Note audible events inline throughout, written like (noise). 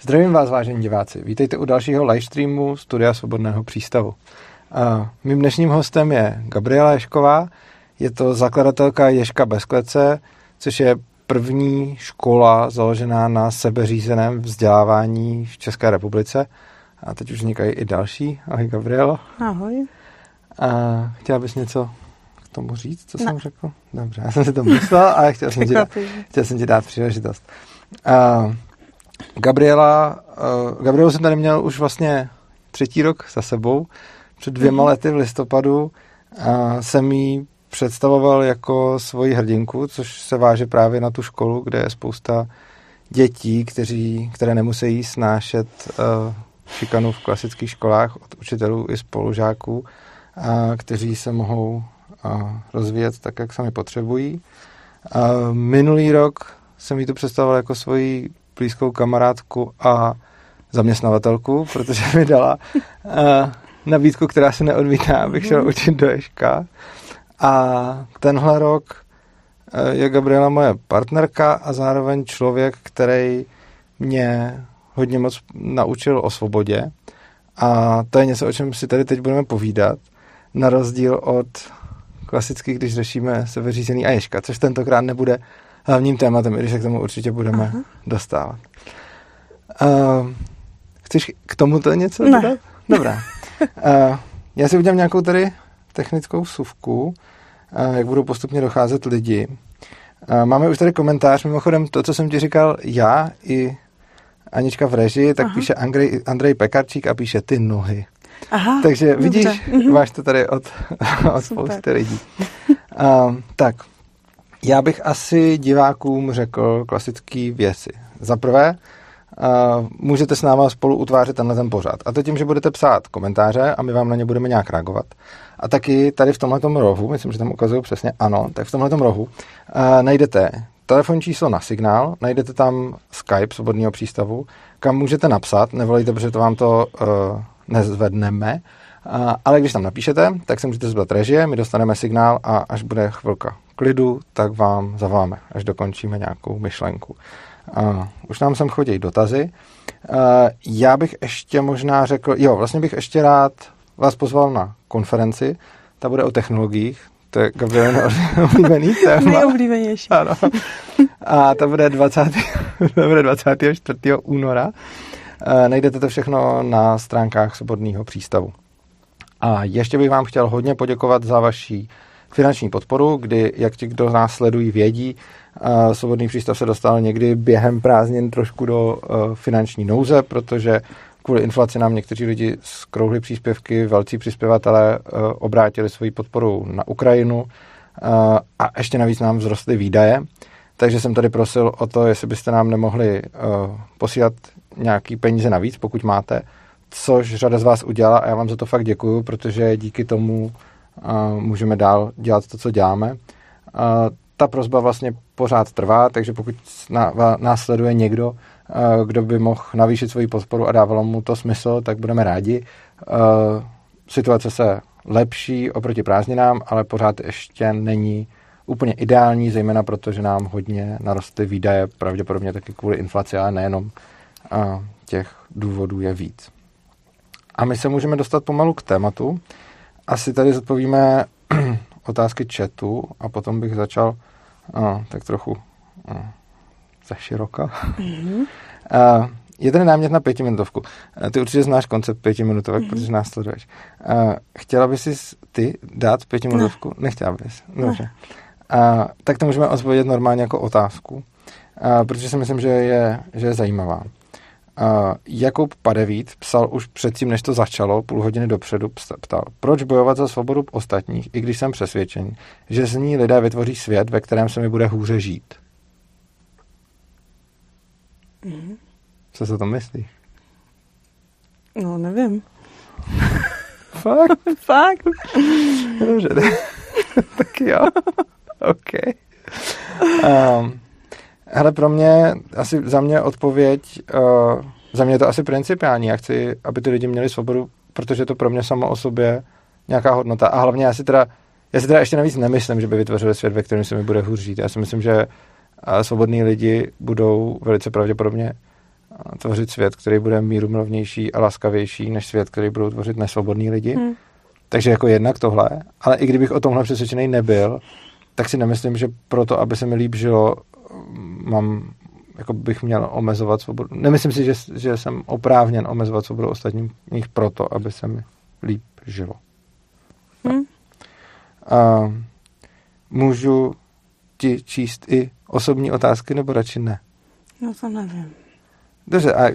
Zdravím vás, vážení diváci. Vítejte u dalšího livestreamu Studia Svobodného přístavu. A mým dnešním hostem je Gabriela Ješková. Je to zakladatelka Ješka bez klece, což je první škola založená na sebeřízeném vzdělávání v České republice. A teď už vznikají i další. Ahoj, Gabrielo. Ahoj. A chtěla bys něco k tomu říct, co ne. jsem řekl? Dobře, já jsem si to myslel, ale chtěl jsem, ti dát, chtěl jsem ti dát příležitost. Uh, Gabriela, uh, Gabrielu jsem tady měl už vlastně třetí rok za sebou. Před dvěma mm-hmm. lety v listopadu uh, jsem jí představoval jako svoji hrdinku, což se váže právě na tu školu, kde je spousta dětí, kteří, které nemusí snášet uh, šikanu v klasických školách od učitelů i spolužáků, a kteří se mohou a, rozvíjet tak, jak sami potřebují. A minulý rok jsem jí to představoval jako svoji blízkou kamarádku a zaměstnavatelku, protože mi dala a, nabídku, která se neodmítá, abych šel mhm. učit do Ješka. A tenhle rok je Gabriela moje partnerka a zároveň člověk, který mě hodně moc naučil o svobodě. A to je něco, o čem si tady teď budeme povídat, na rozdíl od klasicky, když řešíme sebeřízený a ješka, což tentokrát nebude hlavním tématem, i když se k tomu určitě budeme Aha. dostávat. Uh, chceš k tomuto něco ne. dodat? Dobrá. Uh, já si udělám nějakou tady technickou suvku, uh, jak budou postupně docházet lidi. Uh, máme už tady komentář, mimochodem to, co jsem ti říkal já i Anička v režii, tak Aha. píše Andrej, Andrej Pekarčík a píše ty nohy. Aha, Takže dobře. vidíš, mhm. máš to tady od, (laughs) od spousty lidí. Um, tak, já bych asi divákům řekl klasické věci. Za prvé, uh, můžete s náma spolu utvářet tenhle ten pořad. A to tím, že budete psát komentáře a my vám na ně budeme nějak reagovat. A taky tady v tomhle rohu, myslím, že tam ukazuju přesně ano, tak v tomhle rohu uh, najdete telefonní číslo na signál, najdete tam Skype svobodného přístavu, kam můžete napsat, nevolejte, protože to vám to uh, nezvedneme, uh, ale když tam napíšete, tak se můžete zbrat režie, my dostaneme signál a až bude chvilka klidu, tak vám zavoláme, až dokončíme nějakou myšlenku. Uh, už nám sem chodí dotazy. Uh, já bych ještě možná řekl, jo, vlastně bych ještě rád vás pozval na konferenci, ta bude o technologiích, to je Gabriel (laughs) oblíbený téma. Nejoblíbenější. Ano. A to bude, 20, (laughs) to bude 24. února. E, najdete to všechno na stránkách Svobodného přístavu. A ještě bych vám chtěl hodně poděkovat za vaši finanční podporu, kdy, jak ti, kdo nás sledují, vědí, e, Svobodný přístav se dostal někdy během prázdnin trošku do e, finanční nouze, protože kvůli inflaci nám někteří lidi skrouhli příspěvky, velcí přispěvatelé uh, obrátili svoji podporu na Ukrajinu uh, a ještě navíc nám vzrostly výdaje. Takže jsem tady prosil o to, jestli byste nám nemohli posílat nějaký peníze navíc, pokud máte, což řada z vás udělala a já vám za to fakt děkuju, protože díky tomu můžeme dál dělat to, co děláme. Ta prozba vlastně pořád trvá, takže pokud nás sleduje někdo, kdo by mohl navýšit svoji podporu a dávalo mu to smysl, tak budeme rádi. Situace se lepší oproti prázdninám, ale pořád ještě není úplně ideální, zejména proto, že nám hodně narostly výdaje, pravděpodobně taky kvůli inflaci, ale nejenom těch důvodů je víc. A my se můžeme dostat pomalu k tématu. Asi tady zodpovíme (clears throat) otázky chatu a potom bych začal a, tak trochu a, ze široka. Mm-hmm. Uh, (laughs) je tady námět na pětiminutovku. Uh, ty určitě znáš koncept pětiminutovek, mm-hmm. protože nás sleduješ. Uh, chtěla bys si ty dát pětiminutovku? Ne. Nechtěla bys. Dobře. Uh, tak to můžeme odpovědět normálně jako otázku, uh, protože si myslím, že je, že je zajímavá. Uh, Jakub Padevít psal už předtím, než to začalo, půl hodiny dopředu, ptal, proč bojovat za svobodu ostatních, i když jsem přesvědčen, že z ní lidé vytvoří svět, ve kterém se mi bude hůře žít. Mm. Co se to myslí? No, nevím. (laughs) Fakt? (laughs) Fakt. Dobře, (laughs) tak jo. OK. Um, hele, pro mě, asi za mě odpověď, uh, za mě je to asi principiální. Já chci, aby ty lidi měli svobodu, protože to pro mě samo o sobě nějaká hodnota. A hlavně já si teda, já si teda ještě navíc nemyslím, že by vytvořili svět, ve kterém se mi bude hůř žít. Já si myslím, že a svobodní lidi budou velice pravděpodobně tvořit svět, který bude míru mluvnější a laskavější, než svět, který budou tvořit nesvobodní lidi. Hmm. Takže jako jednak tohle, ale i kdybych o tomhle přesvědčený nebyl, tak si nemyslím, že proto, aby se mi líp žilo, mám, jako bych měl omezovat svobodu. Nemyslím si, že, že jsem oprávněn omezovat svobodu ostatních proto, aby se mi líp žilo. Hmm. A můžu ti číst i osobní otázky, nebo radši ne? No to nevím. Dobře, a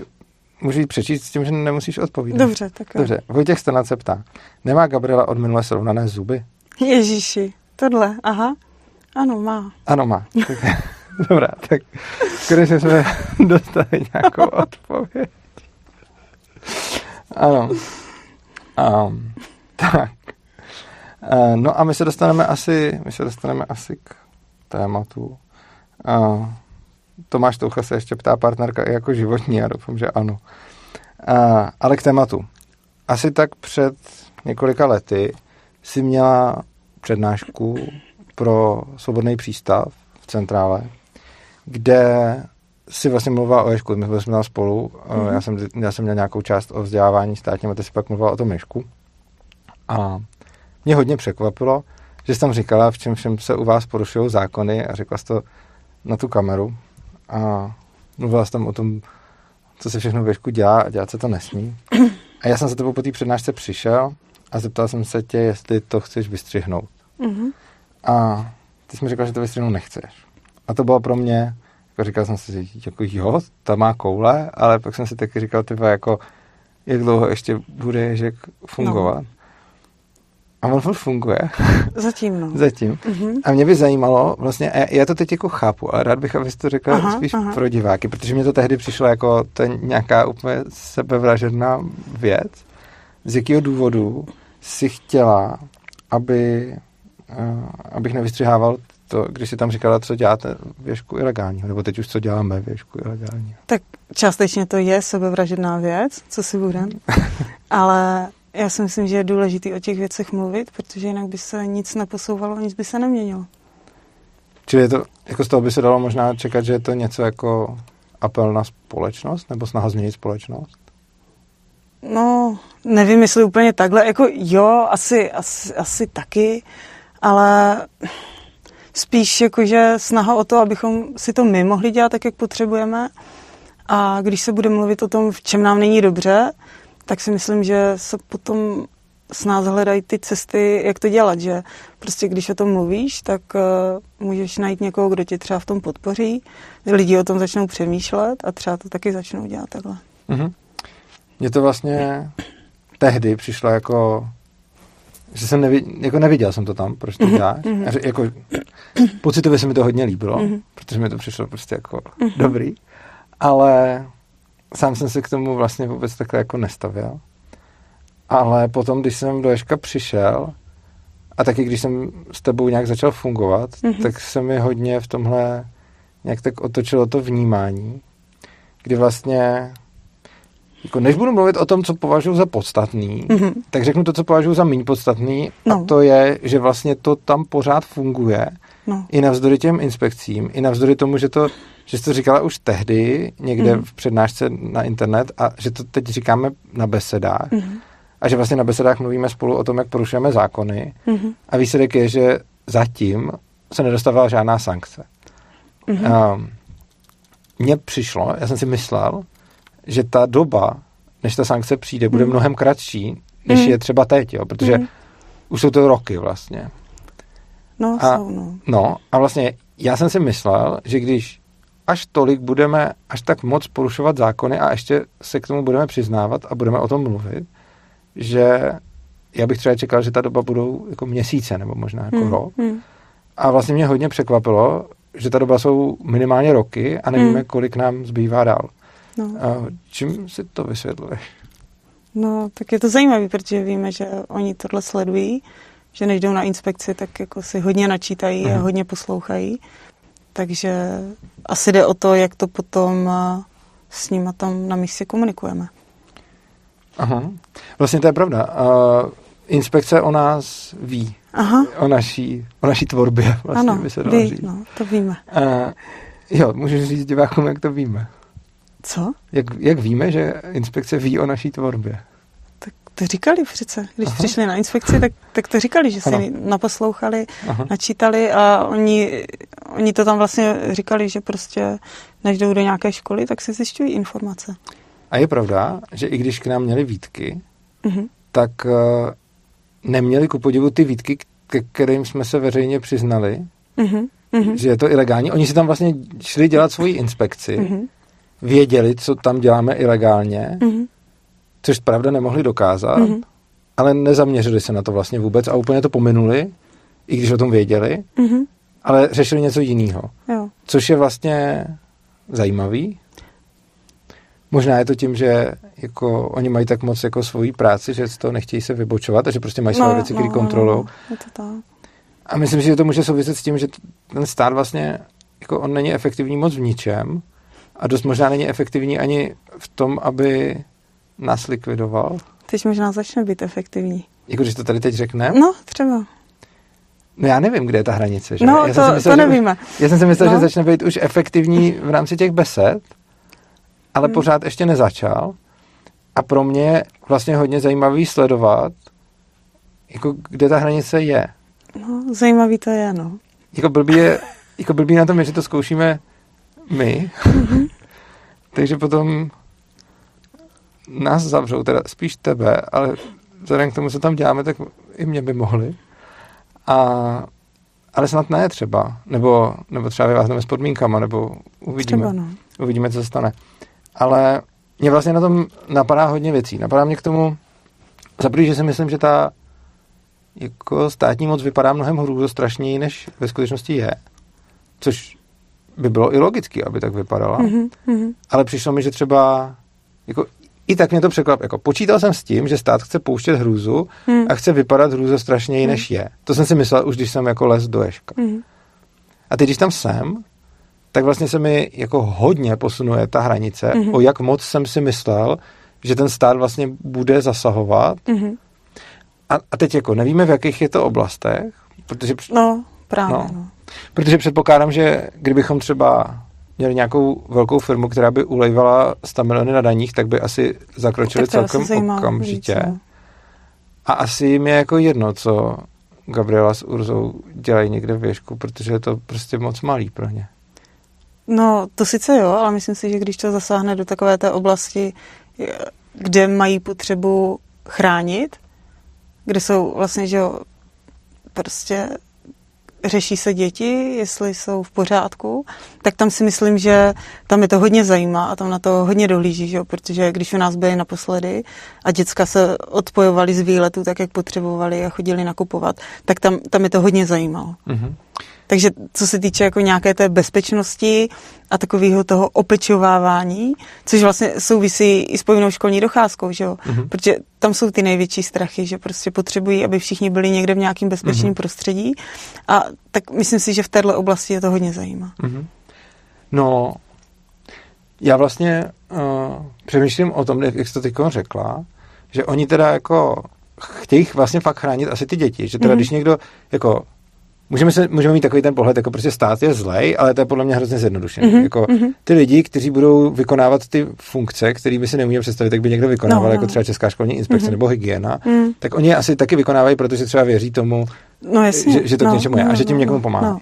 můžu jít přečíst s tím, že nemusíš odpovídat. Dobře, tak jo. Dobře, Vojtěch Stanac se ptá. Nemá Gabriela od minule srovnané zuby? Ježíši, tohle, aha. Ano, má. Ano, má. Tak, (laughs) (laughs) dobrá, tak konečně jsme (laughs) dostali nějakou odpověď. Ano. Um, tak. Uh, no a my se dostaneme asi, my se dostaneme asi k tématu. Uh, Tomáš Toucha se ještě ptá partnerka i jako životní, já doufám, že ano. Uh, ale k tématu. Asi tak před několika lety si měla přednášku pro svobodný přístav v centrále, kde si vlastně mluvila o Ježku. My jsme tam spolu, mm-hmm. já, jsem, já jsem měl nějakou část o vzdělávání státním a ty si pak mluvila o tom Ježku. A mě hodně překvapilo, že jsi tam říkala, v čem všem se u vás porušují zákony a řekla jsi to na tu kameru a mluvila jsi tam o tom, co se všechno v Ježku dělá a dělat se to nesmí. A já jsem za tebou po té přednášce přišel a zeptal jsem se tě, jestli to chceš vystřihnout. Mhm. A ty jsi mi říkal, že to vystřihnout nechceš. A to bylo pro mě, jako říkal jsem si, jako jo, ta má koule, ale pak jsem si taky říkal, tyba, jako, jak dlouho ještě bude Ježek fungovat. No. A on furt funguje. (laughs) Zatím, no. Zatím. Mhm. A mě by zajímalo, vlastně, a já to teď jako chápu, ale rád bych, abys to řekl Aha, spíš aha. pro diváky, protože mě to tehdy přišlo jako to nějaká úplně sebevražedná věc. Z jakého důvodu si chtěla, aby, uh, abych nevystřihával to, když si tam říkala, co děláte věšku ilegálního, nebo teď už co děláme věšku ilegálního. Tak částečně to je sebevražedná věc, co si budem, (laughs) ale já si myslím, že je důležité o těch věcech mluvit, protože jinak by se nic neposouvalo, nic by se neměnilo. Čili je to, jako z toho by se dalo možná čekat, že je to něco jako apel na společnost, nebo snaha změnit společnost? No, nevím, jestli úplně takhle, jako jo, asi, asi, asi taky, ale spíš jakože snaha o to, abychom si to my mohli dělat tak, jak potřebujeme a když se bude mluvit o tom, v čem nám není dobře, tak si myslím, že se potom s nás hledají ty cesty, jak to dělat, že prostě když o tom mluvíš, tak uh, můžeš najít někoho, kdo tě třeba v tom podpoří, lidi o tom začnou přemýšlet a třeba to taky začnou dělat takhle. Mhm. Mně to vlastně tehdy přišlo jako, že jsem nevi, jako neviděl jsem to tam, proč to děláš. A že, jako, pocitově se mi to hodně líbilo, protože mi to přišlo prostě jako dobrý, ale sám jsem se k tomu vlastně vůbec takhle jako nestavil. Ale potom, když jsem do Ježka přišel a taky když jsem s tebou nějak začal fungovat, Mhm. tak se mi hodně v tomhle nějak tak otočilo to vnímání, kdy vlastně jako než budu mluvit o tom, co považuji za podstatný, Mhm. tak řeknu to, co považuji za méně podstatný No. a to je, že vlastně to tam pořád funguje No. i navzdory těm inspekcím, i navzdory tomu, že to, že jsi to říkala už tehdy někde Mhm. v přednášce na internet a že to teď říkáme na besedách Mhm. a že vlastně na besedách mluvíme spolu o tom, jak porušujeme zákony Mhm. a výsledek je, že zatím se nedostavila žádná sankce. Mhm. Um, mně přišlo, já jsem si myslel, že ta doba, než ta sankce přijde, bude Mhm. mnohem kratší, než Mhm. je třeba teď, jo, protože Mhm. už jsou to roky vlastně. No, A- jsou, no. No a vlastně já jsem si myslel, že když až tolik budeme až tak moc porušovat zákony a ještě se k tomu budeme přiznávat a budeme o tom mluvit, že já bych třeba čekal, že ta doba budou jako měsíce nebo možná jako Hmm, rok. hmm. A vlastně mě hodně překvapilo, že ta doba jsou minimálně roky a nevíme, Hmm. kolik nám zbývá dál. No. A čím si to vysvětluješ? no, tak je to zajímavé, protože víme, že oni tohle sledují, že než jdou na inspekci, tak jako si hodně načítají a Mhm. hodně poslouchají. Takže asi jde o to, jak to potom a, s nima tam na místě komunikujeme. Aha. Vlastně to je pravda. Uh, inspekce o nás ví. Aha, O naší, o naší tvorbě vlastně ano, by se dalo ví, říct. no, to víme. Uh, jo, můžeš říct divákům, jak to víme. Co? Jak, jak víme, že inspekce ví o naší tvorbě? Tak to říkali přece. Když Aha. přišli na inspekci, tak, tak to říkali, že si ano. naposlouchali, Aha. načítali a oni, oni to tam vlastně říkali, že prostě než jdou do nějaké školy, tak si zjišťují informace. A je pravda, že i když k nám měli výtky, uh-huh. tak uh, neměli ku podivu ty výtky, ke kterým jsme se veřejně přiznali, uh-huh. Uh-huh. že je to ilegální. Oni si tam vlastně šli dělat svoji inspekci, uh-huh. Věděli, co tam děláme ilegálně, uh-huh. což pravda nemohli dokázat, uh-huh. ale nezaměřili se na to vlastně vůbec a úplně to pominuli, i když o tom věděli, uh-huh. ale řešili něco jiného. Což je vlastně zajímavý, Možná je to tím, že jako oni mají tak moc jako svoji práci, že z toho nechtějí se vybočovat a že prostě mají své no, věci, které no, kontrolují. No, je to tak. A myslím si, že to může souviset s tím, že ten stát vlastně jako on není efektivní moc v ničem a dost možná není efektivní ani v tom, aby nás likvidoval. Teď možná začne být efektivní. Jako, když to tady teď řekne? No, třeba. No já nevím, kde je ta hranice. Že? No, já to, jsem myslel, to nevíme. Už, já jsem si myslel, no. že začne být už efektivní v rámci těch besed, ale hmm. pořád ještě nezačal. A pro mě je vlastně hodně zajímavý sledovat, jako kde ta hranice je. No, zajímavý to je, no. Jako blbý, je, jako blbý na tom je, že to zkoušíme my, mm-hmm. takže potom nás zavřou, teda spíš tebe, ale vzhledem k tomu, co tam děláme, tak i mě by mohli. A, ale snad ne třeba, nebo, nebo třeba vyvázneme s podmínkama, nebo uvidíme, třeba no. uvidíme, co se stane ale mě vlastně na tom napadá hodně věcí. Napadá mě k tomu, za že si myslím, že ta jako státní moc vypadá mnohem strašněji, než ve skutečnosti je. Což by bylo i logické, aby tak vypadala. Mm-hmm. Ale přišlo mi, že třeba jako i tak mě to překvapilo. Jako, počítal jsem s tím, že stát chce pouštět hrůzu mm. a chce vypadat strašněji, mm. než je. To jsem si myslel už, když jsem jako les do ješka. Mm. A teď, když tam jsem, tak vlastně se mi jako hodně posunuje ta hranice, mm-hmm. o jak moc jsem si myslel, že ten stát vlastně bude zasahovat. Mm-hmm. A, a teď jako nevíme, v jakých je to oblastech, protože... No, právě, no, no. Protože předpokládám, že kdybychom třeba měli nějakou velkou firmu, která by ulejvala 100 miliony na daních, tak by asi zakročili celkem okamžitě. Víc, no. A asi jim je jako jedno, co Gabriela s Urzou dělají někde v věžku, protože je to prostě moc malý pro ně. No, to sice jo, ale myslím si, že když to zasáhne do takové té oblasti, kde mají potřebu chránit, kde jsou vlastně, že jo, prostě řeší se děti, jestli jsou v pořádku, tak tam si myslím, že tam je to hodně zajímá a tam na to hodně dohlíží, že protože když u nás byli naposledy a děcka se odpojovali z výletu tak, jak potřebovali a chodili nakupovat, tak tam, tam je to hodně zajímalo. Mm-hmm. Takže co se týče jako nějaké té bezpečnosti a takového toho opečovávání, což vlastně souvisí i s povinnou školní docházkou, že jo? Mm-hmm. Protože tam jsou ty největší strachy, že prostě potřebují, aby všichni byli někde v nějakém bezpečném mm-hmm. prostředí. A tak myslím si, že v této oblasti je to hodně zajímá. Mm-hmm. No, já vlastně uh, přemýšlím o tom, jak jsi to teď řekla, že oni teda jako chtějí vlastně fakt chránit asi ty děti, že teda mm-hmm. když někdo jako Můžeme, se, můžeme mít takový ten pohled, jako prostě stát je zlej, ale to je podle mě hrozně zjednodušené. Mm-hmm. Jako mm-hmm. ty lidi, kteří budou vykonávat ty funkce, které by si neumíme představit, tak by někdo vykonával, no, no. jako třeba Česká školní inspekce mm-hmm. nebo hygiena, mm. tak oni asi taky vykonávají, protože třeba věří tomu, no, jasně. Že, že to no, k něčemu je no, a že tím no, někomu pomáhá. No.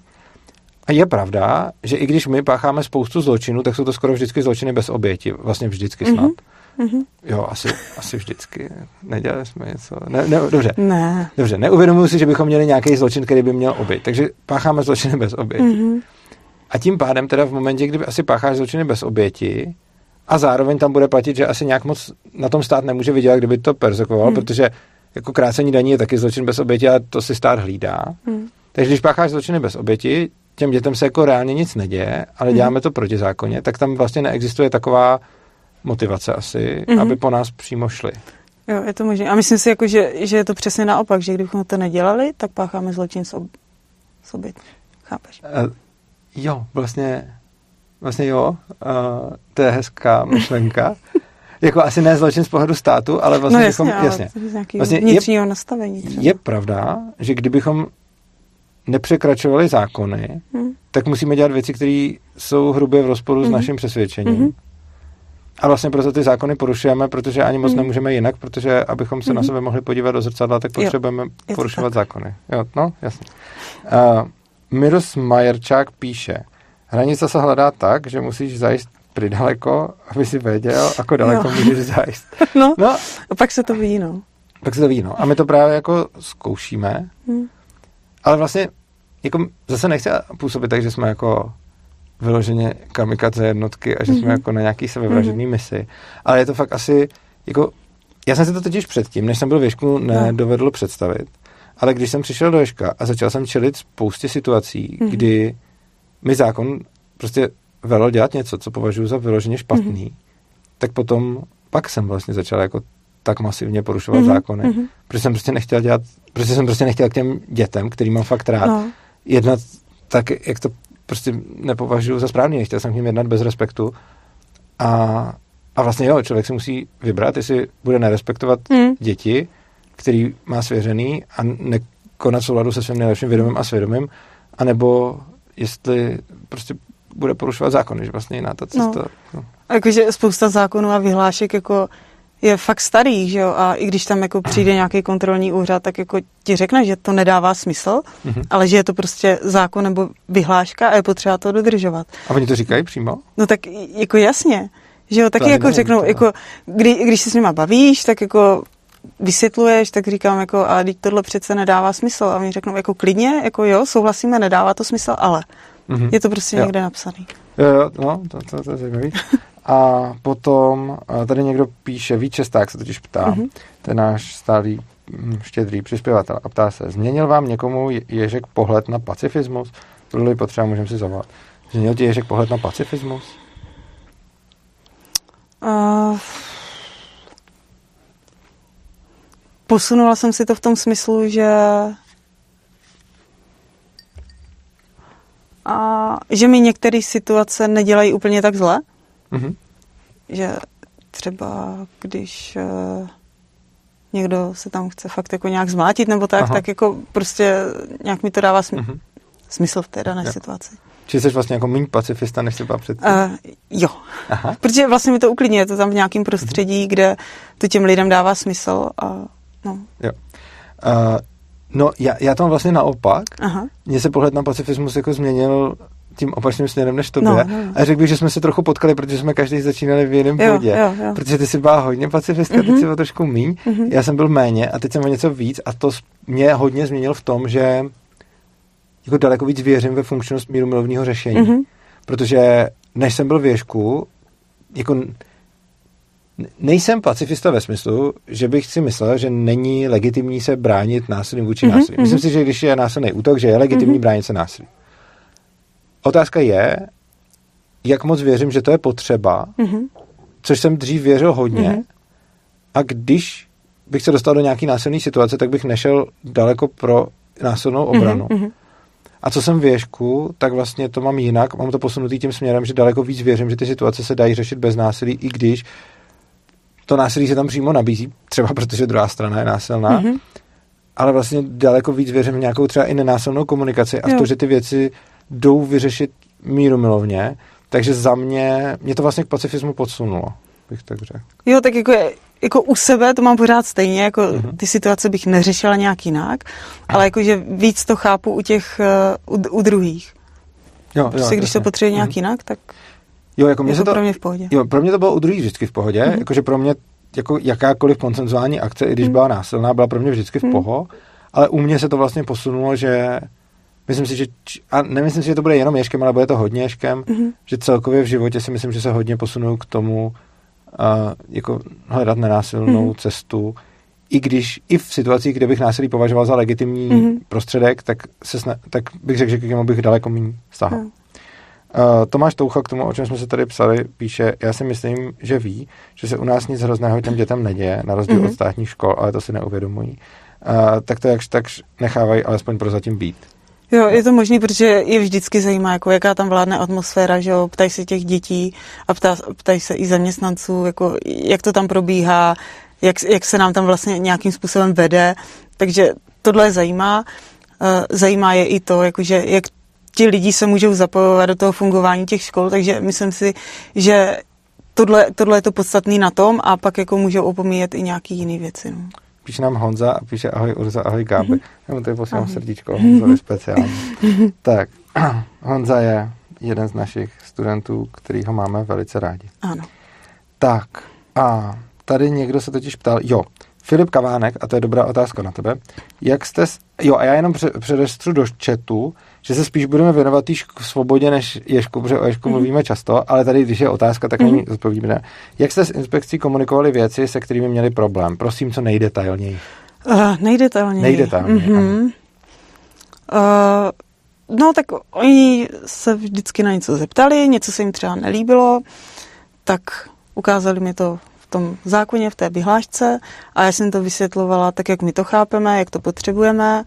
A je pravda, že i když my pácháme spoustu zločinů, tak jsou to skoro vždycky zločiny bez oběti. Vlastně vždycky snad. Mm-hmm. Mm-hmm. Jo, asi, asi vždycky. Nedělali jsme něco. Ne, ne, dobře. Ne. Dobře, neuvědomuji si, že bychom měli nějaký zločin, který by měl oběť. Takže pácháme zločiny bez oběti. Mm-hmm. A tím pádem teda v momentě, kdy asi pácháš zločiny bez oběti a zároveň tam bude platit, že asi nějak moc na tom stát nemůže vydělat, kdyby to persekoval, mm. protože jako krácení daní je taky zločin bez oběti a to si stát hlídá. Mm. Takže když pácháš zločiny bez oběti, těm dětem se jako reálně nic neděje, ale mm. děláme to proti zákoně, tak tam vlastně neexistuje taková motivace asi, mm-hmm. aby po nás přímo šli. Jo, je to možné. A myslím si, jako, že, že je to přesně naopak, že kdybychom to nedělali, tak pácháme zločin sob, sobě. Chápeš? Uh, jo, vlastně, vlastně jo, uh, to je hezká myšlenka. (laughs) jako asi ne zločin z pohledu státu, ale vlastně... No jasně, bychom, jasně. vlastně vnitřního je, nastavení. Třeba. Je pravda, že kdybychom nepřekračovali zákony, hmm. tak musíme dělat věci, které jsou hrubě v rozporu mm-hmm. s mhm. naším přesvědčením. Mm-hmm a vlastně proto ty zákony porušujeme, protože ani moc mm. nemůžeme jinak, protože abychom se mm. na sebe mohli podívat do zrcadla, tak potřebujeme jo, porušovat zákony. Jo, no, jasně. Uh, Miros Majerčák píše, hranice se hledá tak, že musíš zajist přidaleko, aby si věděl, ako daleko jo. můžeš zajist. (laughs) No, no, a pak se to ví, no. Pak se to ví, no. A my to právě jako zkoušíme, hmm. ale vlastně jako zase nechci působit tak, že jsme jako vyloženě kamikaze jednotky a že mm-hmm. jsme mhm. jako na nějaký sebevražedný mm-hmm. misi. Ale je to fakt asi, jako, já jsem si to totiž předtím, než jsem byl věšku, nedovedl no. představit. Ale když jsem přišel do Ješka a začal jsem čelit spoustě situací, mm-hmm. kdy mi zákon prostě velel dělat něco, co považuji za vyloženě špatný, mm-hmm. tak potom pak jsem vlastně začal jako tak masivně porušovat mm-hmm. zákony, mm-hmm. protože jsem prostě nechtěl dělat, protože jsem prostě nechtěl k těm dětem, který mám fakt rád, no. jednat tak, jak to prostě nepovažuji za správný, nechtěl jsem k ním jednat bez respektu a, a vlastně jo, člověk si musí vybrat, jestli bude nerespektovat mm. děti, který má svěřený a nekonat souladu se svým nejlepším vědomím a svědomím, anebo jestli prostě bude porušovat zákony, že vlastně jiná ta cesta. No. No. Jakože spousta zákonů a vyhlášek jako je fakt starý, že jo, a i když tam jako přijde nějaký kontrolní úřad, tak jako ti řekne, že to nedává smysl, mm-hmm. ale že je to prostě zákon nebo vyhláška a je potřeba to dodržovat. A oni to říkají přímo? No tak jako jasně, že jo, taky to jako nevím, řeknou, to. jako, kdy, když se s nima bavíš, tak jako vysvětluješ, tak říkám jako, a teď tohle přece nedává smysl. A oni řeknou jako klidně, jako jo, souhlasíme, nedává to smysl, ale mm-hmm. je to prostě jo. někde napsaný. Jo, jo, no, to, to, to je zajímavý. (laughs) A potom tady někdo píše, Vít Česták se totiž ptá, mm-hmm. ten náš stálý hm, štědrý přispěvatel a ptá se, změnil vám někomu Ježek pohled na pacifismus? Bylo potřeba, můžeme si zavolat. Změnil ti Ježek pohled na pacifismus? Uh, posunula jsem si to v tom smyslu, že a že mi některé situace nedělají úplně tak zle. Mm-hmm. Že třeba když uh, někdo se tam chce fakt jako nějak zmátit nebo tak, Aha. tak jako prostě nějak mi to dává sm- mm-hmm. smysl v té dané jo. situaci. Či jsi vlastně jako méně pacifista, než jsi byla předtím? Uh, jo. Aha. (laughs) Protože vlastně mi to uklidňuje, to tam v nějakém prostředí, mm-hmm. kde to těm lidem dává smysl a no. Jo. Uh, no, já, já mám vlastně naopak. Aha. Mně se pohled na pacifismus jako změnil tím opačným směrem než tobě. No, no. A řekl bych, že jsme se trochu potkali, protože jsme každý začínali v jiném bodě. Jo, jo. Protože ty jsi byla hodně pacifistka, mm-hmm. teď jsi byla trošku míň. Mm-hmm. Já jsem byl méně a teď jsem o něco víc a to mě hodně změnil v tom, že jako daleko víc věřím ve funkčnost míru milovního řešení. Mm-hmm. Protože než jsem byl v věžku, jako nejsem pacifista ve smyslu, že bych si myslel, že není legitimní se bránit násilím vůči mm-hmm. násilí. Myslím mm-hmm. si, že když je násilný útok, že je legitimní mm-hmm. bránit se násilí. Otázka je, jak moc věřím, že to je potřeba, mm-hmm. což jsem dřív věřil hodně. Mm-hmm. A když bych se dostal do nějaký násilné situace, tak bych nešel daleko pro násilnou obranu. Mm-hmm. A co jsem věšku, tak vlastně to mám jinak. Mám to posunutý tím směrem, že daleko víc věřím, že ty situace se dají řešit bez násilí, i když to násilí se tam přímo nabízí, třeba protože druhá strana je násilná. Mm-hmm. Ale vlastně daleko víc věřím v nějakou třeba i nenásilnou komunikaci a v to, že ty věci jdou vyřešit míru milovně, takže za mě, mě to vlastně k pacifismu podsunulo, bych tak řekl. Jo, tak jako, jako u sebe to mám pořád stejně, jako uh-huh. ty situace bych neřešila nějak jinak, ale jakože víc to chápu u těch, uh, u, u druhých. Jo, jo, prostě, když to potřebuje nějak uh-huh. jinak, tak jo, jako mě je to, to pro mě v pohodě. Jo, pro mě to bylo u druhých vždycky v pohodě, uh-huh. jakože pro mě jako jakákoliv koncenzuální akce, i když uh-huh. byla násilná, byla pro mě vždycky v uh-huh. poho, ale u mě se to vlastně posunulo, že myslím si, že, a nemyslím si, že to bude jenom ješkem, ale bude to hodně ješkem, mm-hmm. že celkově v životě si myslím, že se hodně posunu k tomu uh, jako hledat nenásilnou mm-hmm. cestu, i když, i v situacích, kde bych násilí považoval za legitimní mm-hmm. prostředek, tak, se sna- tak bych řekl, že k němu bych daleko méně stáhl. Mm. Uh, Tomáš Toucha k tomu, o čem jsme se tady psali, píše, já si myslím, že ví, že se u nás nic hrozného těm dětem neděje, na rozdíl mm-hmm. od státních škol, ale to si neuvědomují. Uh, tak to jakž tak nechávají alespoň prozatím být. Jo, je to možný, protože je vždycky zajímá, jako jaká tam vládne atmosféra, že jo, ptají se těch dětí a ptá, ptají se i zaměstnanců, jako jak to tam probíhá, jak, jak se nám tam vlastně nějakým způsobem vede, takže tohle je zajímá. Uh, zajímá je i to, jakože jak ti lidi se můžou zapojovat do toho fungování těch škol, takže myslím si, že tohle, tohle je to podstatný na tom a pak jako můžou opomíjet i nějaký jiný věci. No. Píše nám Honza a píše ahoj Urza, ahoj Gáby. Mm-hmm. Já mu tady posílám srdíčko Honzovi speciálně. (laughs) tak, (clears throat) Honza je jeden z našich studentů, který ho máme velice rádi. Ano. Tak, a tady někdo se totiž ptal, jo, Filip Kavánek, a to je dobrá otázka na tebe, jak jste, jo, a já jenom předestřu do chatu, že se spíš budeme věnovat té svobodě než Ježku, protože o Ježku mm-hmm. mluvíme často, ale tady, když je otázka, tak není zodpovíme. Jak jste s inspekcí komunikovali věci, se kterými měli problém? Prosím, co nejdetailněji. Uh, nejdetailněji. Nejdetailněji, mm-hmm. uh, no, tak oni se vždycky na něco zeptali, něco se jim třeba nelíbilo, tak ukázali mi to v tom zákoně, v té vyhlášce a já jsem to vysvětlovala tak, jak my to chápeme, jak to potřebujeme.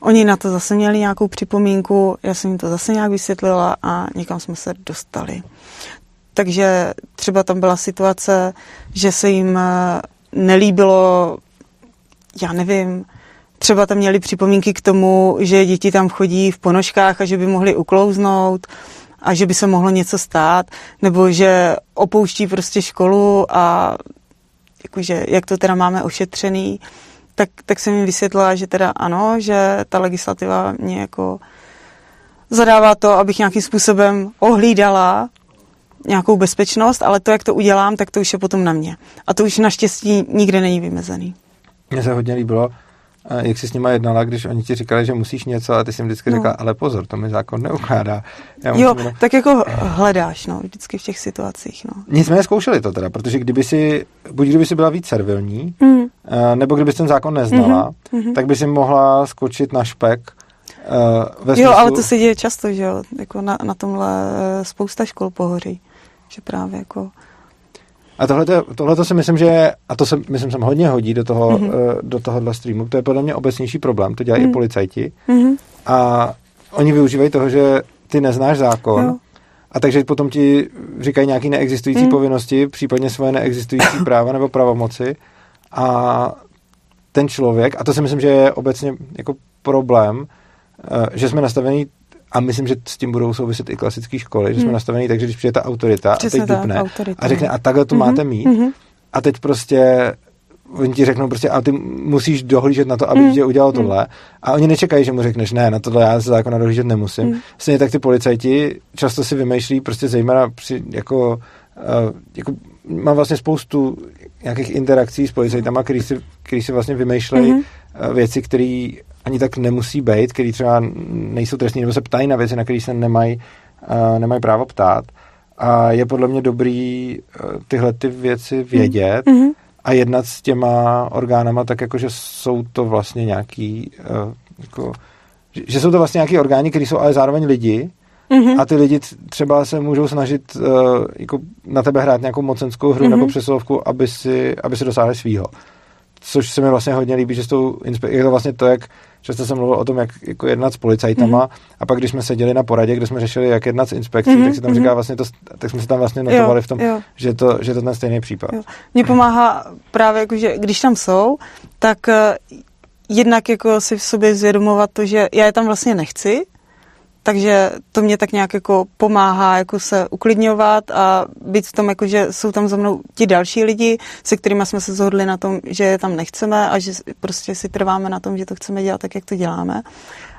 Oni na to zase měli nějakou připomínku, já jsem jim to zase nějak vysvětlila a někam jsme se dostali. Takže třeba tam byla situace, že se jim eh, nelíbilo, já nevím, třeba tam měli připomínky k tomu, že děti tam chodí v ponožkách a že by mohli uklouznout a že by se mohlo něco stát, nebo že opouští prostě školu a jakože, jak to teda máme ošetřený tak, tak jsem jim vysvětlila, že teda ano, že ta legislativa mě jako zadává to, abych nějakým způsobem ohlídala nějakou bezpečnost, ale to, jak to udělám, tak to už je potom na mě. A to už naštěstí nikde není vymezený. Mně se hodně líbilo, jak jsi s nima jednala, když oni ti říkali, že musíš něco a ty jsi jim vždycky no. řekla, ale pozor, to mi zákon neukládá. Já jo, jenom... tak jako hledáš, no, vždycky v těch situacích, no. Nicméně zkoušeli to teda, protože kdyby si, buď kdyby si byla víc servilní, mm. Nebo kdyby ten zákon neznala, mm-hmm. tak by si mohla skočit na špek Uh, ve smyslu... Jo, ale to se děje často, že jo, jako na, na tomhle eh, spousta škol pohoří, že právě jako a tohle, tohle si myslím, že a to se myslím, jsem hodně hodí do, toho, mm-hmm. do tohohle streamu. To je podle mě obecnější problém, to dělají mm-hmm. i mhm. policajti. Mm-hmm. A oni využívají toho, že ty neznáš zákon, jo. a takže potom ti říkají nějaké neexistující mm. povinnosti, případně svoje neexistující (coughs) práva nebo pravomoci. A ten člověk, a to si myslím, že je obecně jako problém, eh, že jsme nastavení a myslím, že s tím budou souviset i klasické školy, že jsme hmm. nastavení tak, že když přijde ta autorita Přesně a teď dupne autorita, a řekne, a takhle to mm-hmm. máte mít mm-hmm. a teď prostě oni ti řeknou prostě, a ty musíš dohlížet na to, aby mm. tě udělal mm. tohle. A oni nečekají, že mu řekneš, ne, na tohle já se zákona dohlížet nemusím. Mm. Stejně tak ty policajti často si vymýšlí, prostě zejména při, jako, uh, jako mám vlastně spoustu nějakých interakcí s policajtama, který si, který si vlastně vymýšlejí mm. věci, které ani tak nemusí být, který třeba nejsou trestní, nebo se ptají na věci, na které se nemají, uh, nemají právo ptát. A je podle mě dobrý uh, tyhle ty věci vědět mm-hmm. a jednat s těma orgánama tak, jako že jsou to vlastně nějaký, uh, jako, že, že jsou to vlastně nějaký orgány, které jsou ale zároveň lidi, Mm-hmm. A ty lidi třeba se můžou snažit uh, jako na tebe hrát nějakou mocenskou hru mm-hmm. nebo přesilovku, aby si, aby si dosáhli svýho. Což se mi vlastně hodně líbí, že s tou inspe- je to vlastně to, jak Často jsem mluvil o tom, jak jako jednat s policajtama mm-hmm. a pak, když jsme seděli na poradě, kde jsme řešili, jak jednat s inspekcí, mm-hmm. tak se tam říká mhm. vlastně to, tak jsme se tam vlastně notovali jo, v tom, jo. že to, že to ten stejný případ. Jo. Mně pomáhá právě, jako, že když tam jsou, tak uh, jednak jako si v sobě zvědomovat to, že já je tam vlastně nechci, takže to mě tak nějak jako pomáhá jako se uklidňovat a být v tom, jako že jsou tam za mnou ti další lidi, se kterými jsme se zhodli na tom, že je tam nechceme a že prostě si trváme na tom, že to chceme dělat tak, jak to děláme.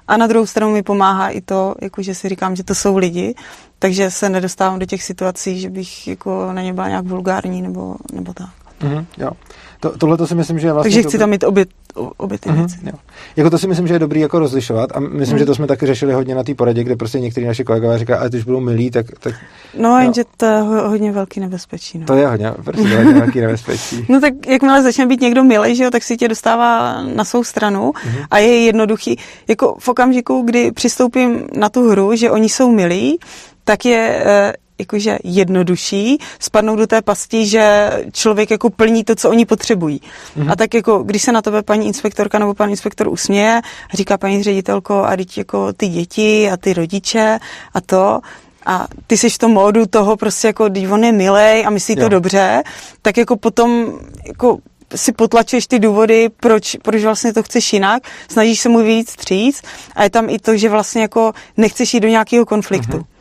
A na druhou stranu mi pomáhá i to, jako že si říkám, že to jsou lidi, takže se nedostávám do těch situací, že bych jako na ně byla nějak vulgární nebo, nebo tak. Mm-hmm, jo. To, tohle to si myslím, že je vlastně... Takže chci tam mít obě, obě ty mm-hmm, věci. Jo. Jako to si myslím, že je dobrý jako rozlišovat a myslím, mm. že to jsme taky řešili hodně na té poradě, kde prostě někteří naši kolegové říkají, ale ty už budou milí, tak... tak no, jenže to je hodně velký nebezpečí. No. To je hodně, prostě hodně velký nebezpečí. (laughs) no tak jakmile začne být někdo milý, že jo, tak si tě dostává na svou stranu mm-hmm. a je jednoduchý. Jako v okamžiku, kdy přistoupím na tu hru, že oni jsou milí, tak je eh, jakože jednodušší spadnout do té pasti, že člověk jako plní to, co oni potřebují. Mm-hmm. A tak jako, když se na tebe paní inspektorka nebo pan inspektor usměje, říká paní ředitelko, a teď jako ty děti a ty rodiče a to, a ty jsi v tom módu toho prostě jako, když on je milej a myslí jo. to dobře, tak jako potom jako si potlačuješ ty důvody, proč, proč vlastně to chceš jinak, snažíš se mu víc stříc a je tam i to, že vlastně jako nechceš jít do nějakého konfliktu. Mm-hmm.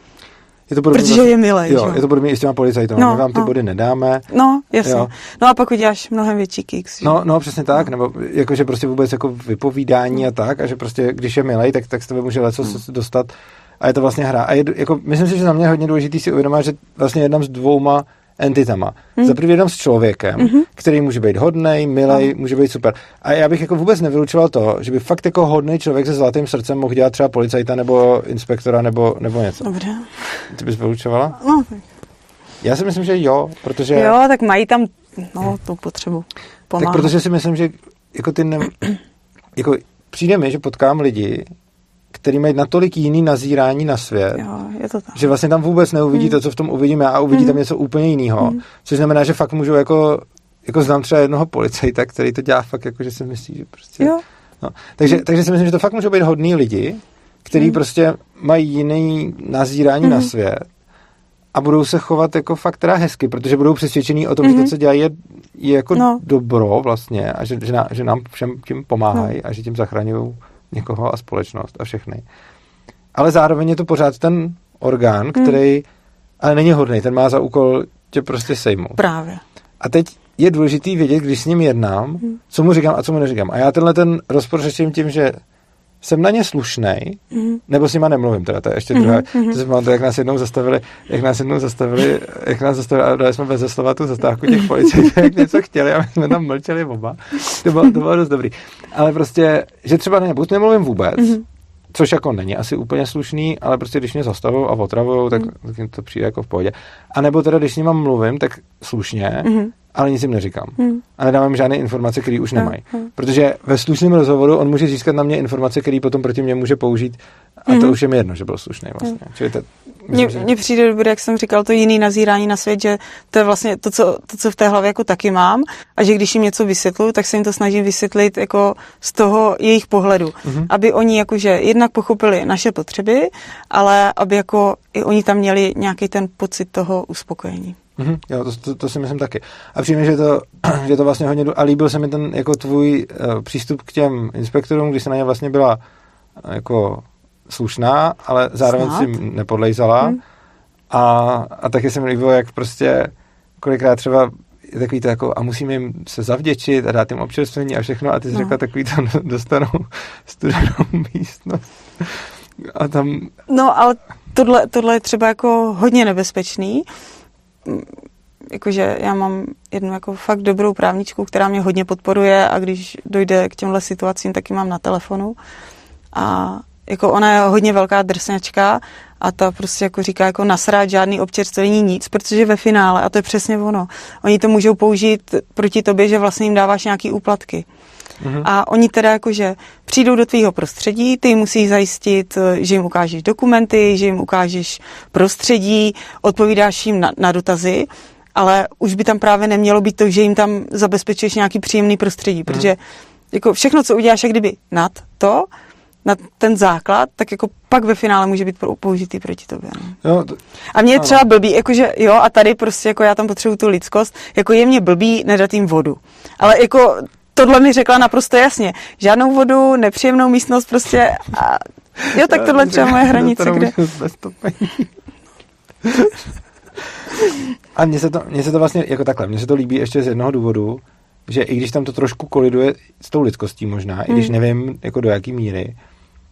Je to podobně, Protože je milej, Jo, že? je to podobně i s těma policajtama. No, My vám ty no. body nedáme. No, jasně. Jo. No a pak uděláš mnohem větší kicks. že? No, no, přesně tak, nebo jakože prostě vůbec jako vypovídání a tak, a že prostě, když je milej, tak, tak z tebe může leco Hmm. dostat a je to vlastně hra. A je, jako, myslím si, že za mě je hodně důležitý si uvědomit, že vlastně jednám s dvouma entitama. Hmm. Za prvý jednám s člověkem, Mhm. který může být hodnej, milej, může být super. A já bych jako vůbec nevylučoval to, že by fakt jako hodný člověk se zlatým srdcem mohl dělat třeba policajta nebo inspektora nebo, nebo něco. Dobře. Ty bys vylučovala? No, Já si myslím, že jo, protože... jo, tak mají tam no, tu potřebu pomáhat. Tak protože si myslím, že jako ty ne, jako přijde mi, že potkám lidi, který mají natolik jiný nazírání na svět, Jo, je to tak. že vlastně tam vůbec neuvidí Hmm. to, co v tom uvidím já a uvidí tam něco úplně jiného. Hmm. Což znamená, že fakt můžu jako, jako znám třeba jednoho policajta, který to dělá fakt jako, že si myslí, že prostě... Jo, No. Takže, takže si myslím, že to fakt můžou být hodní lidi, který Hmm. prostě mají jiný nazírání na Mhm. svět a budou se chovat jako fakt teda hezky, protože budou přesvědčení o tom, že Mhm. to, co dělají, je, je jako No. dobro vlastně a že, že, ná, že nám všem tím pomáhají a že tím zachraňují někoho a společnost a všechny. Ale zároveň je to pořád ten orgán, Hmm. který ale není hodný, ten má za úkol tě prostě sejmout. právě. A teď je důležitý vědět, když s ním jednám, Hmm. co mu říkám a co mu neříkám. A já tenhle ten rozpor řeším tím, že jsem na ně slušnej, Mhm. nebo s nima nemluvím, teda to je ještě druhé. mhm. To si pamatuju, jak nás jednou zastavili, jak nás jednou zastavili, jak nás zastavili a dali jsme bez slova tu zastávku těch policajtů, jak něco chtěli a my jsme tam mlčeli oba. To bylo, to bylo dost dobrý. Ale prostě, že třeba ne, buď nemluvím vůbec, Mhm. což jako není asi úplně slušný, ale prostě když mě zastavují a otravují, tak, Mhm. tak jim to přijde jako v pohodě. A nebo teda, když s nima mluvím, tak slušně, Mhm. Ale nic jim neříkám. Mhm. A nedávám žádné informace, které už nemají. Jo, jo. Protože ve slušném rozhovoru on může získat na mě informace, které potom proti mě může použít a to Mhm. už je mi jedno, že byl slušný vlastně. Čili to, Mně, že... mně přijde dobré, jak jsem říkal, to jiný nazírání na svět, že to je vlastně to co, to, co v té hlavě jako taky mám a že když jim něco vysvětluju, tak se jim to snažím vysvětlit jako z toho jejich pohledu. Mhm. Aby oni jakože jednak pochopili naše potřeby, ale aby jako i oni tam měli nějaký ten pocit toho uspokojení. Mhm, jo, to, to, to, si myslím taky. A přijme, že to, (clears throat) že to vlastně hodně... A líbil se mi ten jako tvůj uh, přístup k těm inspektorům, když se na ně vlastně byla uh, jako slušná, ale zároveň Snad. si jim nepodlejzala. Hmm. A, a taky se mi líbilo, jak prostě kolikrát třeba je takový to jako, a musíme jim se zavděčit a dát jim občerstvení a všechno a ty jsi No. řekla takový to, (laughs) dostanou studenou (laughs) místnost. A tam, No, ale tohle, tohle je třeba jako hodně nebezpečný. Jakože já mám jednu jako fakt dobrou právničku, která mě hodně podporuje a když dojde k těmhle situacím, tak ji mám na telefonu. A jako ona je hodně velká drsňačka a ta prostě jako říká jako nasrát žádný občerstvení nic, protože ve finále, a to je přesně ono, oni to můžou použít proti tobě, že vlastně jim dáváš nějaký úplatky. Mhm. A oni teda jakože přijdou do tvýho prostředí, ty musí zajistit, eh, že jim ukážeš dokumenty, že jim ukážeš prostředí, odpovídáš jim na, na dotazy, ale už by tam právě nemělo být to, že jim tam zabezpečuješ nějaký příjemný prostředí, protože jako všechno, co uděláš jak kdyby nad to, na ten základ, tak jako pak ve finále může být použitý proti tobě. No. jo, to, A mě je třeba blbý, jakože jo, a tady prostě jako já tam potřebuju tu lidskost, jako je mě blbý nedat jim vodu. Ale jako tohle mi řekla naprosto jasně. Žádnou vodu, nepříjemnou místnost prostě a jo, tak tohle třeba moje hranice, kde... A mně se, to, mně se to vlastně, jako takhle, mně se to líbí ještě z jednoho důvodu, že i když tam to trošku koliduje s tou lidskostí možná, i když Hmm. nevím, jako do jaký míry,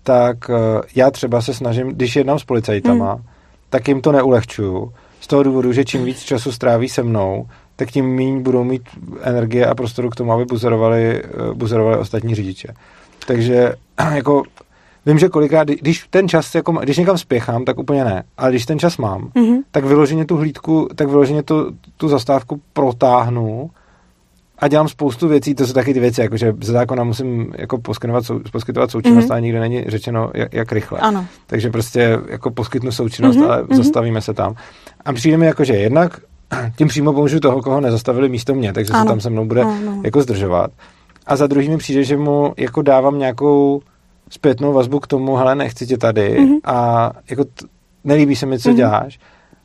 tak uh, já třeba se snažím, když jednám s policajtama, Hmm. tak jim to neulehčuju. Z toho důvodu, že čím víc času stráví se mnou, tak tím méně budou mít energie a prostoru k tomu, aby buzerovali, eh, buzerovali ostatní řidiče. Takže (clears throat) jako vím, že kolikrát, kdy- když ten čas, jako, když někam spěchám, tak úplně ne. Ale když ten čas mám, Mhm. tak vyloženě tu hlídku, tak vyloženě tu, tu zastávku protáhnu a dělám spoustu věcí, to jsou taky ty věci, jako že ze zákona musím jako poskytovat, sou, poskytovat součinnost, Mhm. ale nikde není řečeno, jak, jak rychle. Ano. Takže prostě jako poskytnu součinnost, Mhm, ale mhm. zastavíme se tam. A přijde mi jako, že jednak tím přímo pomůžu toho, koho nezastavili místo mě, takže se Ano. tam se mnou bude No, no. jako zdržovat. A za druhý mi přijde, že mu jako dávám nějakou zpětnou vazbu k tomu, hele, nechci tě tady Mhm. a jako t- nelíbí se mi, co Mhm. děláš.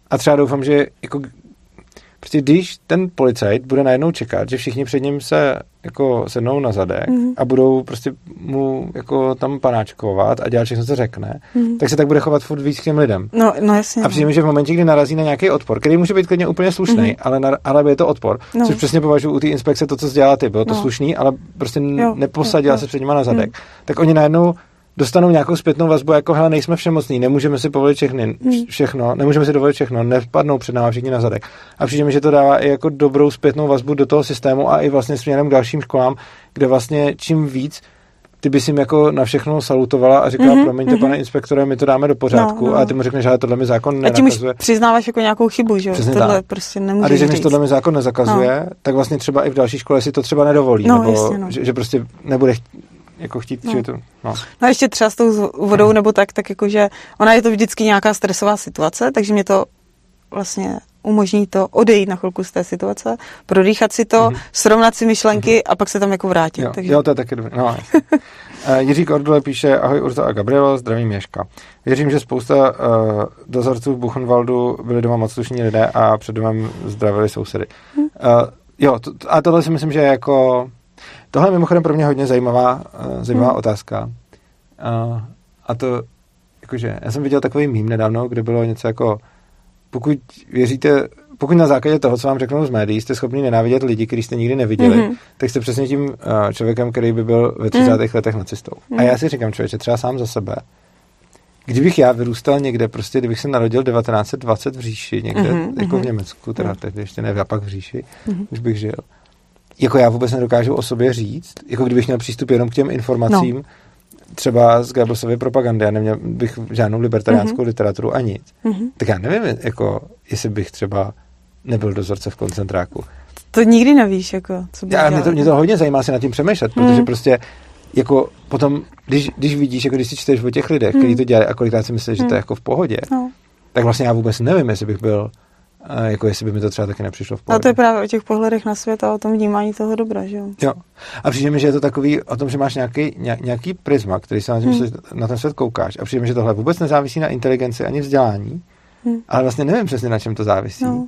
A třeba doufám, že jako prostě když ten policajt bude najednou čekat, že všichni před ním se jako sednou na zadek mm. a budou prostě mu jako tam panáčkovat a dělat všechno, co řekne, mm. tak se tak bude chovat furt víc k těm lidem. No, no jasně. A přijde mi, že v momentě, kdy narazí na nějaký odpor, který může být klidně úplně slušný, mm. ale, na, ale je to odpor, no. což přesně považuji u té inspekce to, co dělala ty, bylo to no. slušný, ale prostě jo, neposadila jo, se před nima na zadek. Mm. Tak oni najednou dostanou nějakou zpětnou vazbu, jako hele, nejsme všemocní, nemůžeme si povolit všechny, hmm. všechno, nemůžeme si dovolit všechno, nevpadnou před námi všichni na zadek. A přijde mi, že to dává i jako dobrou zpětnou vazbu do toho systému a i vlastně směrem k dalším školám, kde vlastně čím víc ty bys jim jako na všechno salutovala a říkala, mm-hmm, promiňte, mm-hmm. pane inspektore, my to dáme do pořádku no, no. a ty mu řekneš, že tohle mi zákon nenakazuje. A tím už přiznáváš jako nějakou chybu, že Přesně tohle tak. prostě nemůžeš A když řekneš, tohle mi zákon nezakazuje, no. tak vlastně třeba i v další škole si to třeba nedovolí, no, nebo jasně, no. že, že, prostě nebude jako chtít, no. to, no. no. a ještě třeba s tou vodou no. nebo tak, tak jakože ona je to vždycky nějaká stresová situace, takže mě to vlastně umožní to odejít na chvilku z té situace, prodýchat si to, mm-hmm. srovnat si myšlenky mm-hmm. a pak se tam jako vrátit. Jo, takže... jo to je taky dobré. No, uh, Jiří Kordule píše, ahoj Urza a Gabrielo, zdravím Měška. Věřím, že spousta uh, dozorců v Buchenwaldu byli doma moc slušní lidé a před domem zdravili sousedy. Mm. Uh, jo, to, a tohle si myslím, že je jako Tohle je mimochodem pro mě hodně zajímavá, uh, zajímavá hmm. otázka. Uh, a to, jakože, já jsem viděl takový mím nedávno, kde bylo něco jako, pokud věříte, pokud na základě toho, co vám řeknou z médií, jste schopni nenávidět lidi, který jste nikdy neviděli, mm-hmm. tak jste přesně tím uh, člověkem, který by byl ve 30. Mm. letech nacistou. Mm. A já si říkám, člověče, třeba sám za sebe, kdybych já vyrůstal někde, prostě kdybych se narodil 1920 v říši, někde, mm-hmm, jako v mhm. Německu, teda mm. tehdy ještě ne, a pak v říši, mm-hmm. už bych žil, jako já vůbec nedokážu o sobě říct, jako kdybych měl přístup jenom k těm informacím, no. třeba z Goebbelsovy propagandy, a neměl bych žádnou libertariánskou mm-hmm. literaturu a nic, mm-hmm. tak já nevím, jako, jestli bych třeba nebyl dozorce v koncentráku. To nikdy nevíš, jako, co bych já, mě, to, mě to hodně zajímá si nad tím přemýšlet, mm. protože prostě jako potom, když, když vidíš, jako když si čteš o těch lidech, mm. kteří to dělají a kolikrát si myslíš, mm. že to je jako v pohodě, no. tak vlastně já vůbec nevím, jestli bych byl a jako jestli by mi to třeba taky nepřišlo v pohodě. A to je právě o těch pohledech na svět a o tom vnímání toho dobra, že jo? Jo. A přijde mi, že je to takový o tom, že máš nějaký, nějaký prisma, který se na, tím, hmm. na ten svět koukáš. A přijde mi, že tohle vůbec nezávisí na inteligenci ani vzdělání, hmm. ale vlastně nevím přesně, na čem to závisí. No.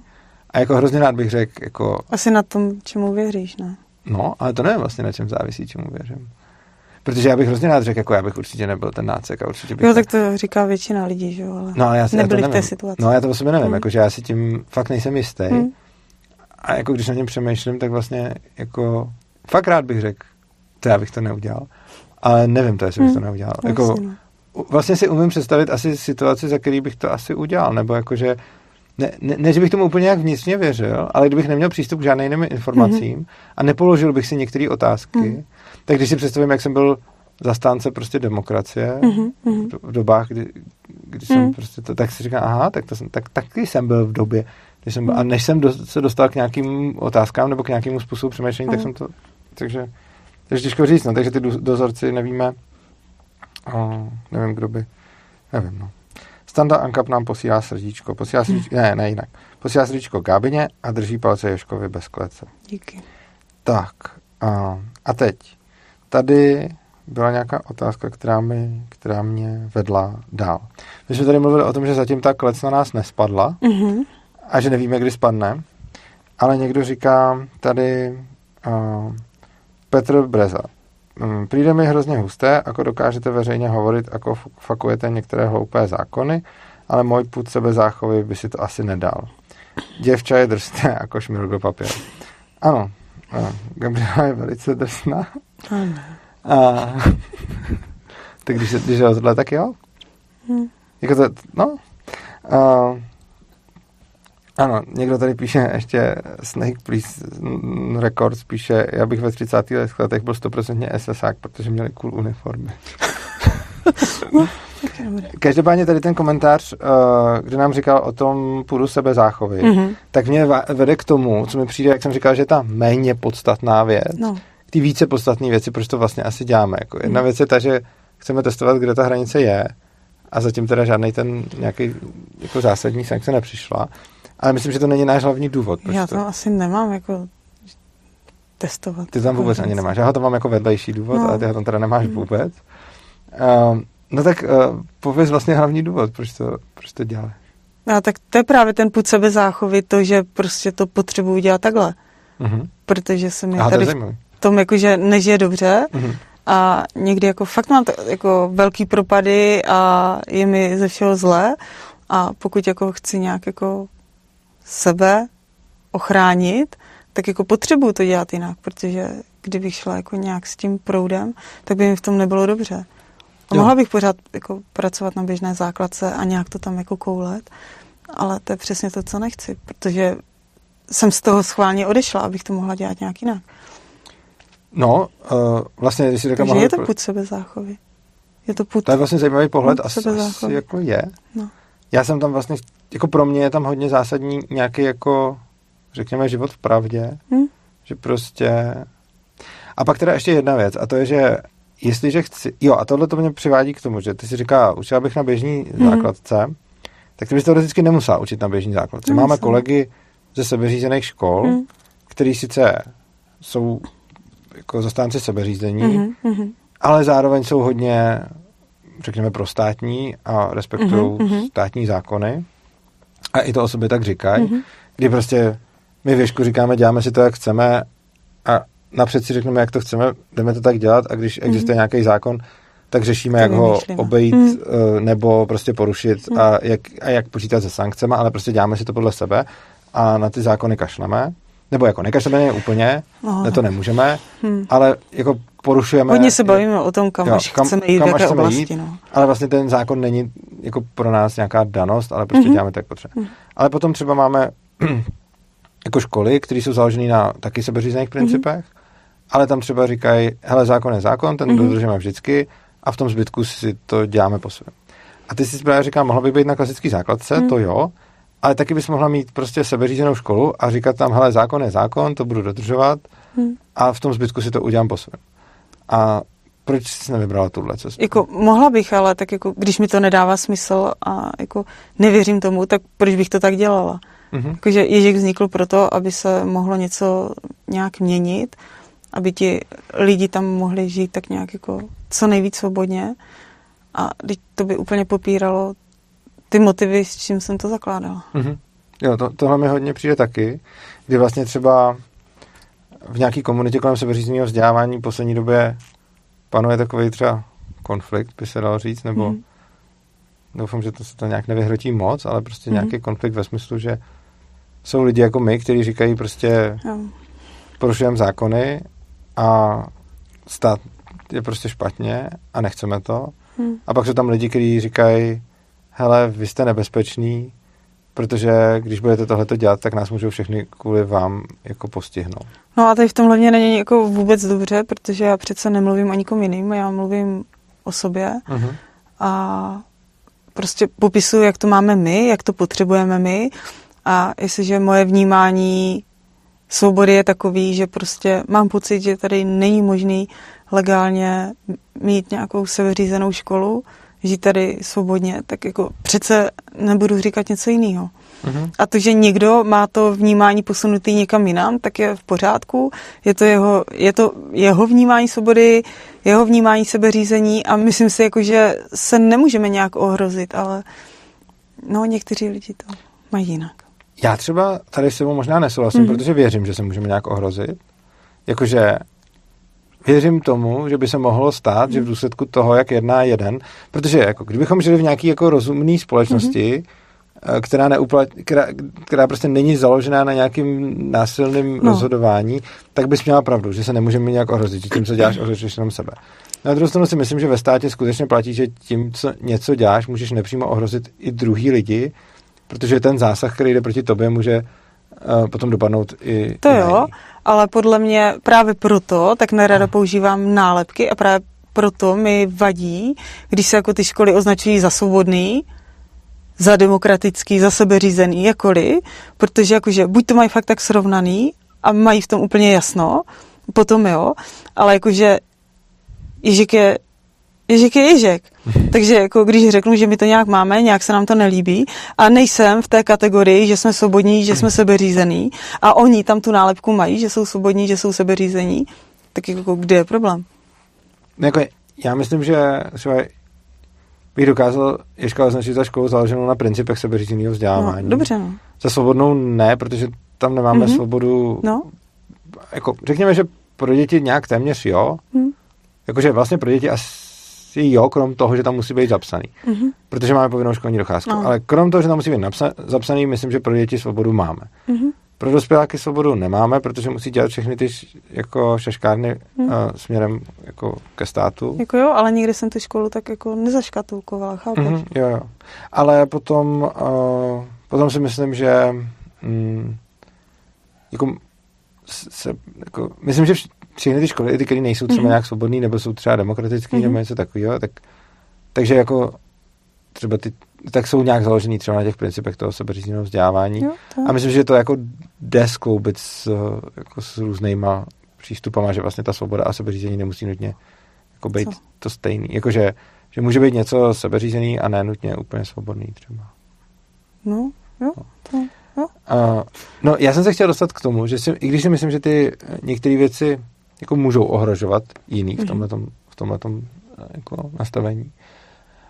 A jako hrozně rád bych řekl, jako... Asi na tom, čemu věříš, ne? No, ale to nevím vlastně, na čem závisí, čemu věřím. Protože já bych hrozně rád řekl, jako já bych určitě nebyl ten nácek a určitě bych... Jo, tak to říká většina lidí, že jo, ale no, já si, nebyli já v té situaci. No, já to o sobě nevím, hmm. jakože já si tím fakt nejsem jistý. Hmm. A jako když na něm přemýšlím, tak vlastně jako fakt rád bych řekl, to já bych to neudělal. Ale nevím to, jestli hmm. bych to hmm. neudělal. Vlastně, jako, no. vlastně si umím představit asi situaci, za který bych to asi udělal, nebo jakože ne, ne, ne, že bych tomu úplně nějak vnitřně věřil, ale kdybych neměl přístup k žádným jiným informacím mm-hmm. a nepoložil bych si některé otázky, mm. tak když si představím, jak jsem byl zastánce prostě demokracie mm-hmm. v dobách, kdy, kdy jsem mm. prostě to, tak si říkám, aha, tak, to jsem, tak taky jsem byl v době, když jsem byl, a než jsem do, se dostal k nějakým otázkám nebo k nějakému způsobu přemýšlení, mm. tak jsem to, takže, takže těžko říct, no, takže ty dozorci nevíme, o, nevím, kdo by, nevím, no. Standa Ankap nám posílá srdíčko, posílá srdíčko, ne, ne jinak, posílá srdíčko Gábině a drží palce Ješkovi bez klece. Díky. Tak, a, a teď, tady byla nějaká otázka, která, mi, která mě vedla dál. My jsme tady mluvili o tom, že zatím ta klec na nás nespadla mm-hmm. a že nevíme, kdy spadne, ale někdo říká tady uh, Petr Breza. Um, přijde mi hrozně husté, jako dokážete veřejně hovorit, jako fakujete některé hloupé zákony, ale můj půd sebe záchovy by si to asi nedal. Děvča je drsné jako šmirgl papír. Ano, ano, Gabriela je velice drsná. Ano. A, (laughs) tak když se, když rozhodla, tak jo. Hmm. Jako to, no. A, ano, někdo tady píše ještě Snake Please Records píše, já bych ve 30. letech byl 100% SSák, protože měli cool uniformy. (laughs) no, Každopádně tady ten komentář, uh, kde nám říkal o tom půdu sebe záchovy, mm-hmm. tak mě vede k tomu, co mi přijde, jak jsem říkal, že je ta méně podstatná věc, no ty více podstatné věci, proč to vlastně asi děláme. Jako jedna hmm. věc je ta, že chceme testovat, kde ta hranice je a zatím teda žádný ten nějaký jako zásadní sankce nepřišla. Ale myslím, že to není náš hlavní důvod. Proč Já to, to asi nemám jako testovat. Ty tam vůbec ani nemáš. Já ho to mám jako vedlejší důvod, no. ale ty ho tam teda nemáš hmm. vůbec. Uh, no tak uh, pověz vlastně hlavní důvod, proč to, proč to děláš. A tak to je právě ten put sebezáchovy, to, že prostě to potřebuji dělat takhle. Mhm. Protože se mi Aha, to tady v zajímavý. tom jakože nežije dobře Mhm. a někdy jako fakt mám t- jako velký propady a je mi ze všeho zle a pokud jako chci nějak jako sebe ochránit, tak jako potřebuju to dělat jinak, protože kdybych šla jako nějak s tím proudem, tak by mi v tom nebylo dobře. A Jo. mohla bych pořád jako pracovat na běžné základce a nějak to tam jako koulet, ale to je přesně to, co nechci, protože jsem z toho schválně odešla, abych to mohla dělat nějak jinak. No, uh, vlastně, když si řekla, Takže mohla- je to put sebezáchovy. Je to put... To je vlastně zajímavý pohled, asi, asi jako je. No. Já jsem tam vlastně, jako pro mě je tam hodně zásadní nějaký jako, řekněme, život v pravdě, Hm? že prostě... A pak teda ještě jedna věc, a to je, že jestliže chci... Jo, a tohle to mě přivádí k tomu, že ty si říká, učila bych na běžní Mhm. základce, tak ty bys teoreticky nemusela učit na běžní základce. Nemusela. Máme kolegy ze sebeřízených škol, Hm? který sice jsou jako zastánci sebeřízení, Mhm, mhm. ale zároveň jsou hodně, řekněme, prostátní a respektují Mhm, mhm. státní zákony. A i to o sobě tak říkají, Mhm. kdy prostě my věšku říkáme, děláme si to, jak chceme a napřed si řekneme, jak to chceme, jdeme to tak dělat a když existuje nějaký zákon, tak řešíme, To jak ho obejít Mhm. eh, nebo prostě porušit Mhm. a, jak, a jak počítat se sankcemi, ale prostě děláme si to podle sebe a na ty zákony kašleme. Nebo jako nekašleme je úplně, No, ne to nemůžeme, Hm. ale jako porušujeme... Hodně se bavíme o tom, kam Jo, až kam- chceme jít, kam jaké chceme oblasti. jít. No. Ale vlastně ten zákon není jako pro nás nějaká danost, ale prostě Mhm. děláme to, jak potřebujeme. Mhm. Ale potom třeba máme (clears throat) jako školy, které jsou založené na taky sebeřízených principech, ale tam třeba říkají, hele, zákon je zákon, ten Mhm. dodržujeme vždycky a v tom zbytku si to děláme po svém. A ty si právě říká, mohla by být na klasický základce, Mhm. to jo, ale taky bys mohla mít prostě sebeřízenou školu a říkat tam, hele, zákon je zákon, to budu dodržovat Hm. a v tom zbytku si to udělám po svém. A proč jsi nevybrala tuhle cestu? Jako mohla bych, ale tak jako, když mi to nedává smysl a jako nevěřím tomu, tak proč bych to tak dělala? Mhm. Jakože Ježík vznikl proto, aby se mohlo něco nějak měnit, aby ti lidi tam mohli žít tak nějak jako co nejvíc svobodně a teď to by úplně popíralo ty motivy, s čím jsem to zakládala. Mhm. Jo, to, tohle mi hodně přijde taky, kdy vlastně třeba v nějaký komunitě kolem sebeřízeného vzdělávání v poslední době panuje takový třeba konflikt, by se dalo říct, nebo Mhm. doufám, že to se to nějak nevyhrotí moc, ale prostě Mhm. nějaký konflikt ve smyslu, že jsou lidi jako my, kteří říkají prostě Jo. porušujeme zákony a stát je prostě špatně a nechceme to. Hm. A pak jsou tam lidi, kteří říkají, hele, vy jste nebezpeční, protože když budete tohleto dělat, tak nás můžou všechny kvůli vám jako postihnout. No a tady v tom hlavně není jako vůbec dobře, protože já přece nemluvím o nikom jiným, já mluvím o sobě Uh-huh. a prostě popisuju, jak to máme my, jak to potřebujeme my a jestliže moje vnímání svobody je takový, že prostě mám pocit, že tady není možný legálně mít nějakou sebeřízenou školu, žít tady svobodně, tak jako přece nebudu říkat něco jiného. Uh-huh. A to, že někdo má to vnímání posunutý někam jinam, tak je v pořádku. Je to jeho, je to jeho vnímání svobody, jeho vnímání sebeřízení a myslím si, jako, že se nemůžeme nějak ohrozit, ale no, někteří lidi to mají jinak. Já třeba tady s sebou možná nesouhlasím, Mhm. mm-hmm. protože věřím, že se můžeme nějak ohrozit. Jakože věřím tomu, že by se mohlo stát, mm-hmm. že v důsledku toho, jak jedná jeden, protože jako, kdybychom žili v nějaké jako rozumné společnosti, mm-hmm. která, neuplat, která, která prostě není založená na nějakým násilným No. rozhodování, tak bys měla pravdu, že se nemůžeme nějak ohrozit, že tím, co děláš, ohrožuješ jenom sebe. Na druhou stranu si myslím, že ve státě skutečně platí, že tím, co něco děláš, můžeš nepřímo ohrozit i druhý lidi, protože ten zásah, který jde proti tobě, může uh, potom dopadnout i To i jo. Ale podle mě právě proto tak nerada používám nálepky a právě proto mi vadí, když se jako ty školy označují za svobodný, za demokratický, za sebeřízený, jakoliv, protože jakože buď to mají fakt tak srovnaný a mají v tom úplně jasno, potom jo, ale jakože Ježek je Ježek je Ježek. Takže jako když řeknu, že my to nějak máme, nějak se nám to nelíbí a nejsem v té kategorii, že jsme svobodní, že jsme sebeřízení a oni tam tu nálepku mají, že jsou svobodní, že jsou sebeřízení, tak jako kde je problém? Jako, já myslím, že třeba bych dokázal Ježka označit za školu založenou na principech sebeřízeného vzdělávání. No, dobře, no. Za svobodnou ne, protože tam nemáme mm-hmm. svobodu. No. Jako, řekněme, že pro děti nějak téměř jo. Mm. Jakože vlastně pro děti asi jo, krom toho, že tam musí být zapsaný. Mm-hmm. Protože máme povinnou školní docházku. No. Ale krom toho, že tam musí být napsa- zapsaný, myslím, že pro děti svobodu máme. Mm-hmm. Pro dospěláky svobodu nemáme, protože musí dělat všechny ty š- jako šaškárny Hmm. uh, směrem jako ke státu. Jako jo, ale nikdy jsem tu školu tak jako nezaškatulkovala, chápeš? Mhm, jo, jo. Ale potom, uh, potom si myslím, že mm, jako, se, jako, myslím, že vš- všechny ty školy, i ty, které nejsou třeba Mhm. nějak svobodný, nebo jsou třeba demokratický, Mhm. nebo něco takového, tak, takže jako třeba ty, tak jsou nějak založený třeba na těch principech toho sebeřízeného vzdělávání. Jo. A myslím, že to jako jde skloubit s, jako s různýma přístupama, že vlastně ta svoboda a sebeřízení nemusí nutně jako být Co? to stejný. Jakože že může být něco sebeřízený a ne nutně úplně svobodný třeba. No, jo, to, jo. Uh, no, já jsem se chtěl dostat k tomu, že si, i když si myslím, že ty eh, některé věci jako můžou ohrožovat jiný v Mhm. tomhletom, v tomhletom eh, jako nastavení.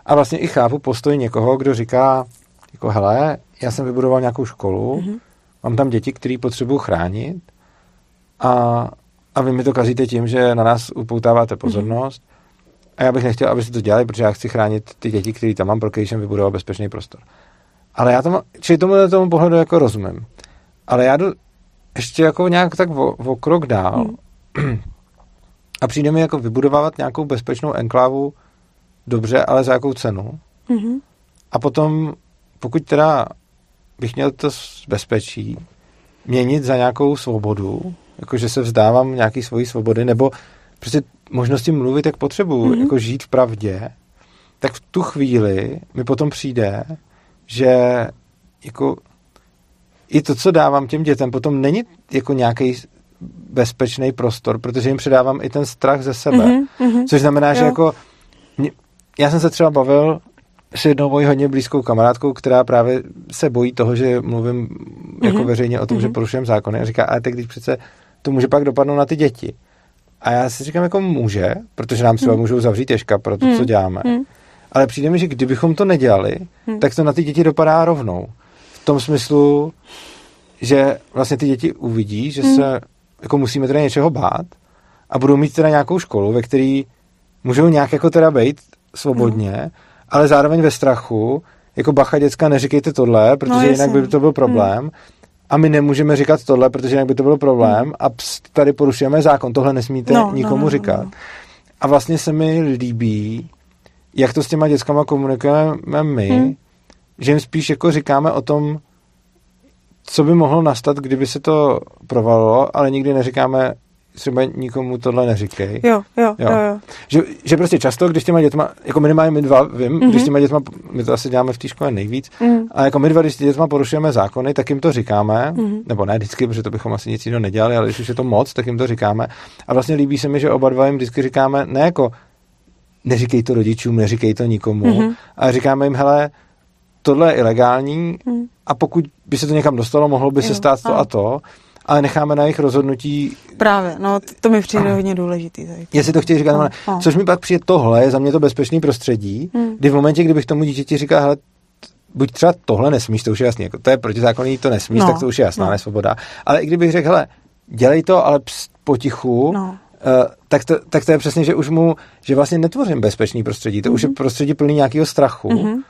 A vlastně i chápu postoj někoho, kdo říká, jako hele, já jsem vybudoval nějakou školu, Mhm. mám tam děti, které potřebuji chránit a, a vy mi to kazíte tím, že na nás upoutáváte pozornost a já bych nechtěl, abyste to dělali, protože já chci chránit ty děti, které tam mám, pro které jsem vybudoval bezpečný prostor. Ale já tomu, čili tomu, tomu pohledu jako rozumím. Ale já jdu ještě jako nějak tak o, o krok dál (clears throat) a přijde mi jako vybudovávat nějakou bezpečnou enklávu dobře, ale za jakou cenu. Mhm. A potom, pokud teda bych měl to z bezpečí měnit za nějakou svobodu, jakože se vzdávám nějaký svojí svobody, nebo prostě možnosti mluvit, jak potřebuju, Mhm. mm-hmm. jako žít v pravdě, tak v tu chvíli mi potom přijde, že jako i to, co dávám těm dětem, potom není jako nějaký bezpečný prostor, protože jim předávám i ten strach ze sebe. Mhm, mhm. Což znamená, že Jo. jako mě, já jsem se třeba bavil s jednou mojí hodně blízkou kamarádkou, která právě se bojí toho, že mluvím jako Mhm. veřejně o tom, že Mhm. porušujeme zákony. A říká, ale tak když přece to může pak dopadnout na ty děti. A já si říkám, jako může, protože nám třeba Mhm. můžou zavřít ježka pro to, co Mhm. děláme. Mhm. Ale přijde mi, že kdybychom to nedělali, Mhm. tak to na ty děti dopadá rovnou. V tom smyslu, že vlastně ty děti uvidí, že Mhm. se jako musíme teda něčeho bát a budou mít teda nějakou školu, ve které můžou nějak jako teda být svobodně, Mhm. ale zároveň ve strachu, jako bacha děcka, neříkejte tohle, protože No, jinak by to byl problém. A my nemůžeme říkat tohle, protože jinak by to byl problém a pst, tady porušujeme zákon, tohle nesmíte No, no, nikomu no, no, říkat. no. A vlastně se mi líbí, jak to s těma dětskama komunikujeme my, Hmm. že jim spíš jako říkáme o tom, co by mohlo nastat, kdyby se to provalilo, ale nikdy neříkáme třeba nikomu tohle neříkej. Jo, jo, Jo. jo, jo. Že, že prostě často, když těma dětma, jako minimálně my dva, vím, mm-hmm. Mhm. když těma dětma, my to asi děláme v té škole nejvíc, Mm. a jako my dva, když dětma porušujeme zákony, tak jim to říkáme, Mhm. nebo ne vždycky, protože to bychom asi nic jiného nedělali, ale když už je to moc, tak jim to říkáme. A vlastně líbí se mi, že oba dva jim vždycky říkáme, ne jako neříkej to rodičům, neříkej to nikomu, Mhm. ale říkáme jim, hele, tohle je ilegální Mm. a pokud by se to někam dostalo, mohlo by se Jo, stát to ano. a to, ale necháme na jejich rozhodnutí, Právě, no to mi přijde hodně důležitý. Tady. jestli to chtějí říkat, nebo ne. No. Což mi pak přijde tohle, je za mě to bezpečný prostředí, Mm. kdy v momentě, kdybych tomu dítěti říkal, hele, buď třeba tohle nesmíš, to už je jasný, jako to je protizákonný, to nesmíš, No, tak to už je jasná no. nesvoboda. Ale i kdybych řekl, hele, dělej to, ale pst, potichu, No. Uh, tak, to, tak to je přesně, že už mu, že vlastně netvořím bezpečný prostředí, to mm-hmm. už je prostředí plný nějakého strachu. Mhm.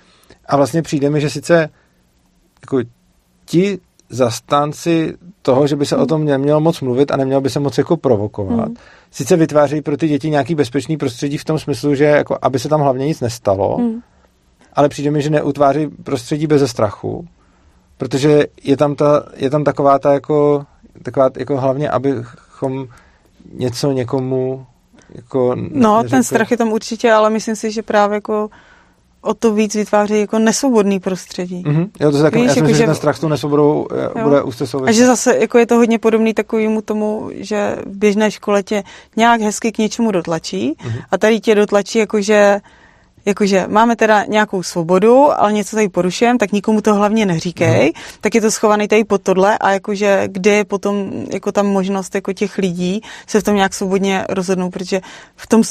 A vlastně přijde mi, že sice jako ti zastánci toho, že by se o tom nemělo moc mluvit a nemělo by se moc jako provokovat, Mhm. sice vytvářejí pro ty děti nějaký bezpečný prostředí v tom smyslu, že jako aby se tam hlavně nic nestalo, Mm. ale přijde mi, že neutváří prostředí bez strachu, protože je tam, ta, je tam taková ta jako, taková jako hlavně, abychom něco někomu jako No, neřekli. ten strach je tam určitě, ale myslím si, že právě jako o to víc vytváří jako nesvobodný prostředí. Mhm, jo, to se tak, Víš, já si jako myslím, že že- ten strach s tou nesvobodou eh, Jo. bude úzce souviset. A že zase jako je to hodně podobný takovému tomu, že v běžné škole tě nějak hezky k něčemu dotlačí Mhm. a tady tě dotlačí jako, že, jakože máme teda nějakou svobodu, ale něco tady porušujeme, tak nikomu to hlavně neříkej, mm. tak je to schovaný tady pod tohle a jakože kde je potom jako tam možnost jako těch lidí se v tom nějak svobodně rozhodnout, protože v tom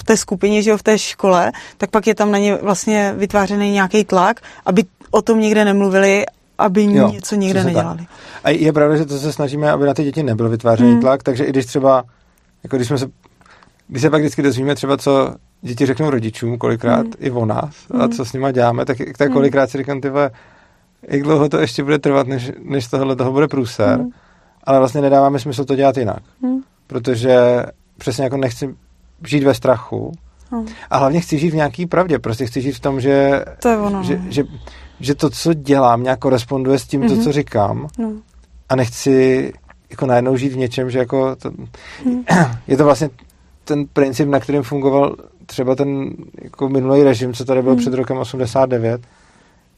v té skupině, že jo, v té škole, tak pak je tam na ně vlastně vytvářený nějaký tlak, aby o tom někde nemluvili, aby jo, něco někde nedělali. Tak. A je pravda, že to se snažíme, aby na ty děti nebyl vytvářený hmm. tlak, takže i když třeba, jako když jsme se, když se pak vždycky dozvíme třeba, co děti řeknou rodičům, kolikrát hmm. i o nás, hmm. a co s nima děláme, tak, tak hmm. kolikrát si říkám, tyhle, jak dlouho to ještě bude trvat, než, než tohle toho bude průser, hmm. ale vlastně nedáváme smysl to dělat jinak. Hmm. Protože přesně jako nechci žít ve strachu, Hmm. A hlavně chci žít v nějaký pravdě, prostě chci žít v tom, že, to, je ono, že, no. že, že to, co dělám, nějak koresponduje s tím, mm-hmm. to, mhm. co říkám. No. A nechci jako najednou žít v něčem, že jako to, hmm. (clears throat) je to vlastně ten princip, na kterým fungoval třeba ten jako minulý režim, co tady byl hmm. před rokem 89,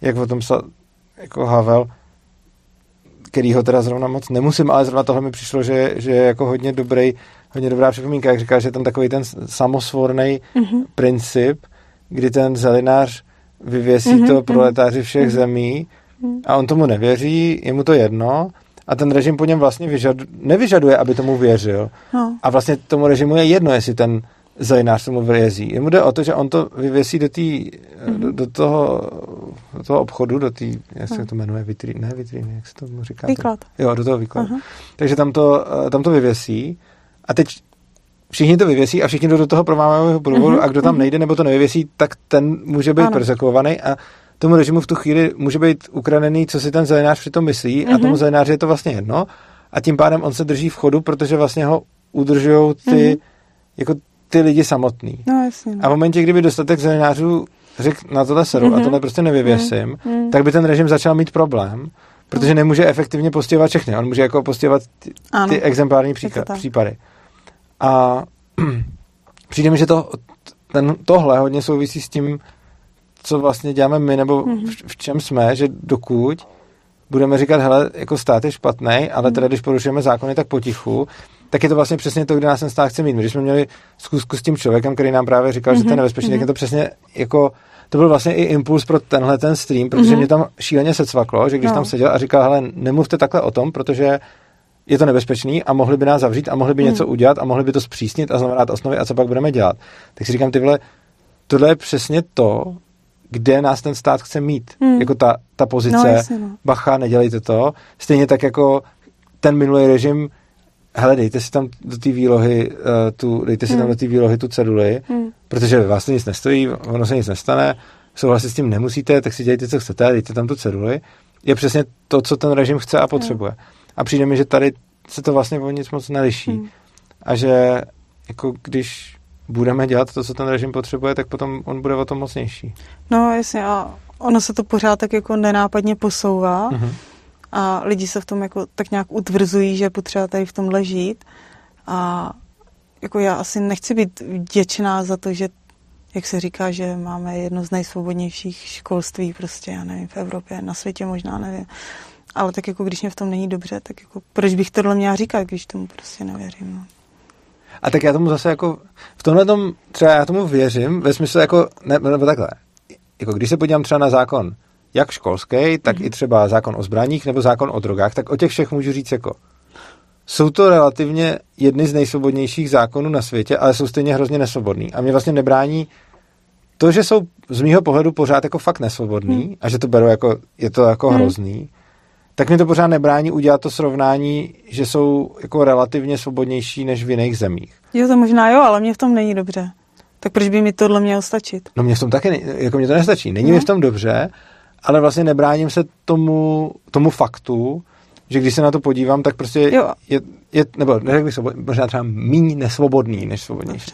jak o tom psal jako Havel, který ho teda zrovna moc nemusím, ale zrovna tohle mi přišlo, že, že je jako hodně dobrý, hodně dobrá připomínka, jak říká, že je tam takový ten samosvorný mm-hmm. princip, kdy ten zelinář vyvěsí mm-hmm, to proletáři všech mm-hmm. zemí a on tomu nevěří, je mu to jedno a ten režim po něm vlastně vyžad, nevyžaduje, aby tomu věřil. No. A vlastně tomu režimu je jedno, jestli ten zelinář tomu vyjezí. Jemu jde o to, že on to vyvěsí do, tý, mm-hmm. do, do, toho, do toho obchodu, do té, jak se to jmenuje, vitríny, ne vitríny, jak se to říká? Výklad. Jo, do toho výkladu. Uh-huh. Takže tam to, tam to vyvěsí a teď všichni to vyvěsí a všichni do toho provámového průvodu uh-huh. a kdo tam uh-huh. nejde nebo to nevyvěsí, tak ten může být persekovaný a tomu režimu v tu chvíli může být ukradený, co si ten zelenář přitom myslí uh-huh. a tomu zelenáři je to vlastně jedno a tím pádem on se drží v chodu, protože vlastně ho udržují ty, uh-huh. jako ty lidi samotný. No, jasně, no. A v momentě, kdyby dostatek zelenářů řekl na tohle seru uh-huh. a tohle prostě nevyvěsím, uh-huh. tak by ten režim začal mít problém, protože nemůže efektivně postihovat všechny. On může jako postihovat ty, ty exemplární příklad, případy. A (clears throat) přijde mi, že to, ten, tohle hodně souvisí s tím, co vlastně děláme my, nebo mm-hmm. v, v čem jsme, že dokud budeme říkat, hele, jako stát je špatný, ale teda když porušujeme zákony, tak potichu, tak je to vlastně přesně to, kde nás ten stát chce mít. My, když jsme měli zkusku s tím člověkem, který nám právě říkal, mm-hmm. že to je mhm. nebezpečné, mm-hmm. tak je to přesně jako to byl vlastně i impuls pro tenhle ten stream, protože mm-hmm. mě tam šíleně secvaklo, že když no. tam seděl a říkal, hele, nemluvte takhle o tom, protože je to nebezpečný a mohli by nás zavřít a mohli by mm. něco udělat a mohli by to zpřísnit a znamenat osnovy a co pak budeme dělat. Tak si říkám, ty vole, tohle je přesně to, kde nás ten stát chce mít. Mm. Jako ta, ta pozice, no, jasně, no. bacha, nedělejte to. Stejně tak jako ten minulý režim, hele, dejte si tam do té výlohy, uh, tu, dejte si mm. tam do té výlohy tu ceduli, mm. protože vás to nic nestojí, ono se nic nestane, souhlasit s tím nemusíte, tak si dělejte, co chcete, dejte tam tu ceduli. Je přesně to, co ten režim chce a potřebuje. Mm. A přijde mi, že tady se to vlastně o nic moc neliší. Hmm. A že jako když budeme dělat to, co ten režim potřebuje, tak potom on bude o tom mocnější. No jasně a ono se to pořád tak jako nenápadně posouvá mm-hmm. A lidi se v tom jako tak nějak utvrzují, že je potřeba tady v tom ležít a jako já asi nechci být vděčná za to, že jak se říká, že máme jedno z nejsvobodnějších školství prostě, já nevím, v Evropě, na světě možná, nevím. Ale tak jako když mě v tom není dobře, tak jako proč bych tohle měla říkat, když tomu prostě nevěřím. No. A tak já tomu zase jako, v tomhle tom třeba já tomu věřím, ve smyslu jako, ne, nebo takhle, jako když se podívám třeba na zákon, jak školský, tak mm-hmm. i třeba zákon o zbraních nebo zákon o drogách, tak o těch všech můžu říct jako, jsou to relativně jedny z nejsvobodnějších zákonů na světě, ale jsou stejně hrozně nesvobodný. A mě vlastně nebrání to, že jsou z mýho pohledu pořád jako fakt nesvobodný hmm. a že to beru jako, je to jako hmm. hrozný, tak mi to pořád nebrání udělat to srovnání, že jsou jako relativně svobodnější než v jiných zemích. Jo, to možná jo, ale mě v tom není dobře. Tak proč by mi tohle mělo stačit? No mě v tom taky, jako mě to nestačí. Není no. mi v tom dobře, ale vlastně nebráním se tomu, tomu faktu, že když se na to podívám, tak prostě jo. je, je, nebo neřekl bych svobodný, možná třeba méně nesvobodný než svobodnější.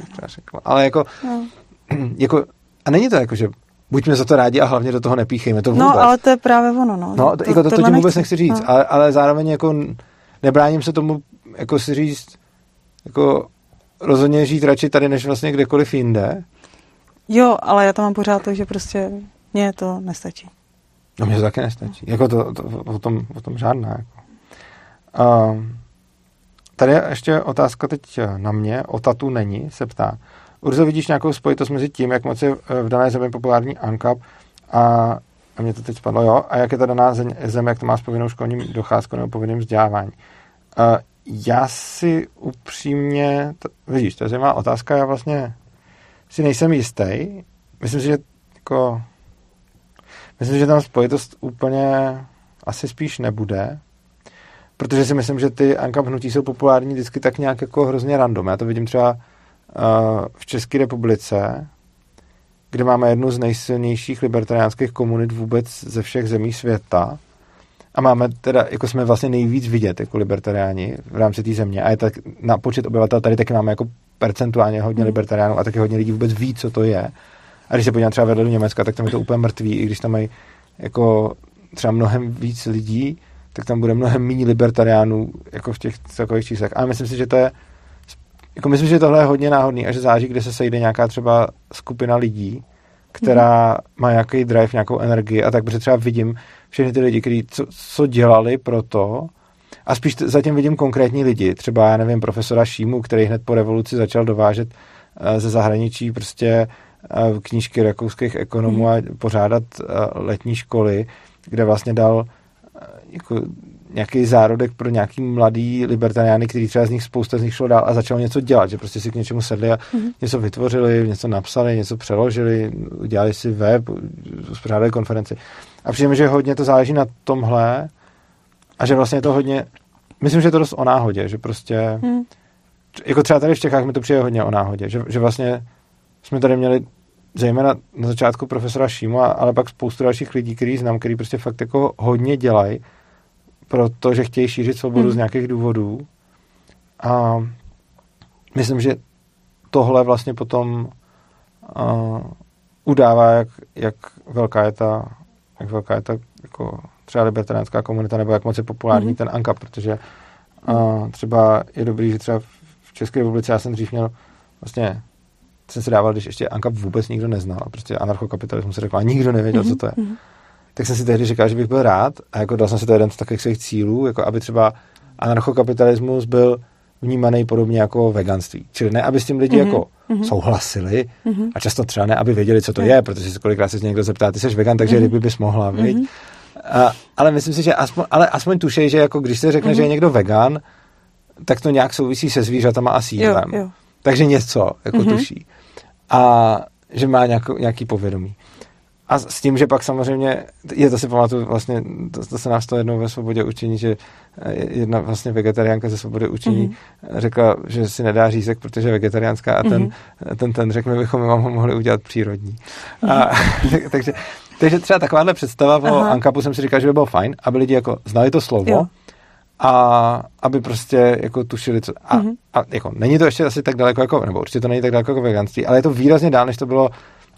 No. Ale jako, no. (clears throat) jako, a není to jako, že buďme za to rádi a hlavně do toho nepíchejme to no, vůbec. No, ale to je právě ono, no. No, to, jako to, to, to tím vůbec nechci říct, no. ale, ale zároveň jako nebráním se tomu, jako si říct, jako rozhodně žít radši tady, než vlastně kdekoliv jinde. Jo, ale já tam mám pořád to, že prostě mně to nestačí. No mně to taky nestačí. Jako to, to, o, tom, o tom žádná. Jako. Uh, tady je ještě otázka teď na mě. O tatu není, se ptá. Urzo, vidíš nějakou spojitost mezi tím, jak moc je v dané zemi populární ANCAP a a mě to teď spadlo, jo, a jak je ta daná země, jak to má s povinnou školním docházkou nebo povinným vzdělávání. Uh, já si upřímně, to, vidíš, to je zajímavá otázka, já vlastně si nejsem jistý. Myslím si, že jako, myslím, že tam spojitost úplně asi spíš nebude, protože si myslím, že ty ANCAP hnutí jsou populární vždycky tak nějak jako hrozně random. Já to vidím třeba uh, v České republice, kde máme jednu z nejsilnějších libertariánských komunit vůbec ze všech zemí světa. A máme teda, jako jsme vlastně nejvíc vidět jako libertariáni v rámci té země. A je tak na počet obyvatel tady taky máme jako percentuálně hodně hmm. libertariánů a taky hodně lidí vůbec ví, co to je. A když se podívám třeba vedle do Německa, tak tam je to úplně mrtvý, i když tam mají jako třeba mnohem víc lidí, tak tam bude mnohem méně libertariánů jako v těch celkových číslech. A myslím si, že to je jako myslím, že tohle je hodně náhodný a že záží, kde se sejde nějaká třeba skupina lidí, která mm. má nějaký drive, nějakou energii a tak, protože třeba vidím všechny ty lidi, kteří co, co dělali pro to a spíš zatím vidím konkrétní lidi, třeba já nevím, profesora Šímu, který hned po revoluci začal dovážet uh, ze zahraničí prostě knížky rakouských ekonomů a pořádat uh, letní školy, kde vlastně dal uh, jako nějaký zárodek pro nějaký mladý libertariány, který třeba z nich spousta z nich šlo dál a začalo něco dělat, že prostě si k něčemu sedli a mm-hmm. něco vytvořili, něco napsali, něco přeložili, udělali si web, uspořádali konferenci. A přijde že hodně to záleží na tomhle a že vlastně to hodně, myslím, že je to dost o náhodě, že prostě, mm. jako třeba tady v Čechách mi to přijde hodně o náhodě, že, že vlastně jsme tady měli zejména na začátku profesora Šíma, ale pak spoustu dalších lidí, který znám, který prostě fakt jako hodně dělají protože chtějí šířit svobodu hmm. z nějakých důvodů. A myslím, že tohle vlastně potom uh, udává, jak, jak velká je ta, jak velká je ta jako třeba libertariánská komunita, nebo jak moc je populární mm-hmm. ten ANCAP, protože uh, třeba je dobrý, že třeba v České republice já jsem dřív měl vlastně jsem si dával, když ještě ANCAP vůbec nikdo neznal, prostě anarchokapitalismus se řekl, a nikdo nevěděl, mm-hmm. co to je. Mm-hmm tak jsem si tehdy říkal, že bych byl rád a jako dal jsem si to jeden z takových svých cílů, jako aby třeba anarchokapitalismus byl vnímaný podobně jako veganství. Čili ne, aby s tím lidi mm-hmm. jako mm-hmm. souhlasili mm-hmm. a často třeba ne, aby věděli, co to je, protože se kolikrát se někdo zeptá, ty jsi vegan, takže mm-hmm. ryby bys mohla, mm-hmm. A, ale myslím si, že aspoň, ale aspoň tušej, že jako když se řekne, mm-hmm. že je někdo vegan, tak to nějak souvisí se zvířatama a sídlem. Jo, jo. Takže něco jako mm-hmm. tuší. A že má nějakou, nějaký povědomí. A s tím, že pak samozřejmě, je to si pamatuju, vlastně, to, to se nás to jednou ve svobodě učení, že eh, jedna vlastně vegetariánka ze svobody učení mm-hmm. řekla, že si nedá řízek, protože je vegetariánská a ten, mm-hmm. ten, ten řekl, my bychom ho mohli udělat přírodní. Mm-hmm. A, (laughs) takže, takže třeba takováhle představa Aha. o Ankapu jsem si říkal, že by bylo fajn, aby lidi jako znali to slovo, jo a aby prostě jako tušili, co... A, mm-hmm. a jako není to ještě asi tak daleko jako, nebo určitě to není tak daleko jako veganství, ale je to výrazně dál, než to bylo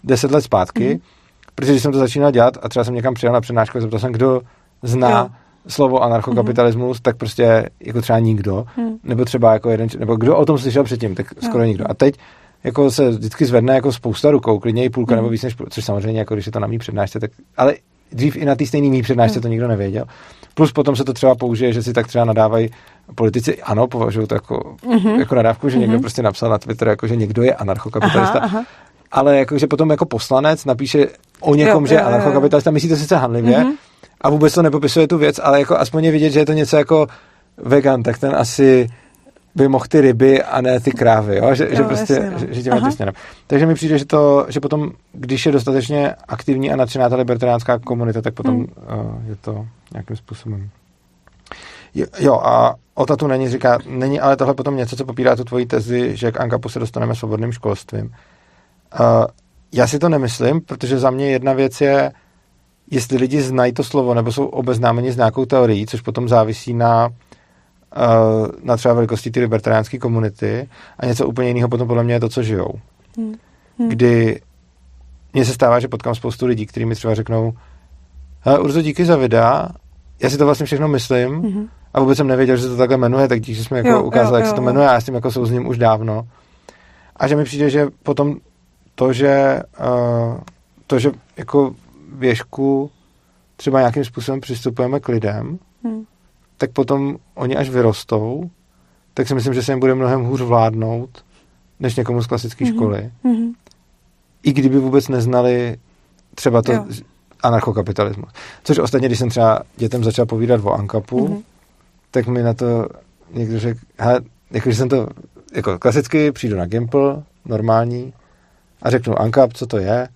deset let zpátky. Mm-hmm Protože když jsem to začínal dělat a třeba jsem někam přijel na přednášku a zeptal jsem, kdo zná jo. slovo anarchokapitalismus, mm-hmm. tak prostě jako třeba nikdo, mm. nebo třeba jako jeden, nebo kdo o tom slyšel předtím, tak skoro jo. nikdo. A teď jako se vždycky zvedne jako spousta rukou, klidně i půlka mm. nebo víc než půlka, což samozřejmě jako když je to na mý přednášce, tak, ale dřív i na té stejné mý přednášce mm. to nikdo nevěděl. Plus potom se to třeba použije, že si tak třeba nadávají politici, ano, považují to jako, mm-hmm. jako nadávku, že mm-hmm. někdo prostě napsal na Twitter, jako, že někdo je anarchokapitalista. Aha, aha ale jakože potom jako poslanec napíše o někom, jo, že je anarchokapitalista, myslí to sice hanlivě mm-hmm. a vůbec to nepopisuje tu věc, ale jako aspoň je vidět, že je to něco jako vegan, tak ten asi by mohl ty ryby a ne ty krávy, jo? Že, jo, že prostě, jasně, no. že, že tím je směrem. Takže mi přijde, že to, že potom, když je dostatečně aktivní a nadšená ta libertariánská komunita, tak potom hmm. uh, je to nějakým způsobem. Jo, jo a Ota tu není, říká, není ale tohle potom něco, co popírá tu tvoji tezi, že k Ankapu se dostaneme svobodným školstvím. Uh, já si to nemyslím, protože za mě jedna věc je, jestli lidi znají to slovo nebo jsou obeznámeni s nějakou teorií, což potom závisí na, na třeba velikosti té libertariánské komunity a něco úplně jiného potom podle mě je to, co žijou. Hmm. Hmm. Kdy mně se stává, že potkám spoustu lidí, kteří mi třeba řeknou Urzo, díky za videa, já si to vlastně všechno myslím hmm. a vůbec jsem nevěděl, že se to takhle jmenuje, tak díky, že jsme jako ukázali, jak jo, se to jmenuje a já s tím jako souzním už dávno. A že mi přijde, že potom to, že, uh, to, že jako věšku třeba nějakým způsobem přistupujeme k lidem, hmm. Tak potom oni až vyrostou, tak si myslím, že se jim bude mnohem hůř vládnout, než někomu z klasické Mhm. školy. Mhm. I kdyby vůbec neznali třeba to Jo. anarchokapitalismus. Což ostatně, když jsem třeba dětem začal povídat o Ankapu, Mhm. tak mi na to někdo řekl, hele, jakože jsem to, jako klasicky přijdu na Gimple, normální, a řeknu Ankap, co to je,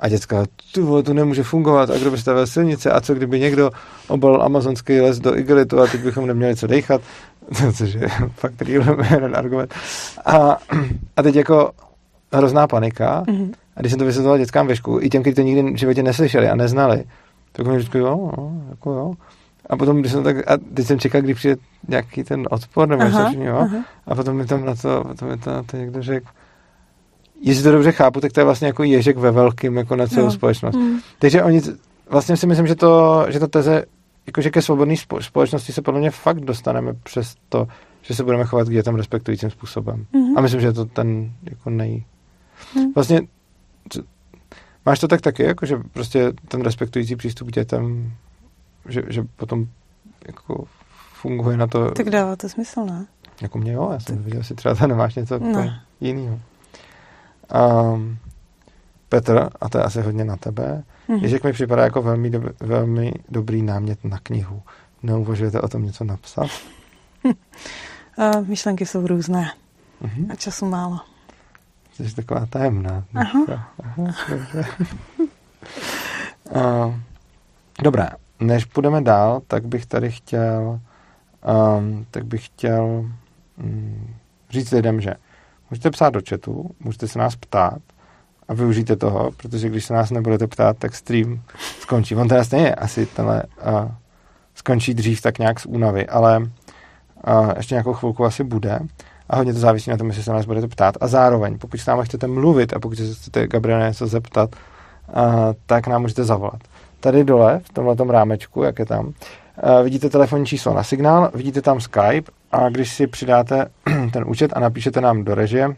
a děcka, ty vole, to nemůže fungovat, a kdo by stavil silnice, a co kdyby někdo obal amazonský les do igelitu a teď bychom neměli co dejchat, (laughs) což je (laughs) fakt (laughs) jeden argument. A, a teď jako hrozná panika, Mhm. a když jsem to vysvětloval dětskám ve školu, i těm, kteří to nikdy v životě neslyšeli a neznali, tak mi vždycky, jo, jo, jako jo. A potom, když jsem tak, a teď jsem čekal, kdy přijde nějaký ten odpor, nebo Aha, něco, jo. aha. A potom mi tam na to, potom mi to, na to někdo řekl, jestli to dobře chápu, tak to je vlastně jako ježek ve velkým, jako na celou Jo. společnost. Mhm. Takže oni, vlastně si myslím, že to, že to teze, jakože ke svobodné spo- společnosti se podle mě fakt dostaneme přes to, že se budeme chovat k dětem respektujícím způsobem. Mhm. A myslím, že je to ten jako nej... Mhm. Vlastně co- máš to tak taky, jako že prostě ten respektující přístup k dětem, že, že potom jako funguje na to, Tak dává to smysl, ne? jako mě jo, já jsem viděl, že třeba tam nemáš něco úplně jiného. Um, Petr, a to je asi hodně na tebe, Mhm. Ježek mi připadá jako velmi, dob- velmi dobrý námět na knihu. Neuvažujete o tom něco napsat? A (laughs) myšlenky jsou různé Mhm. a času málo. Jsi taková tajemná. Aha. Aha dobře. uh, dobré, než půjdeme dál, tak bych tady chtěl um, tak bych chtěl um, říct lidem, že můžete psát do chatu, můžete se nás ptát a využijte toho, protože když se nás nebudete ptát, tak stream skončí. On teda stejně asi tenhle uh, skončí dřív tak nějak z únavy, ale uh, ještě nějakou chvilku asi bude a hodně to závisí na tom, jestli se nás budete ptát. A zároveň, pokud s námi chcete mluvit a pokud se chcete Gabriela něco zeptat, uh, tak nám můžete zavolat. Tady dole, v tomhle rámečku, jak je tam, uh, vidíte telefonní číslo na signál, vidíte tam Skype a když si přidáte (clears throat) ten účet a napíšete nám do režie,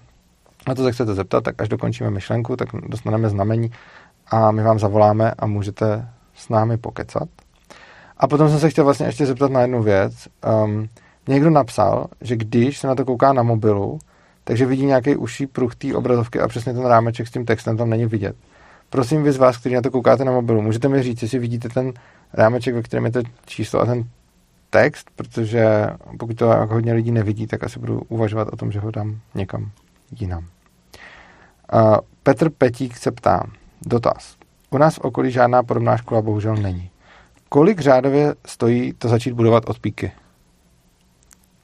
na to se chcete zeptat, tak až dokončíme myšlenku, tak dostaneme znamení a my vám zavoláme a můžete s námi pokecat. A potom jsem se chtěl vlastně ještě zeptat na jednu věc. Um, někdo napsal, že když se na to kouká na mobilu, takže vidí nějaký uší pruh té obrazovky a přesně ten rámeček s tím textem tam není vidět. Prosím vy z vás, kteří na to koukáte na mobilu, můžete mi říct, jestli vidíte ten rámeček, ve kterém je to číslo a ten text, protože pokud to jako hodně lidí nevidí, tak asi budu uvažovat o tom, že ho dám někam jinam. Uh, Petr Petík se ptá, dotaz. U nás v okolí žádná podobná škola bohužel není. Kolik řádově stojí to začít budovat od píky?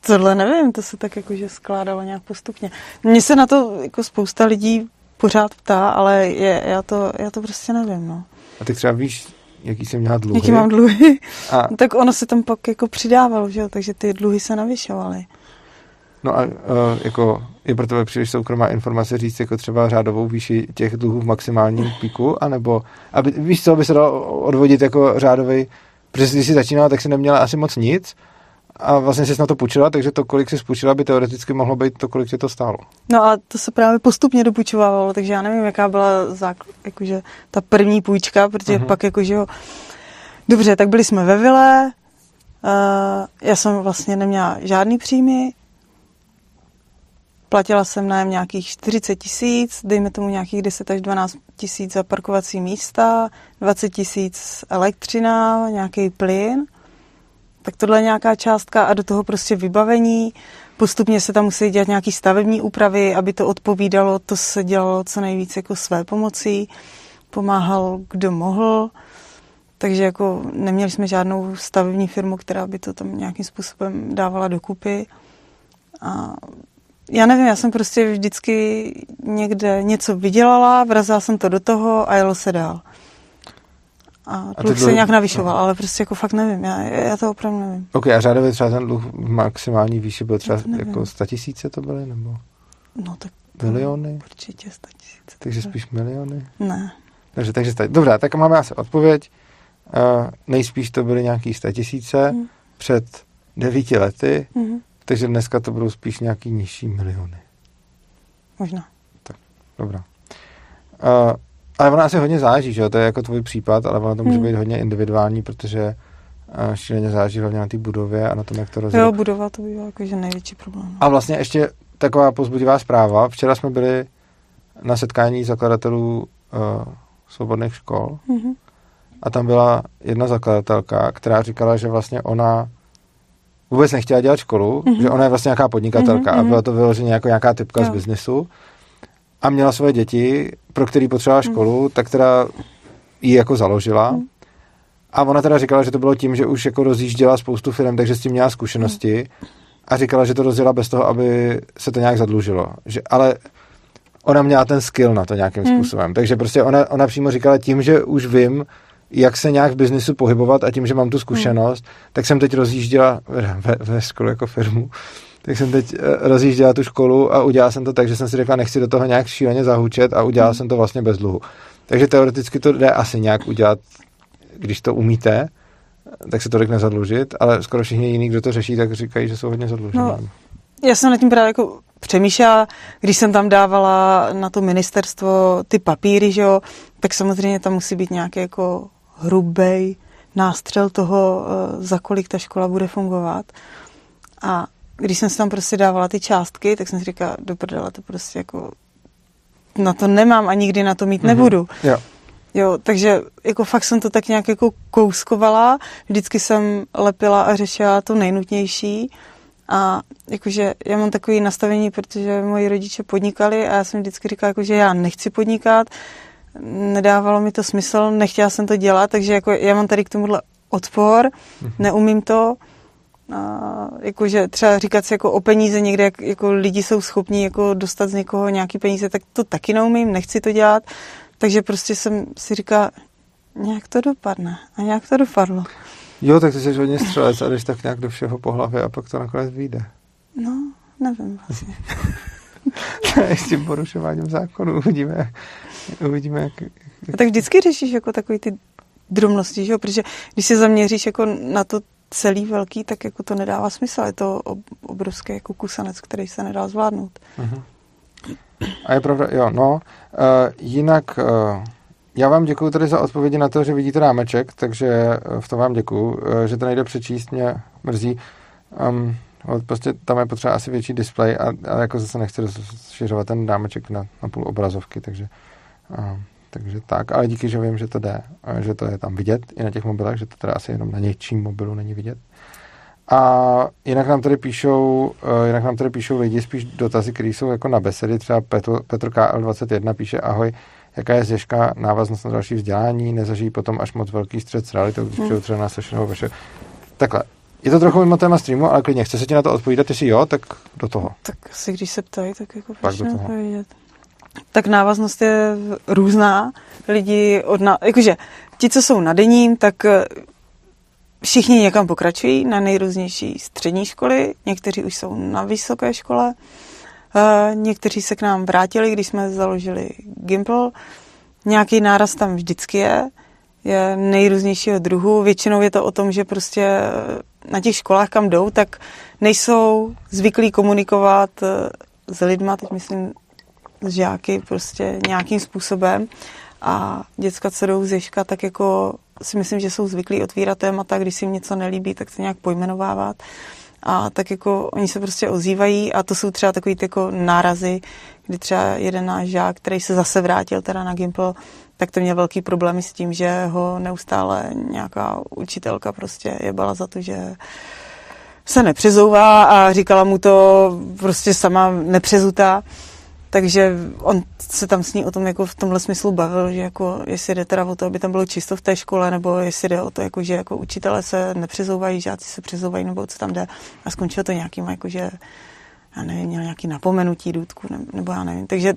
Tohle nevím, to se tak jakože skládalo nějak postupně. Mně se na to jako spousta lidí pořád ptá, ale je, já, to, já to prostě nevím, no. A ty třeba víš, jaký jsi měla dluhy? Jaký mám dluhy? A, (laughs) tak ono se tam pak jako přidávalo, že jo, takže ty dluhy se navyšovaly. no a uh, jako je pro tebe příliš soukromá informace říct jako třeba řádovou výši těch dluhů v maximálním píku, anebo aby, víš co, by se dalo odvodit jako řádový, protože když jsi začínala, tak si neměla asi moc nic a vlastně jsi na to půjčila, takže to, kolik jsi půjčila, by teoreticky mohlo být to, kolik tě to stálo. No a to se právě postupně dopučovávalo, takže já nevím, jaká byla zákl- jakože ta první půjčka, protože uh-huh. pak jakože jo, dobře, tak byli jsme ve vile, uh, já jsem vlastně neměla žádný příjmy, platila jsem nájem nějakých 40 tisíc, dejme tomu nějakých 10 až 12 tisíc za parkovací místa, 20 tisíc elektřina, nějaký plyn, tak tohle je nějaká částka a do toho prostě vybavení. Postupně se tam musí dělat nějaké stavební úpravy, aby to odpovídalo, to se dělalo co nejvíc jako své pomocí. Pomáhal, kdo mohl. Takže jako neměli jsme žádnou stavební firmu, která by to tam nějakým způsobem dávala dokupy. A já nevím, já jsem prostě vždycky někde něco vydělala, vrazila jsem to do toho a jelo se dál. A A dluh se nějak navyšoval, no. ale prostě jako fakt nevím, já, já to opravdu nevím. Ok, a řádově třeba ten dluh v maximální výši byl třeba jako 100 tisíce to byly, nebo No tak miliony? určitě 100 tisíc. Takže spíš miliony? Ne. Takže, takže sta- dobrá, tak máme asi odpověď. Uh, nejspíš to byly nějaký 100 tisíce Mhm. před devíti lety, Mhm. takže dneska to budou spíš nějaký nižší miliony. Možná. Dobrá. Uh, ale ono asi hodně záleží, že jo? To je jako tvůj případ, ale ono to může Hmm. být hodně individuální, protože uh, šíleně záleží hlavně na té budově a na tom, jak to Jo, rozhodne. budova to bývá jakože největší problém. A vlastně ještě taková pozbudivá zpráva. Včera jsme byli na setkání zakladatelů uh, svobodných škol mm-hmm. a tam byla jedna zakladatelka, která říkala, že vlastně ona vůbec nechtěla dělat školu, mm-hmm. že ona je vlastně nějaká podnikatelka mm-hmm. a mhm. byla to vyloženě jako nějaká typka jo. z biznesu a měla svoje děti, pro který potřebovala mhm. školu, mm. tak teda ji jako založila. Mm. A ona teda říkala, že to bylo tím, že už jako rozjížděla spoustu firm, takže s tím měla zkušenosti. Mm. A říkala, že to rozjela bez toho, aby se to nějak zadlužilo. Že, ale ona měla ten skill na to nějakým mm. způsobem. Takže prostě ona, ona přímo říkala tím, že už vím, jak se nějak v biznisu pohybovat a tím, že mám tu zkušenost, mm. tak jsem teď rozjížděla ve, ve školu jako firmu tak jsem teď eh, rozjížděla tu školu a udělal jsem to tak, že jsem si řekla, nechci do toho nějak šíleně zahučet a udělal hmm. jsem to vlastně bez dluhu. Takže teoreticky to jde asi nějak udělat, když to umíte, tak se tolik nezadlužit, ale skoro všichni jiní, kdo to řeší, tak říkají, že jsou hodně zadlužení. No, já jsem nad tím právě jako přemýšlela, když jsem tam dávala na to ministerstvo ty papíry, že jo, tak samozřejmě tam musí být nějaký jako hrubý nástřel toho, eh, za kolik ta škola bude fungovat. A když jsem si tam prostě dávala ty částky, tak jsem si říkala, do prdele, to prostě jako na to nemám a nikdy na to mít mm-hmm. nebudu. Jo. Jo, takže jako fakt jsem to tak nějak jako kouskovala, vždycky jsem lepila a řešila to nejnutnější a jakože já mám takový nastavení, protože moji rodiče podnikali a já jsem vždycky říkala, jako, že já nechci podnikat, nedávalo mi to smysl, nechtěla jsem to dělat, takže jako já mám tady k tomuhle odpor, mm-hmm. neumím to, a jakože třeba říkat si jako o peníze někde, jak jako lidi jsou schopní jako dostat z někoho nějaký peníze, tak to taky neumím, nechci to dělat. Takže prostě jsem si říkala, nějak to dopadne. A nějak to dopadlo. Jo, tak ty jsi hodně střelec a jdeš tak nějak do všeho po hlavě a pak to nakonec vyjde. No, nevím vlastně. (laughs) s tím porušováním zákonu uvidíme, uvidíme jak, jak... A tak vždycky řešíš jako takový ty drobnosti, že jo? protože když se zaměříš jako na to, celý velký, tak jako to nedává smysl. Je to obrovský jako kusanec, který se nedá zvládnout. Uh-huh. A je pravda, jo, no. Uh, jinak uh, já vám děkuji tady za odpovědi na to, že vidíte rámeček, takže eh, v tom vám děkuji. Uh, že to nejde přečíst, mě mrzí. Um, prostě tam je potřeba asi větší displej a, a jako zase nechci rozšiřovat ten rámeček na, na půl obrazovky, takže uh, takže tak, ale díky, že vím, že to jde, že to je tam vidět i na těch mobilech, že to teda asi jenom na něčím mobilu není vidět. A jinak nám tady píšou, eh, jinak nám tady píšou lidi spíš dotazy, které jsou jako na besedy. Třeba Petr, Petr KL21 píše, ahoj, jaká je zješka návaznost na další vzdělání, nezažijí potom až moc velký střed s realitou, když hmm. třeba nás vaše... Takhle, je to trochu mimo téma streamu, ale klidně, chce se ti na to odpovídat, jestli jo, tak do toho. Tak asi když se ptají, tak jako Pak do toho. Tak návaznost je různá. Lidi od na, jakože ti, co jsou na denním, tak eh, všichni někam pokračují na nejrůznější střední školy, někteří už jsou na vysoké škole, eh, někteří se k nám vrátili, když jsme založili Gimple. Nějaký náraz tam vždycky je, je nejrůznějšího druhu. Většinou je to o tom, že prostě eh, na těch školách, kam jdou, tak nejsou zvyklí komunikovat s lidma, teď myslím žáky prostě nějakým způsobem a děcka, co jdou z Ježka, tak jako si myslím, že jsou zvyklí otvírat témata, když si jim něco nelíbí, tak se nějak pojmenovávat. A tak jako oni se prostě ozývají a to jsou třeba takový jako nárazy, kdy třeba jeden náš žák, který se zase vrátil teda na Gimple, tak to měl velký problémy s tím, že ho neustále nějaká učitelka prostě jebala za to, že se nepřezouvá a říkala mu to prostě sama nepřezutá. Takže on se tam s ní o tom jako v tomhle smyslu bavil, že jako jestli jde teda o to, aby tam bylo čisto v té škole, nebo jestli jde o to, jako, že jako učitelé se nepřezouvají, žáci se přezouvají, nebo co tam jde. A skončilo to nějakým, jako, že já nevím, měl nějaký napomenutí důdku, nebo já nevím. Takže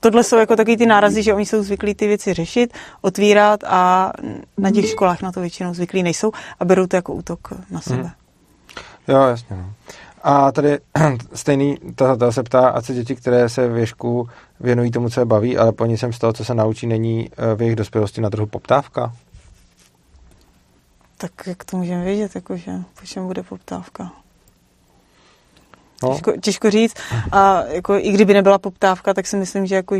tohle jsou jako taky ty nárazy, že oni jsou zvyklí ty věci řešit, otvírat a na těch školách na to většinou zvyklí nejsou a berou to jako útok na sebe. Hmm. Jo, jasně. No. A tady (clears throat) stejný tato se ptá, a co děti, které se v věžku věnují tomu, co je baví, ale po jsem z toho, co se naučí, není eh, v jejich dospělosti na trhu poptávka? Tak jak to můžeme vědět, jakože, po čem bude poptávka? No. Těžko, těžko říct. A jako, i kdyby nebyla poptávka, tak si myslím, že jako,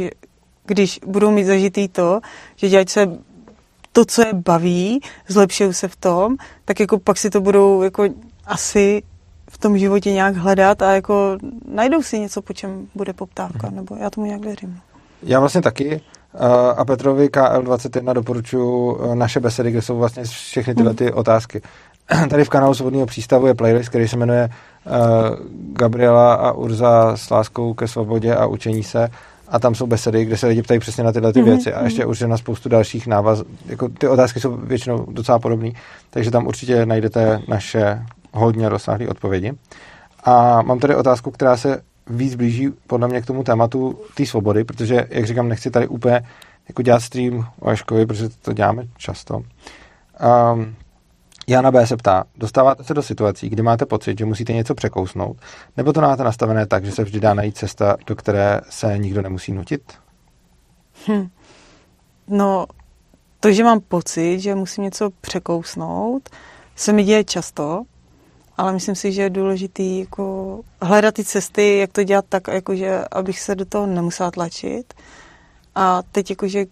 když budou mít zažitý to, že dělají se to, co je baví, zlepšují se v tom, tak jako pak si to budou jako asi v tom životě nějak hledat a jako najdou si něco, po čem bude poptávka, mm. nebo já tomu nějak věřím. Já vlastně taky a Petrovi KL21 doporučuji naše besedy, kde jsou vlastně všechny tyhle ty otázky. (clears throat) Tady v kanálu Svobodného přístavu je playlist, který se jmenuje uh, Gabriela a Urza s láskou ke svobodě a učení se a tam jsou besedy, kde se lidi ptají přesně na tyhle ty mm-hmm. věci a ještě určitě na spoustu dalších návaz. Jako ty otázky jsou většinou docela podobné, takže tam určitě najdete naše hodně rozsáhlé odpovědi. A mám tady otázku, která se víc blíží podle mě k tomu tématu té svobody, protože, jak říkám, nechci tady úplně jako dělat stream o Ješkovi, protože to děláme často. Um, Jana B. se ptá, dostáváte se do situací, kdy máte pocit, že musíte něco překousnout, nebo to máte nastavené tak, že se vždy dá najít cesta, do které se nikdo nemusí nutit? Hm. No, to, že mám pocit, že musím něco překousnout, se mi děje často, ale myslím si, že je důležité jako hledat ty cesty, jak to dělat tak, jakože, abych se do toho nemusela tlačit. A teď jakože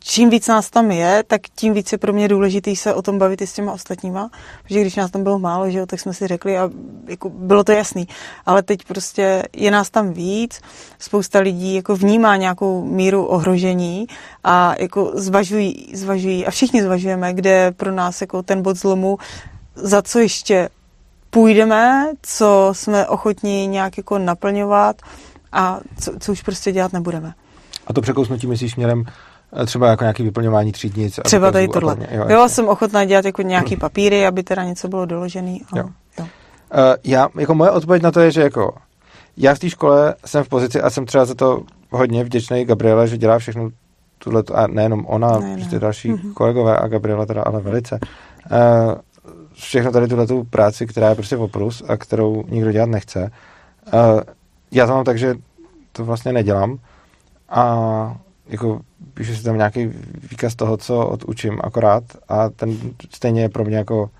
čím víc nás tam je, tak tím víc je pro mě důležitý se o tom bavit i s těma ostatníma, protože když nás tam bylo málo, že jo, tak jsme si řekli a jako bylo to jasný. Ale teď prostě je nás tam víc, spousta lidí jako vnímá nějakou míru ohrožení a jako zvažují, zvažují a všichni zvažujeme, kde pro nás jako ten bod zlomu, za co ještě půjdeme, co jsme ochotní nějak jako naplňovat a co, co už prostě dělat nebudeme. A to překousnutí myslíš směrem eh, třeba jako nějaký vyplňování třídnic? Třeba tady tohle. Jo, jo jsem ochotná dělat jako nějaký papíry, aby teda něco bylo doložené. Jo. Jo. Uh, já, jako moje odpověď na to je, že jako já v té škole jsem v pozici a jsem třeba za to hodně vděčný Gabriele, že dělá všechno tuhle, a nejenom ona, ne, prostě ne. další mm-hmm. kolegové a Gabriela teda ale velice. Uh, všechno tady tuhle tu práci, která je prostě oprus a kterou nikdo dělat nechce. Uh, já to mám tak, že to vlastně nedělám a jako píšu si tam nějaký výkaz toho, co odučím akorát a ten stejně je pro mě jako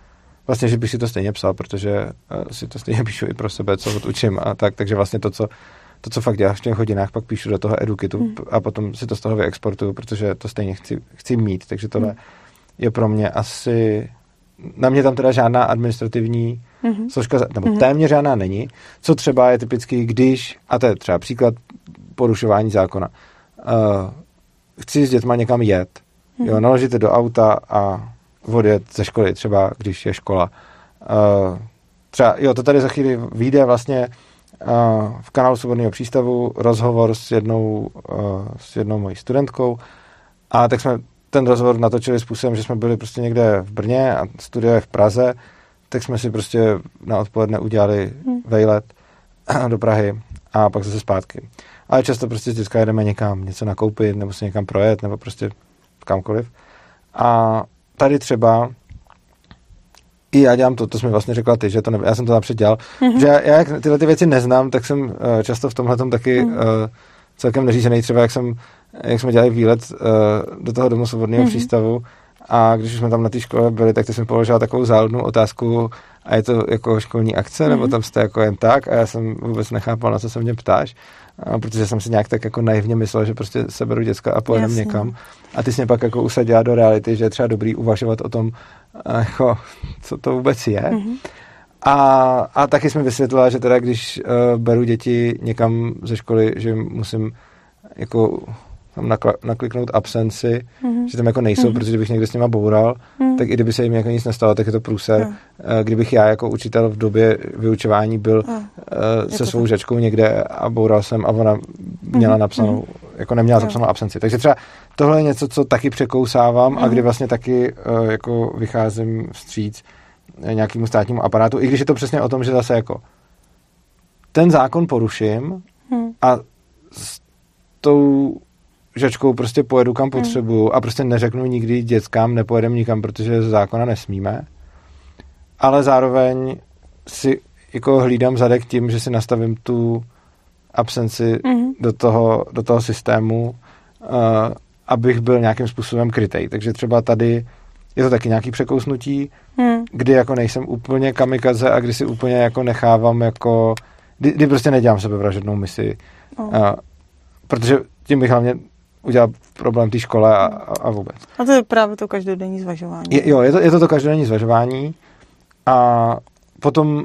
vlastně, že bych si to stejně psal, protože uh, si to stejně (laughs) píšu i pro sebe, co odučím a tak, takže vlastně to, co to, co fakt děláš v těch hodinách, pak píšu do toho edukitu hmm. a potom si to z toho vyexportuju, protože to stejně chci, chci mít, takže tohle hmm. je pro mě asi na mě tam teda žádná administrativní mm-hmm. složka, nebo mm-hmm. téměř žádná není. Co třeba je typicky, když, a to je třeba příklad porušování zákona, uh, chci s dětma někam jet, mm-hmm. jo, naložit do auta a odjet ze školy, třeba když je škola. Uh, třeba, jo, to tady za chvíli vyjde vlastně uh, v kanálu Svobodného přístavu rozhovor s jednou, uh, s jednou mojí studentkou a tak jsme ten rozhovor natočili způsobem, že jsme byli prostě někde v Brně a studio je v Praze, tak jsme si prostě na odpoledne udělali hmm. vejlet (clears throat) do Prahy a pak zase zpátky. Ale často prostě vždycky jdeme někam něco nakoupit, nebo se někam projet, nebo prostě kamkoliv. A tady třeba i já dělám to, to jsi mi vlastně řekla ty, že to ne, já jsem to napřed dělal, mm-hmm. že já, já jak tyhle ty věci neznám, tak jsem uh, často v tomhle taky mm. uh, celkem neřízený, třeba jak jsem jak jsme dělali výlet uh, do toho domu svobodného mm-hmm. přístavu a když jsme tam na té škole byli, tak ty jsem položila takovou záludnou otázku a je to jako školní akce, mm-hmm. nebo tam jste jako jen tak a já jsem vůbec nechápal, na co se mě ptáš, a protože jsem si nějak tak jako naivně myslel, že prostě seberu děcka a pojedem někam. A ty jsi mě pak jako usadila do reality, že je třeba dobrý uvažovat o tom, jako, co to vůbec je. Mm-hmm. A, a taky jsme vysvětlila, že teda když uh, beru děti někam ze školy, že musím jako tam nakla- nakliknout absenci, mm-hmm. že tam jako nejsou, mm-hmm. protože bych někde s nima boural, mm-hmm. tak i kdyby se jim jako nic nestalo, tak je to průser. Mm. Kdybych já jako učitel v době vyučování byl mm. uh, se svou žačkou někde a boural jsem a ona měla mm-hmm. napsanou, mm-hmm. jako neměla zapsanou absenci. Takže třeba tohle je něco, co taky překousávám mm-hmm. a kdy vlastně taky uh, jako vycházím vstříc nějakému státnímu aparátu, i když je to přesně o tom, že zase jako ten zákon poruším mm. a s tou žačkou prostě pojedu kam hmm. potřebuju a prostě neřeknu nikdy dětskám, nepojedem nikam, protože z zákona nesmíme. Ale zároveň si jako hlídám zadek tím, že si nastavím tu absenci mm. do, toho, do toho systému, uh, abych byl nějakým způsobem krytej. Takže třeba tady je to taky nějaký překousnutí, mm. kdy jako nejsem úplně kamikaze a kdy si úplně jako nechávám jako, kdy, kdy prostě nedělám sebevražednou misi. Oh. Uh, protože tím bych hlavně udělat problém té škole a, a vůbec. A to je právě to každodenní zvažování. Je, jo, je to, je to to každodenní zvažování a potom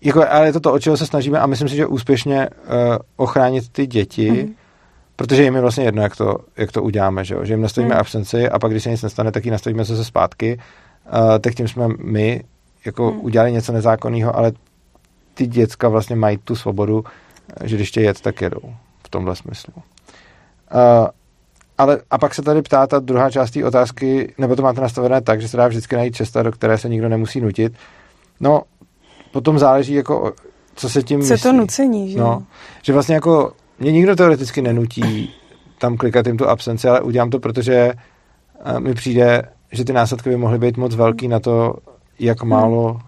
jako, ale je to to, o čeho se snažíme a myslím si, že úspěšně uh, ochránit ty děti, mm. Protože jim je vlastně jedno, jak to, jak to uděláme, že, jo? že jim nastavíme mm. absenci a pak, když se nic nestane, tak ji nastavíme zase zpátky. Uh, tak tím jsme my jako mm. udělali něco nezákonného, ale ty děcka vlastně mají tu svobodu, že když tě jet, tak jedou v tomhle smyslu. Uh, ale a pak se tady ptá ta druhá část té otázky, nebo to máte nastavené tak, že se dá vždycky najít cesta, do které se nikdo nemusí nutit. No, potom záleží, jako, co se tím Co myslí. to nucení, že No, že vlastně jako mě nikdo teoreticky nenutí tam klikat jim tu absenci, ale udělám to, protože uh, mi přijde, že ty následky by mohly být moc velký na to, jak Hmm. málo...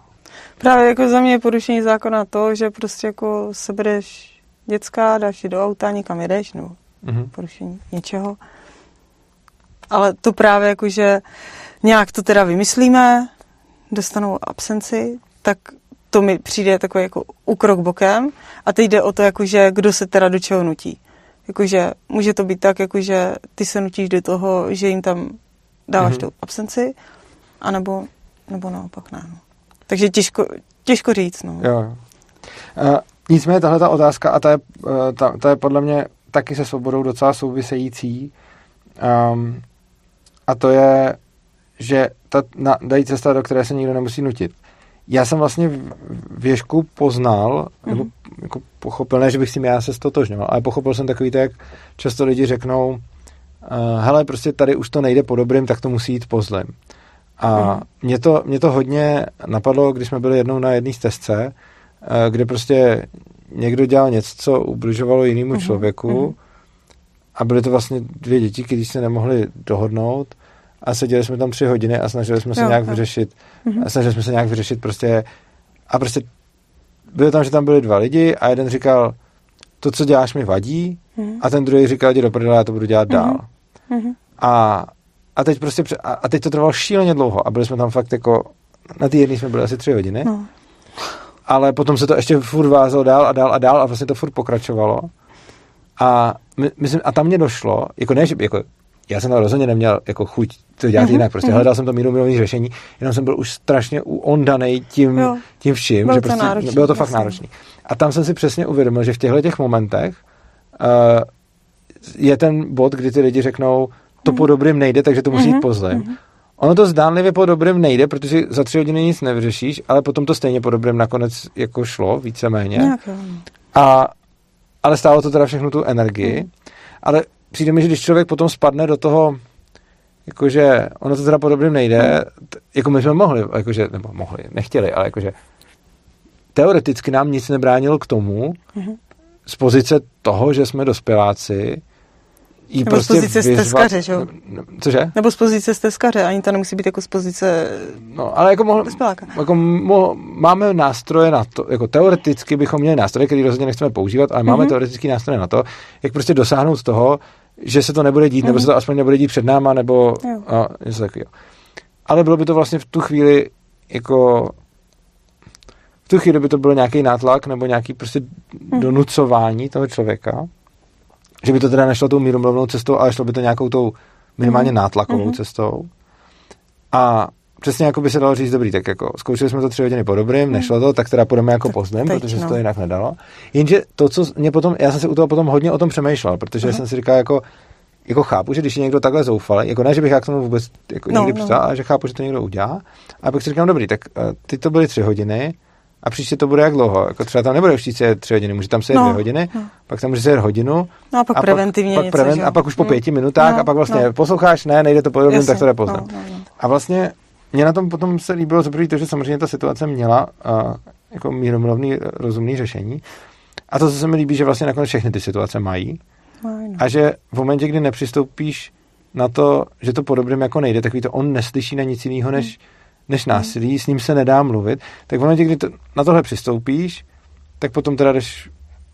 Právě jako za mě je porušení zákona to, že prostě jako sebereš děcka, dáš je do auta, někam jedeš, nebo Mhm. porušení něčeho. Ale to právě jako, že nějak to teda vymyslíme, dostanou absenci, tak to mi přijde takový jako ukrok bokem a teď jde o to, jakože kdo se teda do čeho nutí. Jakože může to být tak, jakože ty se nutíš do toho, že jim tam dáváš Mhm. tu absenci, anebo, nebo naopak ne. No. Takže těžko, těžko říct. No. Jo. Uh, nicméně tahle ta otázka, a ta je, uh, ta, ta je podle mě taky se svobodou docela související, um, a to je, že ta na, dají cesta, do které se nikdo nemusí nutit. Já jsem vlastně v- věšku poznal, mm-hmm. nebo jako pochopil, ne, že bych s tím já se stotožňoval, ale pochopil jsem takový to, jak často lidi řeknou, uh, hele, prostě tady už to nejde po dobrým, tak to musí jít po zlým. A Mhm. mě, to, mě to hodně napadlo, když jsme byli jednou na jedné stezce, eh, kde prostě někdo dělal něco, co ubližovalo jinému Mhm, člověku mhm. a byly to vlastně dvě děti, které se nemohly dohodnout a seděli jsme tam tři hodiny a snažili jsme se Jo, nějak jo. vyřešit Mhm. a snažili jsme se nějak vyřešit prostě a prostě bylo tam, že tam byli dva lidi a jeden říkal, to, co děláš, mi vadí Mhm. a ten druhý říkal, jdi do prdele, já to budu dělat Mhm. dál. Mhm. A, a teď prostě, a, a teď to trvalo šíleně dlouho a byli jsme tam fakt jako, na ty jedné jsme byli asi tři hodiny, No. ale potom se to ještě furt vázelo dál a dál a dál a vlastně to furt pokračovalo. A, my, myslím, a tam mě došlo, jako ne, že by- jako, já jsem tam rozhodně neměl jako chuť to dělat Mhm, jinak, prostě mhm. hledal jsem to míru milovný řešení, jenom jsem byl už strašně ondanej tím, Jo. tím vším, Bylo že to prostě náročný, bylo to fakt jasně. náročný. A tam jsem si přesně uvědomil, že v těchto těch momentech uh, je ten bod, kdy ty lidi řeknou, to po dobrým nejde, takže to musí jít Mhm, po zlém. mhm. Ono to zdánlivě po dobrém nejde, protože za tři hodiny nic nevyřešíš, ale potom to stejně po dobrém nakonec jako šlo, víceméně. A, ale stálo to teda všechno tu energii. Mhm. Ale přijde mi, že když člověk potom spadne do toho, jakože ono to teda po dobrém nejde, t- jako my jsme mohli, jakože, nebo mohli, nechtěli, ale jakože teoreticky nám nic nebránilo k tomu, Mhm. z pozice toho, že jsme dospěláci, jí Nebo z prostě pozice vyzvat- stezkaře, že jo? No, Cože? Nebo z pozice stezkaře, ani to nemusí být jako z pozice No, ale jako, mohl, jako mo, máme nástroje na to, jako teoreticky bychom měli nástroje, které rozhodně nechceme používat, ale máme Mhm. teoretický nástroje na to, jak prostě dosáhnout toho, že se to nebude dít, nebo Mhm. se to aspoň nebude dít před náma, nebo Jo. a, něco takového. Ale bylo by to vlastně v tu chvíli jako v tu chvíli by to byl nějaký nátlak nebo nějaký prostě Mhm. donucování toho člověka, že by to teda nešlo tou míromlovnou cestou, ale šlo by to nějakou tou minimálně Mhm. nátlakovou Mhm. cestou. A přesně jako by se dalo říct, dobrý, tak jako zkoušeli jsme to tři hodiny po dobrým, nešlo to, tak teda půjdeme jako pozdem, protože se no. to jinak nedalo. Jenže to, co mě potom, já jsem si u toho potom hodně o tom přemýšlel, protože Aha. jsem si říkal jako, jako chápu, že když je někdo takhle zoufalý, jako ne, že bych já k tomu vůbec jako No, nikdy no. přistal, ale že chápu, že to někdo udělá. A pak si říkám, dobrý, tak uh, ty to byly tři hodiny a příště to bude jak dlouho. Jako třeba tam nebude už se tři hodiny, může tam se No, dvě hodiny, no. pak tam může se hodinu No a pak a preventivně pak, něco, preven, že a pak už po Mm. pěti minutách No, a pak vlastně no. posloucháš, ne, nejde to po dobrým, tak to jde no, no, no. A vlastně mě na tom potom se líbilo za prvý to, že samozřejmě ta situace měla uh, jako míromilovný rozumný řešení. A to, co se mi líbí, že vlastně nakonec všechny ty situace mají. No, no. A že v momentě, kdy nepřistoupíš na to, že to po dobrém jako nejde, takový to on neslyší na nic jiného než, než násilí, s ním se nedá mluvit, tak v momentě, kdy to, na tohle přistoupíš, tak potom teda jdeš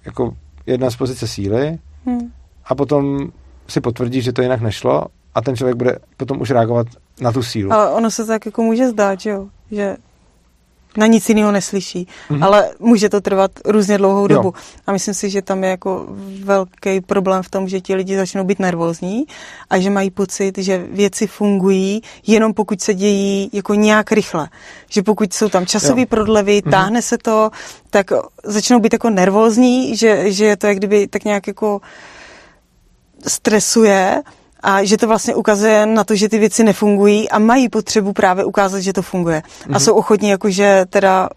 jako jedna z pozice síly Hm. a potom si potvrdíš, že to jinak nešlo a ten člověk bude potom už reagovat na tu sílu. Ale ono se tak jako může zdát, že jo? Že na nic jiného neslyší. Mm-hmm. Ale může to trvat různě dlouhou dobu. Jo. A myslím si, že tam je jako velký problém v tom, že ti lidi začnou být nervózní a že mají pocit, že věci fungují jenom pokud se dějí jako nějak rychle. Že pokud jsou tam časové prodlevy, mm-hmm. táhne se to, tak začnou být jako nervózní, že, že je to jak kdyby tak nějak jako stresuje a že to vlastně ukazuje na to, že ty věci nefungují a mají potřebu právě ukázat, že to funguje. Mm-hmm. A mhm. jsou ochotní jakože teda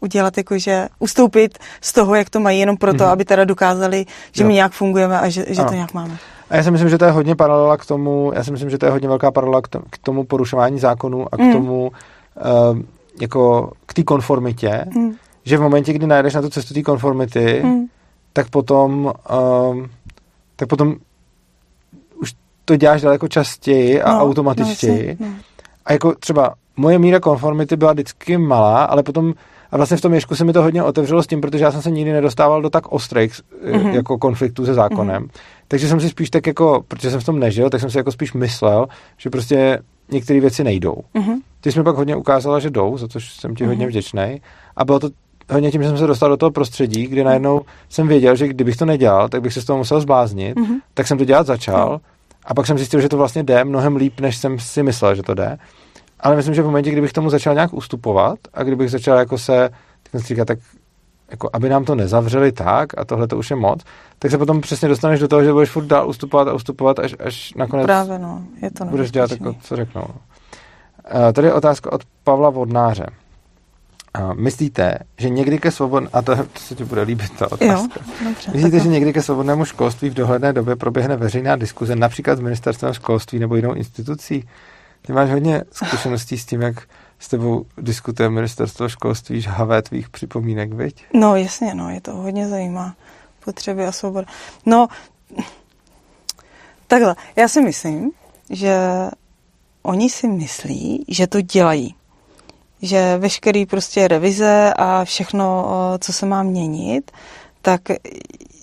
udělat jakože ustoupit z toho, jak to mají, jenom proto, mm-hmm. aby teda dokázali, že jo. my nějak fungujeme a že, že to nějak máme. A já si myslím, že to je hodně paralela k tomu, já si myslím, že to je hodně velká paralela k tomu porušování zákonů a k mm. tomu, uh, jako k té konformitě, mm. že v momentě, kdy najdeš na tu cestu té konformity, mm. tak potom uh, tak potom to děláš daleko častěji a no, automatičtěji. No, no. A jako třeba moje míra konformity byla vždycky malá, ale potom a vlastně v tom ježku se mi to hodně otevřelo s tím, protože já jsem se nikdy nedostával do tak ostrých mm-hmm. jako konfliktů se zákonem. Mm-hmm. Takže jsem si spíš tak jako, protože jsem v tom nežil, tak jsem si jako spíš myslel, že prostě některé věci nejdou. Mm-hmm. Ty jsi mi pak hodně ukázala, že jdou, za což jsem ti mm-hmm. hodně vděčný. A bylo to hodně tím, že jsem se dostal do toho prostředí, kdy najednou jsem věděl, že kdybych to nedělal, tak bych se z toho musel zbláznit, mm-hmm. tak jsem to dělat začal. Mm-hmm a pak jsem zjistil, že to vlastně jde mnohem líp, než jsem si myslel, že to jde. Ale myslím, že v momentě, kdybych tomu začal nějak ustupovat a kdybych začal jako se tak říkat, tak jako aby nám to nezavřeli tak a tohle to už je moc, tak se potom přesně dostaneš do toho, že budeš furt dál ustupovat a ustupovat, až, až nakonec Právě, no. je to budeš dělat jako, co řeknou. Uh, tady je otázka od Pavla Vodnáře. A myslíte, že někdy ke svobodnému, a to, to se ti bude líbit ta otázka. Jo, dobře, myslíte, že někdy ke svobodnému školství v dohledné době proběhne veřejná diskuze, například s ministerstvem školství nebo jinou institucí? Ty máš hodně zkušeností s tím, jak s tebou diskutuje ministerstvo školství žhavé tvých připomínek, viď? No jasně, no, je to hodně zajímá. Potřeby a svoboda. No, takhle, já si myslím, že oni si myslí, že to dělají že veškerý prostě revize a všechno, co se má měnit, tak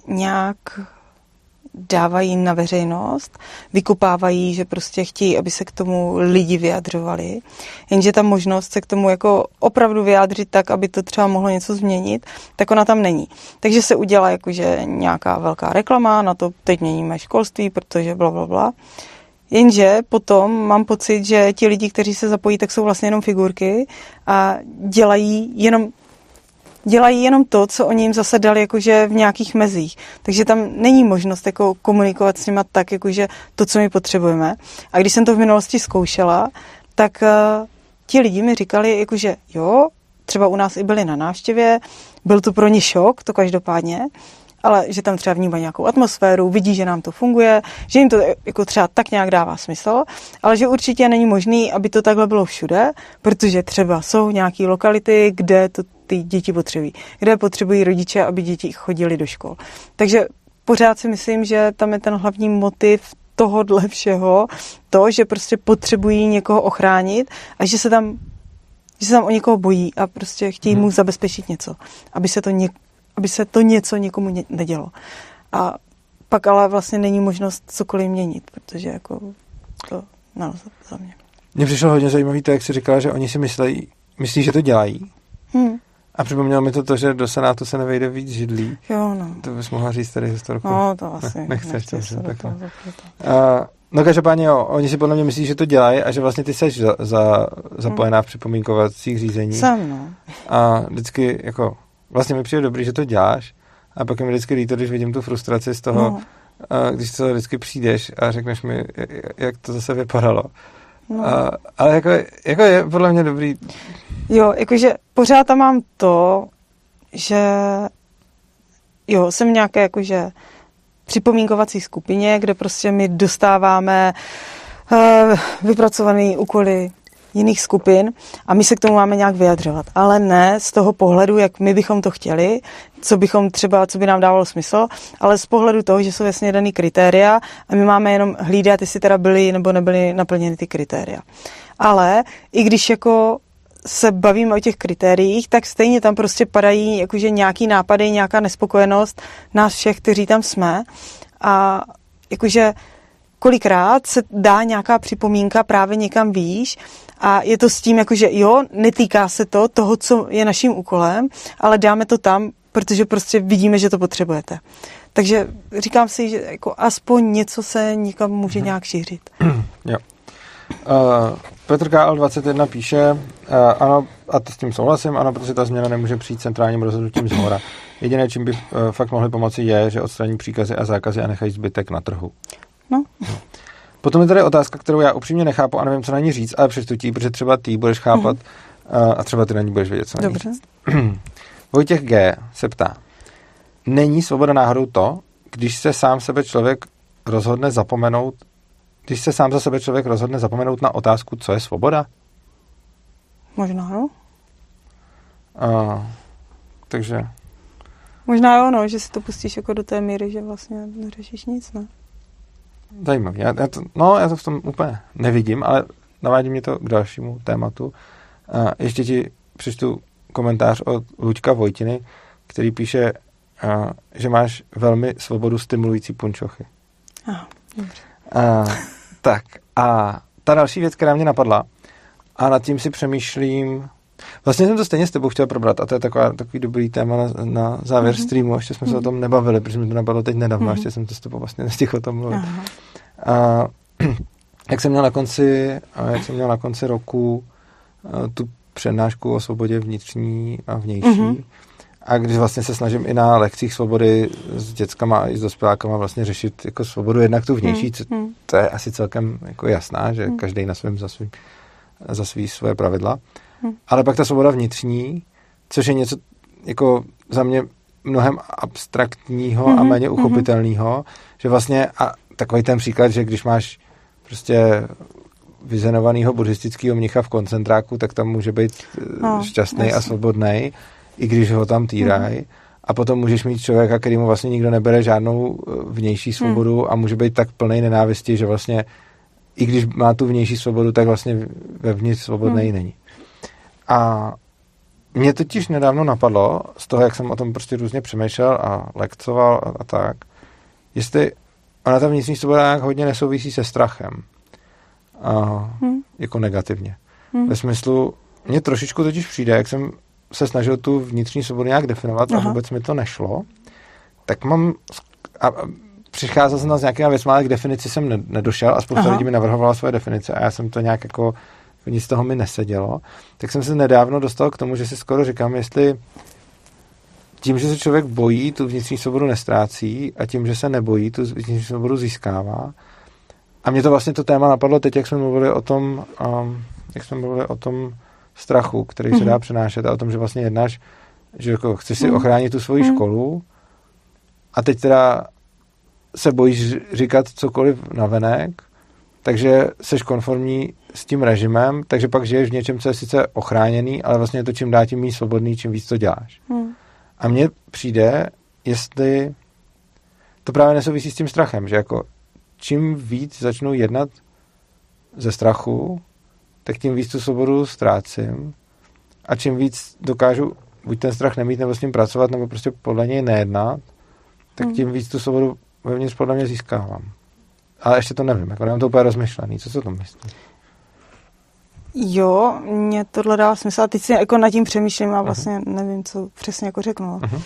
nějak dávají na veřejnost, vykupávají, že prostě chtějí, aby se k tomu lidi vyjadřovali. Jenže ta možnost se k tomu jako opravdu vyjádřit tak, aby to třeba mohlo něco změnit, tak ona tam není. Takže se udělá jakože nějaká velká reklama, na to teď měníme školství, protože bla, bla, bla. Jenže potom mám pocit, že ti lidi, kteří se zapojí, tak jsou vlastně jenom figurky a dělají jenom dělají jenom to, co oni jim zase dali jakože v nějakých mezích. Takže tam není možnost jako komunikovat s nimi tak, jakože to, co my potřebujeme. A když jsem to v minulosti zkoušela, tak uh, ti lidi mi říkali, jakože jo, třeba u nás i byli na návštěvě, byl to pro ně šok, to každopádně, ale že tam třeba vnímají nějakou atmosféru, vidí, že nám to funguje, že jim to jako třeba tak nějak dává smysl, ale že určitě není možný, aby to takhle bylo všude, protože třeba jsou nějaké lokality, kde to ty děti potřebují, kde potřebují rodiče, aby děti chodili do škol. Takže pořád si myslím, že tam je ten hlavní motiv tohohle všeho, to, že prostě potřebují někoho ochránit a že se tam že se tam o někoho bojí a prostě chtějí mu mhm. zabezpečit něco, aby se to něk- aby se to něco někomu nedělo. A pak ale vlastně není možnost cokoliv měnit, protože jako to nelze za mě. Mně přišlo hodně zajímavý to, jak jsi říkala, že oni si myslí, myslí, že to dělají. Hmm. A připomnělo mi to to, že do Senátu se nevejde víc židlí. Jo, no. To bys mohla říct tady historku. No, to asi. Ne, nechceš to, to, takhle. Uh, no každopádně jo, oni si podle mě myslí, že to dělají a že vlastně ty seš za, za, zapojená hmm. v připomínkovacích řízení. Jsem, no. A vždycky jako vlastně mi přijde dobrý, že to děláš a pak je mi vždycky líto, když vidím tu frustraci z toho, no. a když to vždycky přijdeš a řekneš mi, jak to zase vypadalo. No. A, ale jako, jako je podle mě dobrý. Jo, jakože pořád tam mám to, že jo, jsem nějaké jakože připomínkovací skupině, kde prostě my dostáváme uh, vypracované úkoly jiných skupin a my se k tomu máme nějak vyjadřovat. Ale ne z toho pohledu, jak my bychom to chtěli, co bychom třeba, co by nám dávalo smysl, ale z pohledu toho, že jsou jasně daný kritéria a my máme jenom hlídat, jestli teda byly nebo nebyly naplněny ty kritéria. Ale i když jako se bavíme o těch kritériích, tak stejně tam prostě padají jakože nějaký nápady, nějaká nespokojenost nás všech, kteří tam jsme. A jakože kolikrát se dá nějaká připomínka právě někam výš a je to s tím, jako že jo, netýká se to toho, co je naším úkolem, ale dáme to tam, protože prostě vidíme, že to potřebujete. Takže říkám si, že jako aspoň něco se někam může nějak šířit. (clears throat) jo. Uh, Petr KL21 píše, uh, ano, a to s tím souhlasím, ano, protože ta změna nemůže přijít centrálním rozhodnutím z hora. Jediné, čím by uh, fakt mohli pomoci, je, že odstraní příkazy a zákazy a nechají zbytek na trhu. No. Potom je tady otázka, kterou já upřímně nechápu a nevím, co na ní říct, ale přečtu ti, protože třeba ty budeš chápat mm. uh, a třeba ty na ní budeš vědět, co na ní Dobře. říct. (clears throat) Vojtěch G. se ptá, není svoboda náhodou to, když se sám sebe člověk rozhodne zapomenout, když se sám za sebe člověk rozhodne zapomenout na otázku, co je svoboda? Možná, no. Uh, takže Možná jo, no, že si to pustíš jako do té míry, že vlastně neřešíš nic, ne? Zajímavý. Já, já to, no, já to v tom úplně nevidím, ale navádí mě to k dalšímu tématu. Uh, ještě ti přečtu komentář od Luďka Vojtiny, který píše, uh, že máš velmi svobodu stimulující punčochy. Aha, dobře. Uh, tak a ta další věc, která mě napadla, a nad tím si přemýšlím, vlastně jsem to stejně s tebou chtěl probrat a to je taková, takový dobrý téma na, na závěr mm-hmm. streamu, ještě jsme mm-hmm. se o tom nebavili, protože mi to napadlo teď nedávno, mm-hmm. ještě jsem to s tebou vlastně nestihl o tom mluvit. A, (clears throat) jak jsem měl na konci, a jak jsem měl na konci roku a, tu přednášku o svobodě vnitřní a vnější, mm-hmm. a když vlastně se snažím i na lekcích svobody s dětskama a i s dospělákama vlastně řešit jako svobodu jednak tu vnější, co, Mm. to je asi celkem jako jasná, že každý na svém za svým, za svý svoje pravidla. Ale pak ta svoboda vnitřní, což je něco jako za mě mnohem abstraktního a Mhm, méně mhm. uchopitelného, že vlastně a takový ten příklad, že když máš prostě vyzenovaného buddhistického mnicha v koncentráku, tak tam může být No, no, šťastný a svobodný, i když ho tam týrají. Mhm. A potom můžeš mít člověka, který mu vlastně nikdo nebere žádnou eh, vnější svobodu a může být tak plný nenávisti, že vlastně i když má tu vnější svobodu, tak vlastně vevnitř svobodný Hmm. není. A mě totiž nedávno napadlo, z toho, jak jsem o tom prostě různě přemýšlel a lekcoval a, a tak, jestli ona ta vnitřní svoboda nějak hodně nesouvisí se strachem. A, Hmm. jako negativně. Hmm. Ve smyslu, mně trošičku totiž přijde, jak jsem se snažil tu vnitřní svobodu nějak definovat Aha. a vůbec mi to nešlo, tak mám a, a přicházel jsem s nějakýma věcmi, ale k definici jsem ne- nedošel a spousta Aha. lidí mi navrhovala svoje definice a já jsem to nějak jako nic z toho mi nesedělo. Tak jsem se nedávno dostal k tomu, že si skoro říkám, jestli tím, že se člověk bojí, tu vnitřní svobodu nestrácí a tím, že se nebojí, tu vnitřní svobodu získává. A mě to vlastně to téma napadlo teď, jak jsme mluvili o tom, um, jak jsme mluvili o tom strachu, který se Mhm. dá přenášet a o tom, že vlastně jednáš, že jako chceš si Mhm. ochránit tu svoji Mhm. školu a teď teda se bojíš říkat cokoliv navenek, takže seš konformní s tím režimem, takže pak žiješ v něčem, co je sice ochráněný, ale vlastně je to čím dál tím méně svobodný, čím víc to děláš. Hmm. A mně přijde, jestli to právě nesouvisí s tím strachem, že jako čím víc začnu jednat ze strachu, tak tím víc tu svobodu ztrácím a čím víc dokážu buď ten strach nemít, nebo s ním pracovat, nebo prostě podle něj nejednat, tak Hmm. tím víc tu svobodu vevnitř podle mě získávám. Ale ještě to nevím, jako nemám to úplně rozmyšlený. Co se to myslí? Jo, mě tohle dává smysl. A teď si jako nad tím přemýšlím a vlastně nevím, co přesně jako řeknu. Mhm.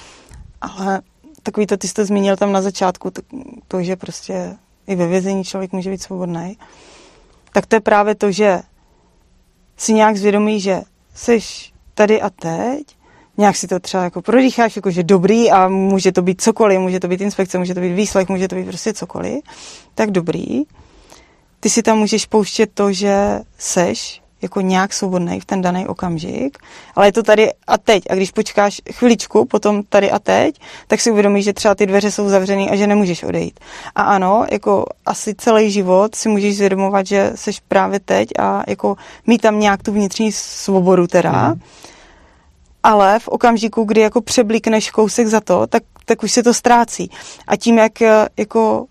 Ale takový to, ty jsi to zmínil tam na začátku, to, to, že prostě i ve vězení člověk může být svobodný, tak to je právě to, že si nějak zvědomí, že jsi tady a teď, nějak si to třeba jako prodýcháš, jako že dobrý a může to být cokoliv, může to být inspekce, může to být výslech, může to být prostě cokoliv, tak dobrý. Ty si tam můžeš pouštět to, že seš jako nějak svobodný v ten daný okamžik, ale je to tady a teď. A když počkáš chviličku, potom tady a teď, tak si uvědomíš, že třeba ty dveře jsou zavřený a že nemůžeš odejít. A ano, jako asi celý život si můžeš zvědomovat, že seš právě teď a jako mít tam nějak tu vnitřní svobodu teda, Mhm. Ale v okamžiku, kdy jako přeblikneš kousek za to, tak, tak už se to ztrácí. A tím, jak eh, jako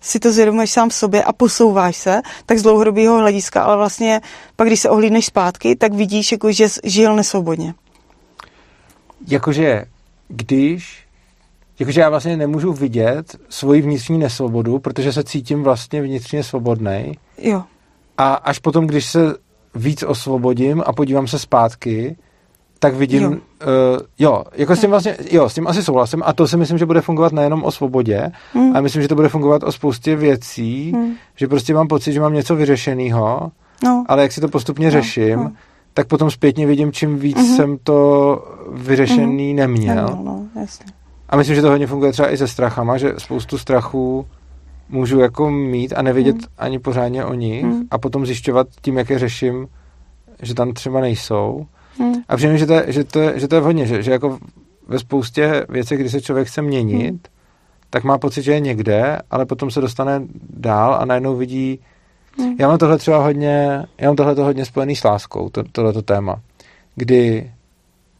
si to zvědomuješ sám v sobě a posouváš se, tak z dlouhodobého hlediska, ale vlastně pak, když se ohlídneš zpátky, tak vidíš, jako, že žil nesvobodně. Jakože když jakože já vlastně nemůžu vidět svoji vnitřní nesvobodu, protože se cítím vlastně vnitřně svobodný. Jo. A až potom, když se víc osvobodím a podívám se zpátky, tak vidím, jo, uh, jo jako s tím vlastně, jo, s tím asi souhlasím a to si myslím, že bude fungovat nejenom o svobodě, mm. ale myslím, že to bude fungovat o spoustě věcí, mm. že prostě mám pocit, že mám něco vyřešeného, no. ale jak si to postupně no. řeším, no. tak potom zpětně vidím, čím víc mm-hmm. jsem to vyřešený mm-hmm. neměl. neměl no, jasně. A myslím, že to hodně funguje třeba i se strachama, že spoustu strachů můžu jako mít a nevědět mm. ani pořádně o nich mm. a potom zjišťovat tím, jak je řeším, že tam třeba nejsou. Mm. A přijím, že to, je, že, to je, že to je hodně, že, že jako ve spoustě věcí, kdy se člověk chce měnit, mm. tak má pocit, že je někde, ale potom se dostane dál a najednou vidí, mm. já mám tohle třeba hodně, já mám tohle hodně spojený s láskou, to, tohleto téma, kdy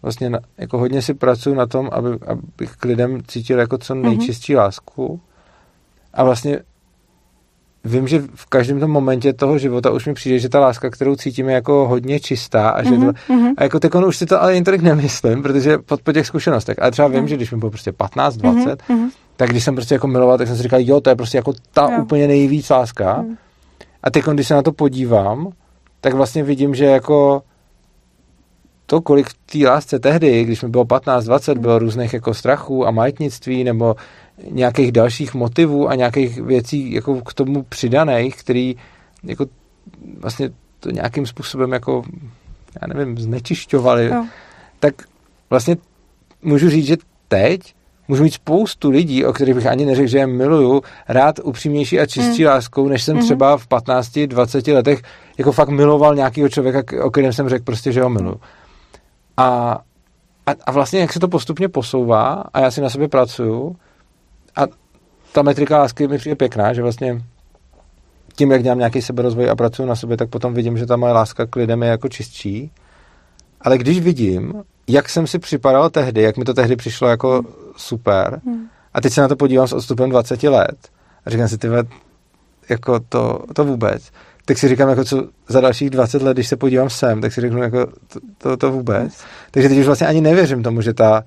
vlastně na, jako hodně si pracuji na tom, aby, abych k lidem cítil jako co mhm. nejčistší mm-hmm. lásku a vlastně vím, že v každém tom momentě toho života už mi přijde, že ta láska, kterou cítím, je jako hodně čistá a že mm-hmm. to, mhm. a jako teď už si to ale jen tolik nemyslím, protože pod, po těch zkušenostech. A třeba vím, mm. že když mi bylo prostě 15, 20, mm-hmm. tak když jsem prostě jako miloval, tak jsem si říkal, jo, to je prostě jako ta jo. úplně nejvíc láska. Mm. A teď, když se na to podívám, tak vlastně vidím, že jako to, kolik v té lásce tehdy, když mi bylo 15, 20, bylo různých jako strachů a majetnictví nebo nějakých dalších motivů a nějakých věcí jako k tomu přidaných, který jako vlastně to nějakým způsobem jako já nevím, znečišťovali, no. tak vlastně můžu říct, že teď můžu mít spoustu lidí, o kterých bych ani neřekl, že je miluju, rád upřímnější a čistší mm. láskou, než jsem mm. třeba v 15, 20 letech jako fakt miloval nějakého člověka, o kterém jsem řekl prostě, že ho miluju. A, a, a vlastně jak se to postupně posouvá a já si na sobě pracuju a ta metrika lásky mi přijde pěkná, že vlastně tím, jak dělám nějaký seberozvoj a pracuji na sobě, tak potom vidím, že ta moje láska k lidem je jako čistší. Ale když vidím, jak jsem si připadal tehdy, jak mi to tehdy přišlo jako hmm. super, hmm. a teď se na to podívám s odstupem 20 let a říkám si, ty jako to, to vůbec, tak si říkám, jako co za dalších 20 let, když se podívám sem, tak si řeknu, jako to, to, to vůbec. Takže teď už vlastně ani nevěřím tomu, že ta,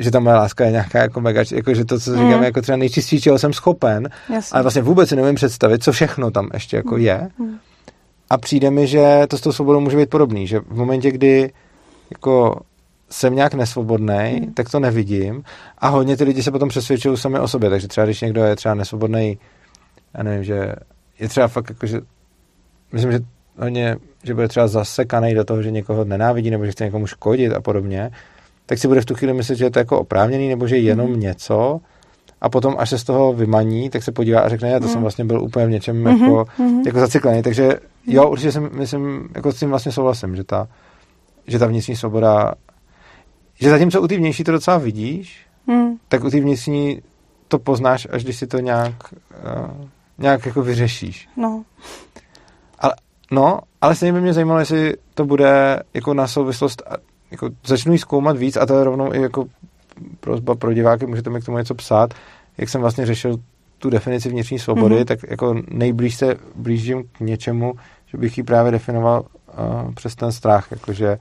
že ta moje láska je nějaká jako mega, jako že to, co říkám, mm. jako třeba nejčistší, čeho jsem schopen, Jasně. ale vlastně vůbec si nevím představit, co všechno tam ještě jako mm. je. Mm. A přijde mi, že to s tou svobodou může být podobný, že v momentě, kdy jako jsem nějak nesvobodný, mm. tak to nevidím a hodně ty lidi se potom přesvědčují sami o sobě, takže třeba když někdo je třeba nesvobodný, já nevím, že je třeba fakt jako, že myslím, že hodně, že bude třeba zasekaný do toho, že někoho nenávidí nebo že chce někomu škodit a podobně, tak si bude v tu chvíli myslet, že je to jako oprávněný nebo že je jenom mm. něco a potom, až se z toho vymaní, tak se podívá a řekne, já to mm. jsem vlastně byl úplně v něčem mm-hmm, jako, mm-hmm. jako zaciklený. Takže jo, určitě jsem, myslím, jako s tím vlastně souhlasím, že ta, že ta vnitřní svoboda, že zatímco u té vnější to docela vidíš, mm. tak u té vnitřní to poznáš, až když si to nějak, uh, nějak jako vyřešíš. No. Ale, no, ale stejně by mě zajímalo, jestli to bude jako na souvislost, jako začnu jí zkoumat víc a to je rovnou i jako prozba pro diváky, můžete mi k tomu něco psát, jak jsem vlastně řešil tu definici vnitřní svobody, mm-hmm. tak jako nejblíž se blížím k něčemu, že bych ji právě definoval uh, přes ten strach, jakože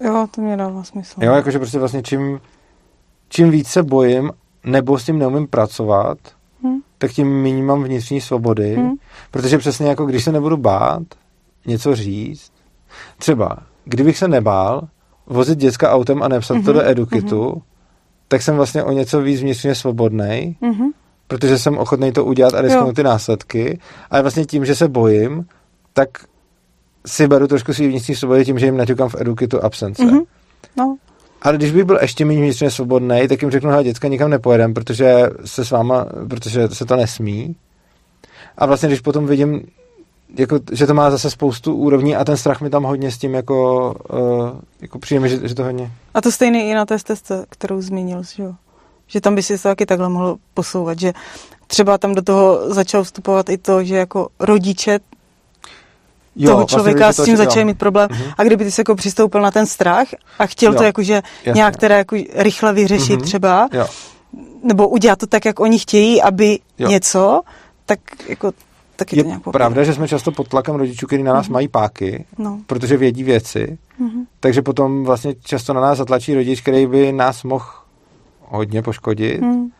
Jo, to mě dává smysl. Jo, jakože prostě vlastně čím, čím víc se bojím, nebo s tím neumím pracovat, hmm. tak tím méně mám vnitřní svobody, hmm. protože přesně jako když se nebudu bát něco říct, třeba kdybych se nebál vozit děcka autem a nepsat hmm. to do mhm. edukitu, hmm. tak jsem vlastně o něco víc vnitřně svobodný, hmm. protože jsem ochotný to udělat a risknout ty následky, ale vlastně tím, že se bojím, tak si beru trošku svý vnitřní svobody tím, že jim naťukám v edukitu absence. Mm-hmm. No. Ale když bych byl ještě méně vnitřně svobodný, tak jim řeknu, že děcka nikam nepojedem, protože se s váma, protože se to nesmí. A vlastně, když potom vidím, jako, že to má zase spoustu úrovní a ten strach mi tam hodně s tím jako, uh, jako přijde že, že to hodně. A to stejné i na té stezce, kterou zmínil, že jo? Že tam by si to taky takhle mohl posouvat, že třeba tam do toho začal vstupovat i to, že jako rodiče jo, toho vlastně člověka vlastně, s tím začali mít problém. Uh-huh. A kdyby ty se jako přistoupil na ten strach a chtěl jo. to jakože Jasně. nějak teda jako rychle vyřešit uh-huh. třeba, jo. nebo udělat to tak, jak oni chtějí, aby jo. něco, tak jako tak je, to nějak pravda, že jsme často pod tlakem rodičů, kteří na nás uh-huh. mají páky, no. protože vědí věci, uh-huh. takže potom vlastně často na nás zatlačí rodič, který by nás mohl hodně poškodit. Uh-huh.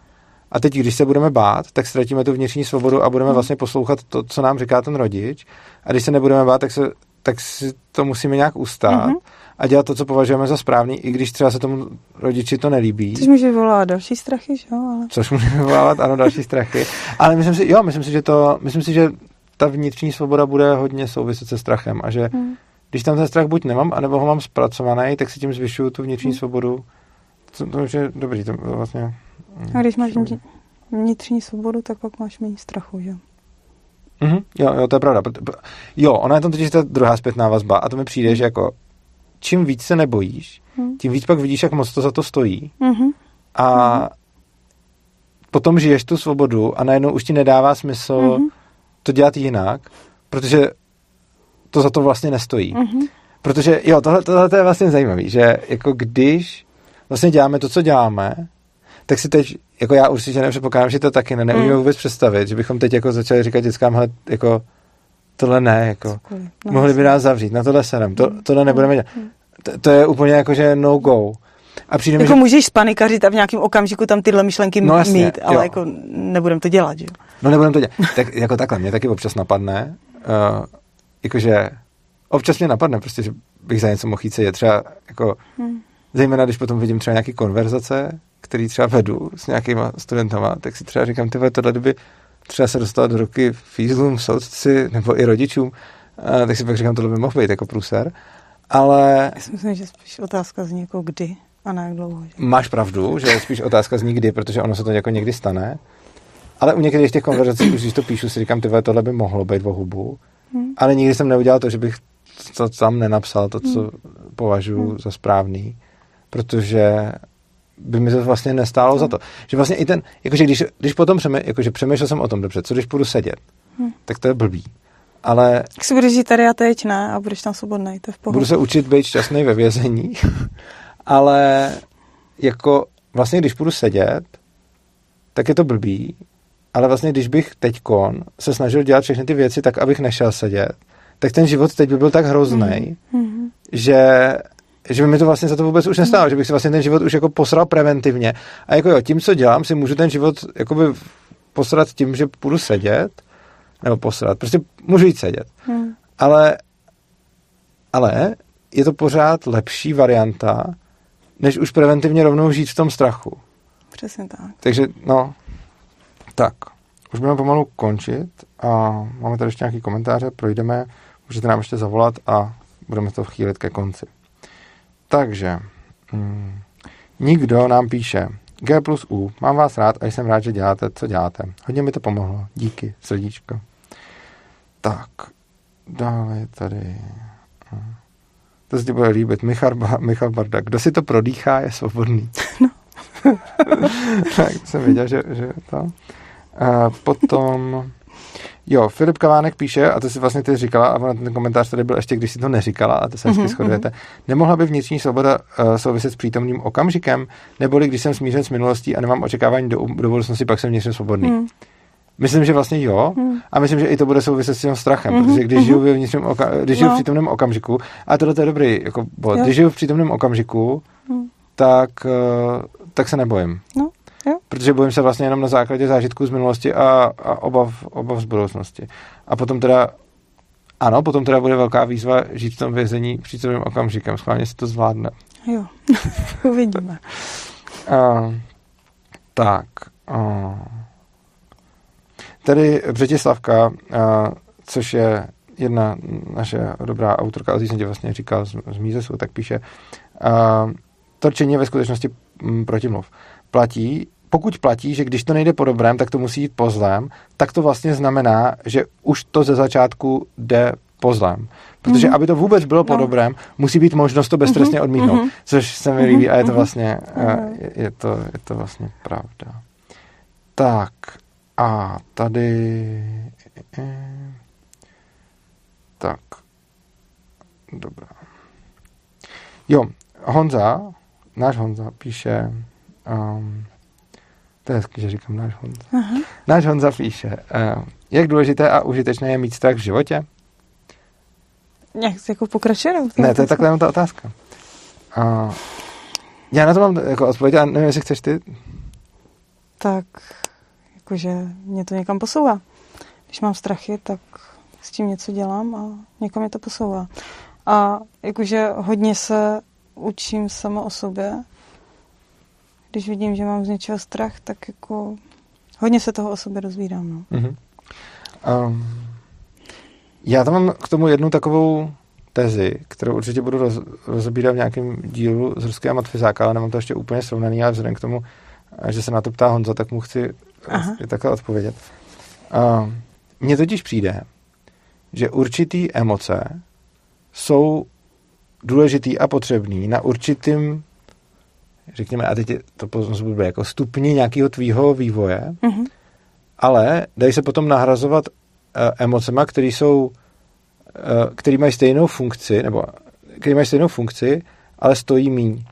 A teď, když se budeme bát, tak ztratíme tu vnitřní svobodu a budeme Hmm. vlastně poslouchat to, co nám říká ten rodič. A když se nebudeme bát, tak, se, tak si to musíme nějak ustát Mhm. A dělat to, co považujeme za správný, i když třeba se tomu rodiči to nelíbí. Což může vyvolat další strachy, že jo? Ale... Což může vyvolávat, ano, další strachy. Ale myslím si, jo, myslím si, že to, myslím si, že ta vnitřní svoboda bude hodně souviset se strachem a že Hmm. když tam ten strach buď nemám, anebo ho mám zpracovaný, tak si tím zvyšuju tu vnitřní Hmm. svobodu. To, to je dobrý, to vlastně... A když máš vnitřní svobodu, tak pak máš méně strachu, že jo? Mhm, jo, jo, to je pravda. Jo, ona je tam totiž ta druhá zpětná vazba a to mi přijde, že jako čím víc se nebojíš, Hmm. tím víc pak vidíš, jak moc to za to stojí Mhm. a potom žiješ tu svobodu a najednou už ti nedává smysl Mhm. to dělat jinak, protože to za to vlastně nestojí. Mhm. Protože, jo, tohle, tohle to je vlastně zajímavé, že jako když vlastně děláme to, co děláme, tak si teď, jako já určitě nepředpokládám, že to taky ne, neumíme Mm. vůbec představit, že bychom teď jako začali říkat dětskám, hele, jako tohle ne, jako. No, mohli by nás zavřít, na tohle serem, to, tohle nebudeme dělat. Mm. To, to je úplně jako, že no go. A přijde mi, Jako že, můžeš spanikařit a v nějakém okamžiku tam tyhle myšlenky No jasně, mít, ale jo. jako nebudem to dělat, že jo? no nebudeme to dělat. Tak jako takhle, mě taky občas napadne, uh, jakože občas mě napadne prostě, že bych za něco mohl jít sedět. Třeba jako Hmm. Zejména, když potom vidím třeba nějaké konverzace, který třeba vedu s nějakýma studentama, tak si třeba říkám, tyhle, tohle kdyby třeba se dostala do ruky fízlům, soudci nebo i rodičům, a, tak si pak říkám, tohle by mohl být jako průser. Ale Já si myslím, že spíš otázka zní jako kdy a ne jak dlouho. Že? máš pravdu, že je spíš otázka z nikdy, protože ono se to jako někdy stane. Ale u některých těch konverzací, už když to píšu, si říkám, tyhle, tohle by mohlo být o hubu. Hmm. Ale nikdy jsem neudělal to, že bych to tam nenapsal, to, co považuji Hmm. za správný, protože by mi to vlastně nestálo za to. Že vlastně i ten, jakože když, když potom přemý, jakože přemýšlel jsem o tom dobře, co když půjdu sedět, Hmm. tak to je blbý. Ale Tak si budeš žít tady a teď, ne? A budeš tam svobodný, to je v pohodě. budu se učit být šťastný ve vězení, (laughs) ale jako vlastně když půjdu sedět, tak je to blbý, ale vlastně když bych teďkon se snažil dělat všechny ty věci tak, abych nešel sedět, tak ten život teď by byl tak hrozný, Mhm. že, že by mi to vlastně za to vůbec už nestálo, že bych si vlastně ten život už jako posral preventivně. A jako jo, tím, co dělám, si můžu ten život jakoby posrat tím, že půjdu sedět, nebo posrat, prostě můžu jít sedět. Hmm. Ale, ale je to pořád lepší varianta, než už preventivně rovnou žít v tom strachu. Přesně tak. Takže, no, tak. Už budeme pomalu končit a máme tady ještě nějaký komentáře, projdeme, můžete nám ještě zavolat a budeme to chýlit ke konci. Takže, hmm, nikdo nám píše, G plus U, mám vás rád a jsem rád, že děláte, co děláte. Hodně mi to pomohlo. Díky, srdíčko. Tak, dále je tady... hm, To se ti bude líbit. Michal, ba- Michal Barda. Kdo si to prodýchá, je svobodný. (laughs) No. (laughs) tak jsem věděl, že, že to. A potom... Jo, Filip Kavánek píše, a to si vlastně ty říkala, a ten komentář tady byl ještě, když si to neříkala, a to se hezky Mhm, shodujete. Nemohla by vnitřní svoboda uh, souviset s přítomným okamžikem, neboli když jsem smířen s minulostí a nemám očekávání do, do budoucnosti, pak jsem vnitřně svobodný. Hmm. Myslím, že vlastně jo. Hmm. A myslím, že i to bude souviset s tím strachem, Mhm, protože když mhm. žiju, ve vnitřním oka- když žiju v No. přítomném okamžiku, a tohle to je dobrý jako bod, Jo. když žiju v přítomném okamžiku, Hmm. tak, eh, tak se nebojím. No, jo. Protože bojím se vlastně jenom na základě zážitků z minulosti a, a obav, obav z budoucnosti. A potom teda, ano, potom teda bude velká výzva žít v tom vězení přítomným okamžikem. Schválně si to zvládne. Jo, (laughs) uvidíme. Uh, tak. Uh, tady Břetislavka, uh, což je jedna naše dobrá autorka, a jsem ti vlastně říkal z, z Mízesu, tak píše, uh, torčení je ve skutečnosti protimluv. Platí, pokud platí, že když to nejde po dobrém, tak to musí jít po zlém, tak to vlastně znamená, že už to ze začátku jde po zlém. Protože Mhm. aby to vůbec bylo po No. dobrém, musí být možnost to beztrestně Mhm, odmítnout. mhm. Což se mi líbí a je to Mhm, vlastně, mhm. eh, je, je, to, je to vlastně pravda. Tak a tady eh, tak dobrá. Jo, Honza, náš Honza píše um, to je hezky, že říkám náš Honza. Aha. Náš Honza píše, uh, jak důležité a užitečné je mít strach v životě? Nějak jako pokračuje? Ne, to je takhle jenom ta otázka. Uh, já na to mám jako odpověď, a nevím, jestli chceš ty. tak jakože mě to někam posouvá. Když mám strachy, tak s tím něco dělám a někam mě to posouvá. A jakože hodně se učím sama o sobě. Když vidím, že mám z něčeho strach, tak jako hodně se toho o sobě rozvídám. No. Mm-hmm. Um, já tam mám k tomu jednu takovou tezi, kterou určitě budu roz, rozebírat v nějakém dílu z ruského matfizáka, ale nemám to ještě úplně srovnaný, ale vzhledem k tomu, že se na to ptá Honza, tak mu chci Aha. takhle odpovědět. Uh, mně totiž přijde, že určitý emoce jsou důležitý a potřebný na určitým, řekněme, a teď to bude jako stupni nějakého tvýho vývoje, mm-hmm. ale dají se potom nahrazovat uh, emocema, které jsou, uh, který mají stejnou funkci, nebo který mají stejnou funkci, ale stojí míň. Uh,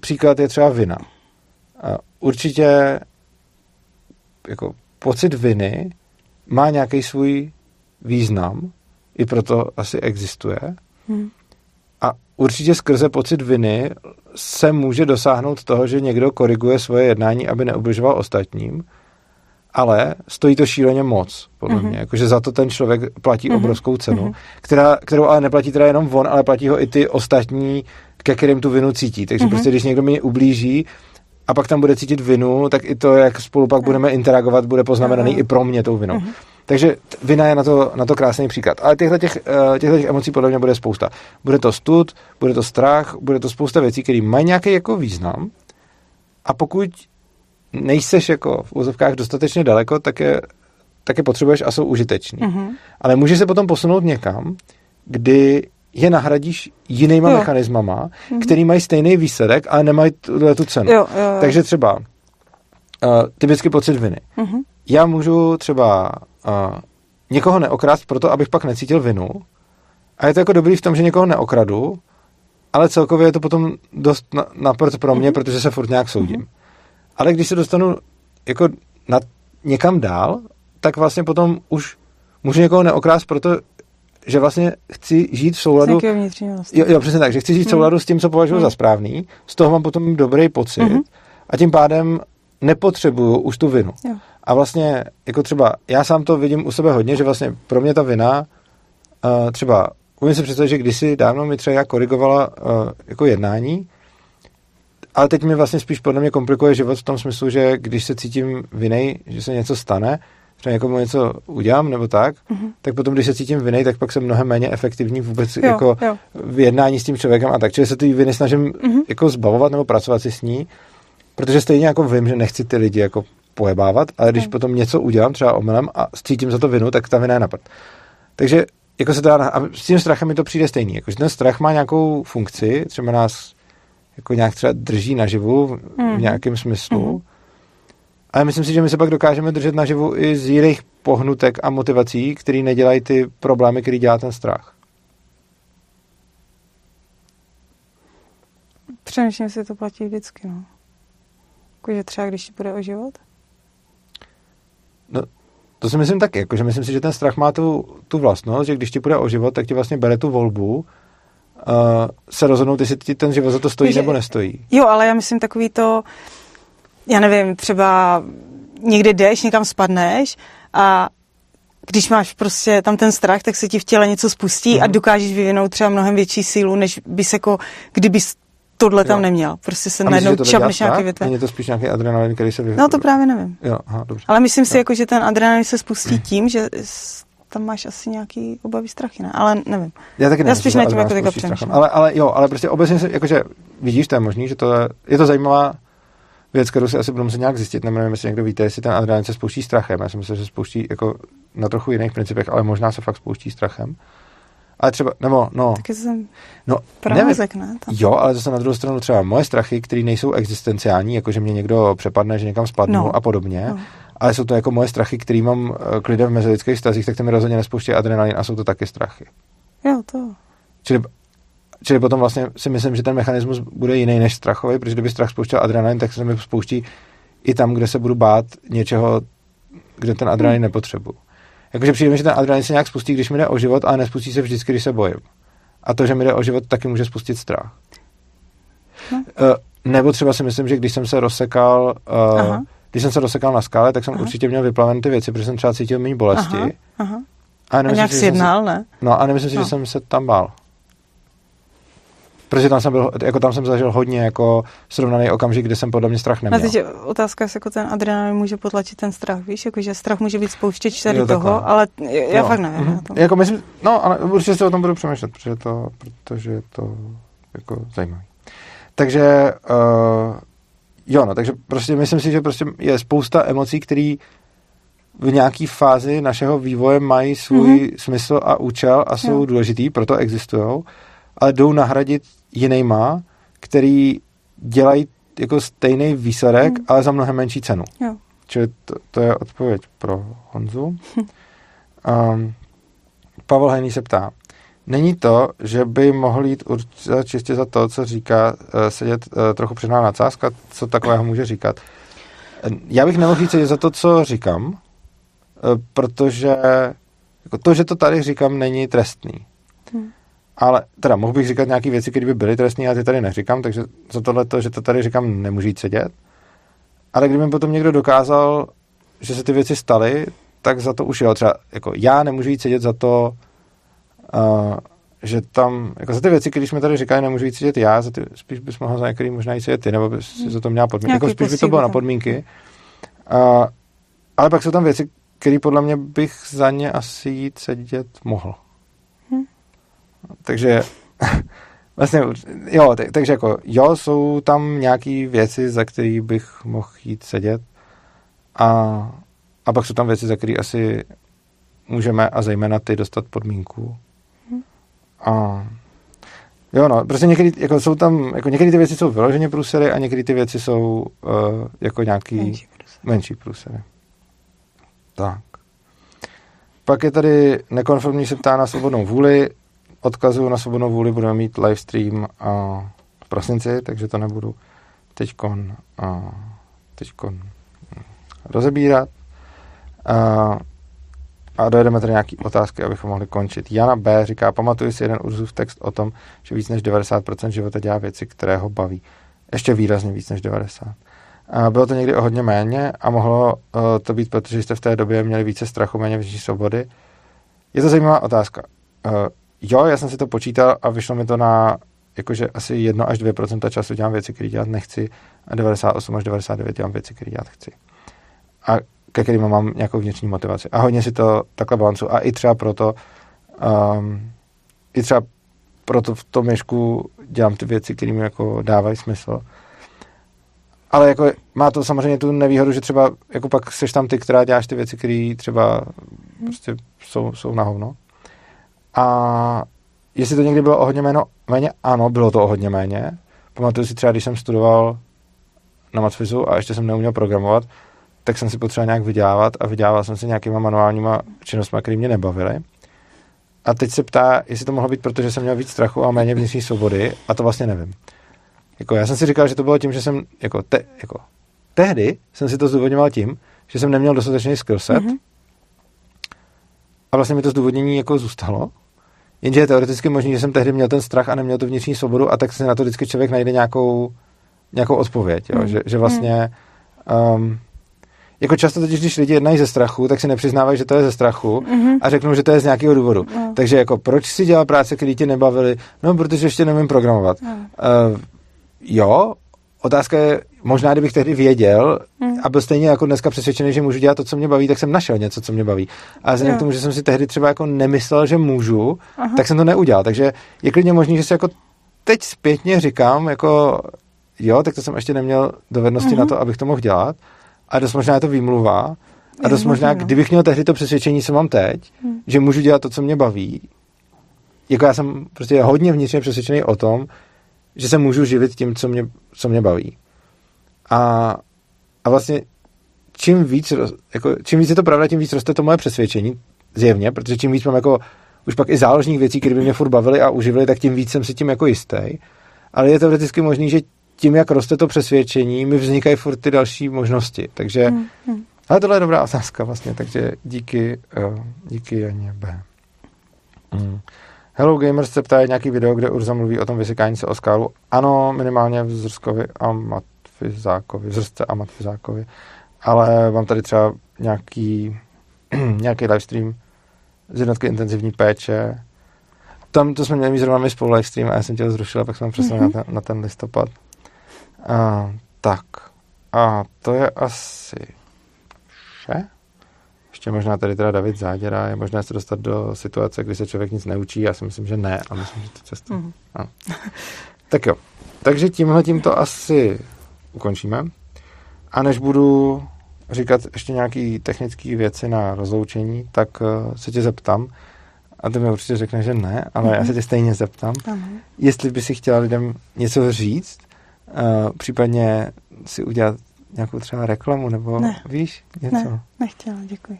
příklad je třeba vina. Uh, určitě jako pocit viny má nějaký svůj význam, i proto asi existuje. Hmm. Určitě skrze pocit viny se může dosáhnout toho, že někdo koriguje svoje jednání, aby neubližoval ostatním, ale stojí to šíleně moc, podle mm-hmm. mě. Jakože za to ten člověk platí mm-hmm. obrovskou cenu, mm-hmm. která, kterou ale neplatí teda jenom on, ale platí ho i ty ostatní, ke kterým tu vinu cítí. Takže mm-hmm. prostě, když někdo mi ublíží, a pak tam bude cítit vinu, tak i to, jak spolu pak budeme interagovat, bude poznamenaný i pro mě tou vinou. Uh-huh. Takže vina je na to, na to krásný příklad. Ale těchto, těch, eh, těchto těch emocí podle mě bude spousta. Bude to stud, bude to strach, bude to spousta věcí, které mají nějaký jako význam a pokud nejseš jako v úzovkách dostatečně daleko, tak je, tak je potřebuješ a jsou užiteční. Uh-huh. Ale může se potom posunout někam, kdy je nahradíš jinýma jo. mechanismama, mm-hmm. který mají stejný výsledek, ale nemají tuhle tu cenu. Jo, jo, jo. Takže třeba uh, typický pocit viny. Mm-hmm. Já můžu třeba uh, někoho neokrást proto, abych pak necítil vinu. A je to jako dobrý v tom, že někoho neokradu, ale celkově je to potom dost na, na pro mě, mm-hmm. protože se furt nějak soudím. Mm-hmm. Ale když se dostanu jako na, někam dál, tak vlastně potom už můžu někoho neokrást proto, že vlastně chci žít v souladu... Jo, jo, přesně tak, že chci žít v hmm. souladu hmm. s tím, co považuji hmm. za správný, z toho mám potom dobrý pocit hmm. a tím pádem nepotřebuju už tu vinu. Jo. A vlastně, jako třeba, já sám to vidím u sebe hodně, že vlastně pro mě ta vina, uh, třeba, umím si představit, že kdysi dávno mi třeba korigovala uh, jako jednání, ale teď mi vlastně spíš podle mě komplikuje život v tom smyslu, že když se cítím vinej, že se něco stane, třeba někomu něco udělám nebo tak, mm-hmm. tak potom, když se cítím vinej, tak pak jsem mnohem méně efektivní vůbec jo, jako jo. v jednání s tím člověkem a tak. Čili se ty viny snažím mm-hmm. jako zbavovat nebo pracovat si s ní, protože stejně jako vím, že nechci ty lidi jako pojebávat, ale když mm. potom něco udělám třeba omylem a cítím za to vinu, tak ta vina je napad. Takže jako se dá, a s tím strachem mi to přijde stejný. Jako, že ten strach má nějakou funkci, třeba nás jako nějak třeba drží naživu v, mm. v nějakém smyslu, mm. Ale myslím si, že my se pak dokážeme držet naživu i z jiných pohnutek a motivací, které nedělají ty problémy, který dělá ten strach. Přemýšlím, si to platí vždycky, no. Jakože třeba, když ti bude o život? No, to si myslím taky, jakože myslím si, že ten strach má tu, tu vlastnost, že když ti bude o život, tak ti vlastně bere tu volbu uh, se rozhodnout, jestli ti ten život za to stojí že, nebo nestojí. Jo, ale já myslím takový to, já nevím, třeba někde jdeš, někam spadneš a když máš prostě tam ten strach, tak se ti v těle něco spustí mm. a mhm. dokážeš vyvinout třeba mnohem větší sílu, než bys jako, kdyby tohle tam jo. neměl. Prostě se najednou čapneš nějaký větve. Není to spíš nějaký adrenalin, který se vyvine? No to právě nevím. Jo, aha, dobře. Ale myslím si, jako, že ten adrenalin se spustí tím, že tam máš asi nějaký obavy, strachy, ne? Ale nevím. Já taky nevím, Já spíš na tím jako teďka Ale, ale jo, ale prostě obecně se, jakože vidíš, to je možný, že to je, je to zajímavá věc, kterou si asi budu muset nějak zjistit. Nevím, jestli někdo víte, jestli ten adrenalin se spouští strachem. Já si myslím, že se spouští jako na trochu jiných principech, ale možná se fakt spouští strachem. Ale třeba, nebo, no. Taky jsem no, pravozek, ne? Tam. Jo, ale zase na druhou stranu třeba moje strachy, které nejsou existenciální, jako že mě někdo přepadne, že někam spadnu no. a podobně, no. ale jsou to jako moje strachy, které mám eh, k lidem v mezilidských stazích, tak to mi rozhodně nespouští adrenalin a jsou to taky strachy. Jo, to. Čili Čili potom vlastně si myslím, že ten mechanismus bude jiný než strachový, protože kdyby strach spouštěl adrenalin, tak se mi spouští i tam, kde se budu bát něčeho, kde ten adrenalin hmm. nepotřebuji. Jakože přijde mi, že ten adrenalin se nějak spustí, když mi jde o život, ale nespustí se vždycky, když se bojím. A to, že mi jde o život, taky může spustit strach. No. Uh, nebo třeba si myslím, že když jsem se rozsekal uh, když jsem se dosekal na skále, tak jsem aha. určitě měl vyplaven ty věci, protože jsem třeba cítil méně bolesti. Aha, aha. A, a nějak si jednal, ne? No a nemyslím si, no. že jsem se tam bál. Protože tam jsem, byl, jako tam jsem zažil hodně jako srovnaný okamžik, kde jsem podle mě strach neměl. A teď otázka, jestli jako ten adrenalin může potlačit ten strach, víš, jako, že strach může být spouštěč tady jo, toho, ale já no. fakt nevím. Mm-hmm. Jako myslím, no, ale určitě si o tom budu přemýšlet, protože to, protože je to jako zajímavé. Takže uh, jo, no, takže prostě myslím si, že prostě je spousta emocí, které v nějaké fázi našeho vývoje mají svůj mm-hmm. smysl a účel a jsou jo. důležitý, proto existují, ale jdou nahradit jinýma, který dělají jako stejný výsledek, mm. ale za mnohem menší cenu. Jo. Čili to, to je odpověď pro Honzu. um, Pavel Hejný se ptá, Není to, že by mohl jít určitě čistě za to, co říká, uh, sedět uh, trochu přehnaná nadsázka, co takového může říkat. Já bych nemohl říct za to, co říkám, uh, protože jako to, že to tady říkám, není trestný. Ale teda mohl bych říkat nějaké věci, které by byly trestné, a ty tady neříkám, takže za tohle to, že to tady říkám, nemůžu jít sedět. Ale kdyby potom někdo dokázal, že se ty věci staly, tak za to už jo. Třeba jako já nemůžu jít sedět za to, uh, že tam, jako za ty věci, když mi tady říkají, nemůžu jít sedět já, za ty, spíš bys mohl za některý možná jít sedět ty, nebo bys si za to měla podmínky. Jako spíš by to bylo na podmínky. Uh, ale pak jsou tam věci, které podle mě bych za ně asi jít sedět mohl. Takže (laughs) vlastně, jo, tak, takže jako, jo, jsou tam nějaké věci, za které bych mohl jít sedět a, a pak jsou tam věci, za které asi můžeme a zejména ty dostat podmínku. A jo, no, prostě někdy, jako jsou tam, jako někdy ty věci jsou vyloženě průsery a někdy ty věci jsou uh, jako nějaký menší průsery. menší průsery. Tak. Pak je tady nekonformní se ptá na svobodnou vůli. Odkazu na svobodnou vůli budeme mít livestream uh, v prosinci, takže to nebudu teďkon, teďkon rozebírat. Uh, a dojedeme tady nějaký otázky, abychom mohli končit. Jana B. říká, pamatuju si jeden Urzův text o tom, že víc než 90% života dělá věci, které ho baví. Ještě výrazně víc než 90. A bylo to někdy o hodně méně a mohlo uh, to být, protože jste v té době měli více strachu, méně vnitřní svobody. Je to zajímavá otázka. Jo, já jsem si to počítal a vyšlo mi to na jakože asi 1 až 2% času dělám věci, které dělat nechci a 98 až 99 dělám věci, které dělat chci. A ke kterým mám nějakou vnitřní motivaci. A hodně si to takhle balancu. A i třeba proto, um, i třeba proto v tom měšku dělám ty věci, které mi jako dávají smysl. Ale jako má to samozřejmě tu nevýhodu, že třeba jako pak seš tam ty, která děláš ty věci, které třeba prostě jsou, jsou na hovno. A jestli to někdy bylo o hodně méně, méně, ano, bylo to o hodně méně. Pamatuju si třeba, když jsem studoval na matfizu a ještě jsem neuměl programovat, tak jsem si potřeboval nějak vydělávat a vydělával jsem si nějakýma manuálníma činnostmi, které mě nebavily. A teď se ptá, jestli to mohlo být, protože jsem měl víc strachu a méně vnitřní svobody a to vlastně nevím. Jako já jsem si říkal, že to bylo tím, že jsem jako, te, jako tehdy jsem si to zdůvodňoval tím, že jsem neměl dostatečný skillset mm-hmm. a vlastně mi to zdůvodnění jako zůstalo. Jenže je teoreticky možné, že jsem tehdy měl ten strach a neměl tu vnitřní svobodu a tak si na to vždycky člověk najde nějakou, nějakou odpověď. Jo? Mm. Že, že vlastně um, jako často totiž, když lidi jednají ze strachu, tak si nepřiznávají, že to je ze strachu mm-hmm. a řeknou, že to je z nějakého důvodu. No. Takže jako proč si dělal práce, které tě nebavily? No, protože ještě nevím programovat. No. Uh, jo, otázka je, možná kdybych tehdy věděl mm. a byl stejně jako dneska přesvědčený, že můžu dělat to, co mě baví, tak jsem našel něco, co mě baví. A vzhledem k tomu, že jsem si tehdy třeba jako nemyslel, že můžu, Aha. tak jsem to neudělal. Takže je klidně možný, že si jako teď zpětně říkám, jako jo, tak to jsem ještě neměl dovednosti mm-hmm. na to, abych to mohl dělat. A dost možná je to výmluva. A dost možná, kdybych měl tehdy to přesvědčení, co mám teď, hmm. že můžu dělat to, co mě baví, jako já jsem prostě hodně vnitřně přesvědčený o tom, že se můžu živit tím, co mě, co mě baví. A, a vlastně čím víc, jako, čím víc je to pravda, tím víc roste to moje přesvědčení, zjevně, protože čím víc mám jako už pak i záložních věcí, které by mě furt bavily a uživily, tak tím víc jsem si tím jako jistý. Ale je to vždycky možný, že tím, jak roste to přesvědčení, mi vznikají furt ty další možnosti. Takže, hmm, hmm. ale tohle je dobrá otázka vlastně, takže díky, uh, díky Janě B. Hmm. Hello Gamers se ptá nějaký video, kde Urza mluví o tom vysykání se o skálu. Ano, minimálně v Zrskovi a Matfizákovi, v Zrzce a Matfizákovi. ale mám tady třeba nějaký, (clears throat) nějaký livestream z jednotky intenzivní péče. Tam to jsme měli mít zrovna my spolu livestream a já jsem tě zrušil a pak jsme přesně mm-hmm. na, ten, na ten listopad. A, tak. A to je asi vše. Ještě možná tady teda David Záděra, je možné se dostat do situace, kdy se člověk nic neučí, já si myslím, že ne a myslím, že to cestu. Mm. Tak jo, takže tímhle tím to asi ukončíme. A než budu říkat ještě nějaké technické věci na rozloučení, tak uh, se tě zeptám, a ty mi určitě řekne, že ne, ale mm-hmm. já se tě stejně zeptám, uh-huh. jestli by si chtěla lidem něco říct, uh, případně si udělat nějakou třeba reklamu, nebo ne. víš něco? Ne, nechtěla, děkuji.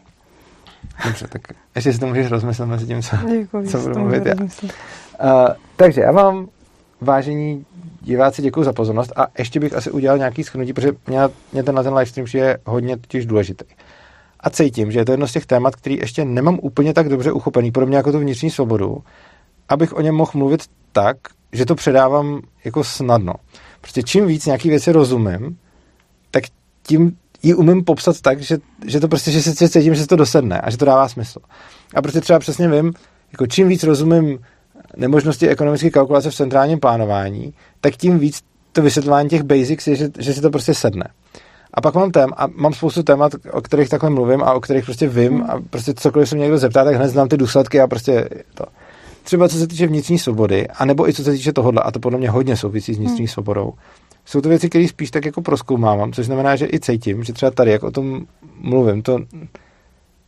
Dobře, tak ještě si to můžeš rozmyslet mezi tím, co, děkuji, co budu mluvit já. Uh, takže já vám, vážení diváci, děkuji za pozornost a ještě bych asi udělal nějaký schnutí, protože mě, mě ten na ten livestream je hodně totiž důležitý. A cítím, že je to jedno z těch témat, který ještě nemám úplně tak dobře uchopený, podobně jako tu vnitřní svobodu, abych o něm mohl mluvit tak, že to předávám jako snadno. Prostě čím víc nějaký věci rozumím, tak tím ji umím popsat tak, že, že to prostě, že se cítím, že se to dosedne a že to dává smysl. A prostě třeba přesně vím, jako čím víc rozumím nemožnosti ekonomické kalkulace v centrálním plánování, tak tím víc to vysvětlování těch basics je, že, že si to prostě sedne. A pak mám tém, a mám spoustu témat, o kterých takhle mluvím a o kterých prostě vím a prostě cokoliv se mě někdo zeptá, tak hned znám ty důsledky a prostě to. Třeba co se týče vnitřní svobody, anebo i co se týče tohohle, a to podle mě hodně souvisí s vnitřní hmm. svobodou, jsou to věci, které spíš tak jako proskoumávám, což znamená, že i cítím, že třeba tady, jak o tom mluvím, to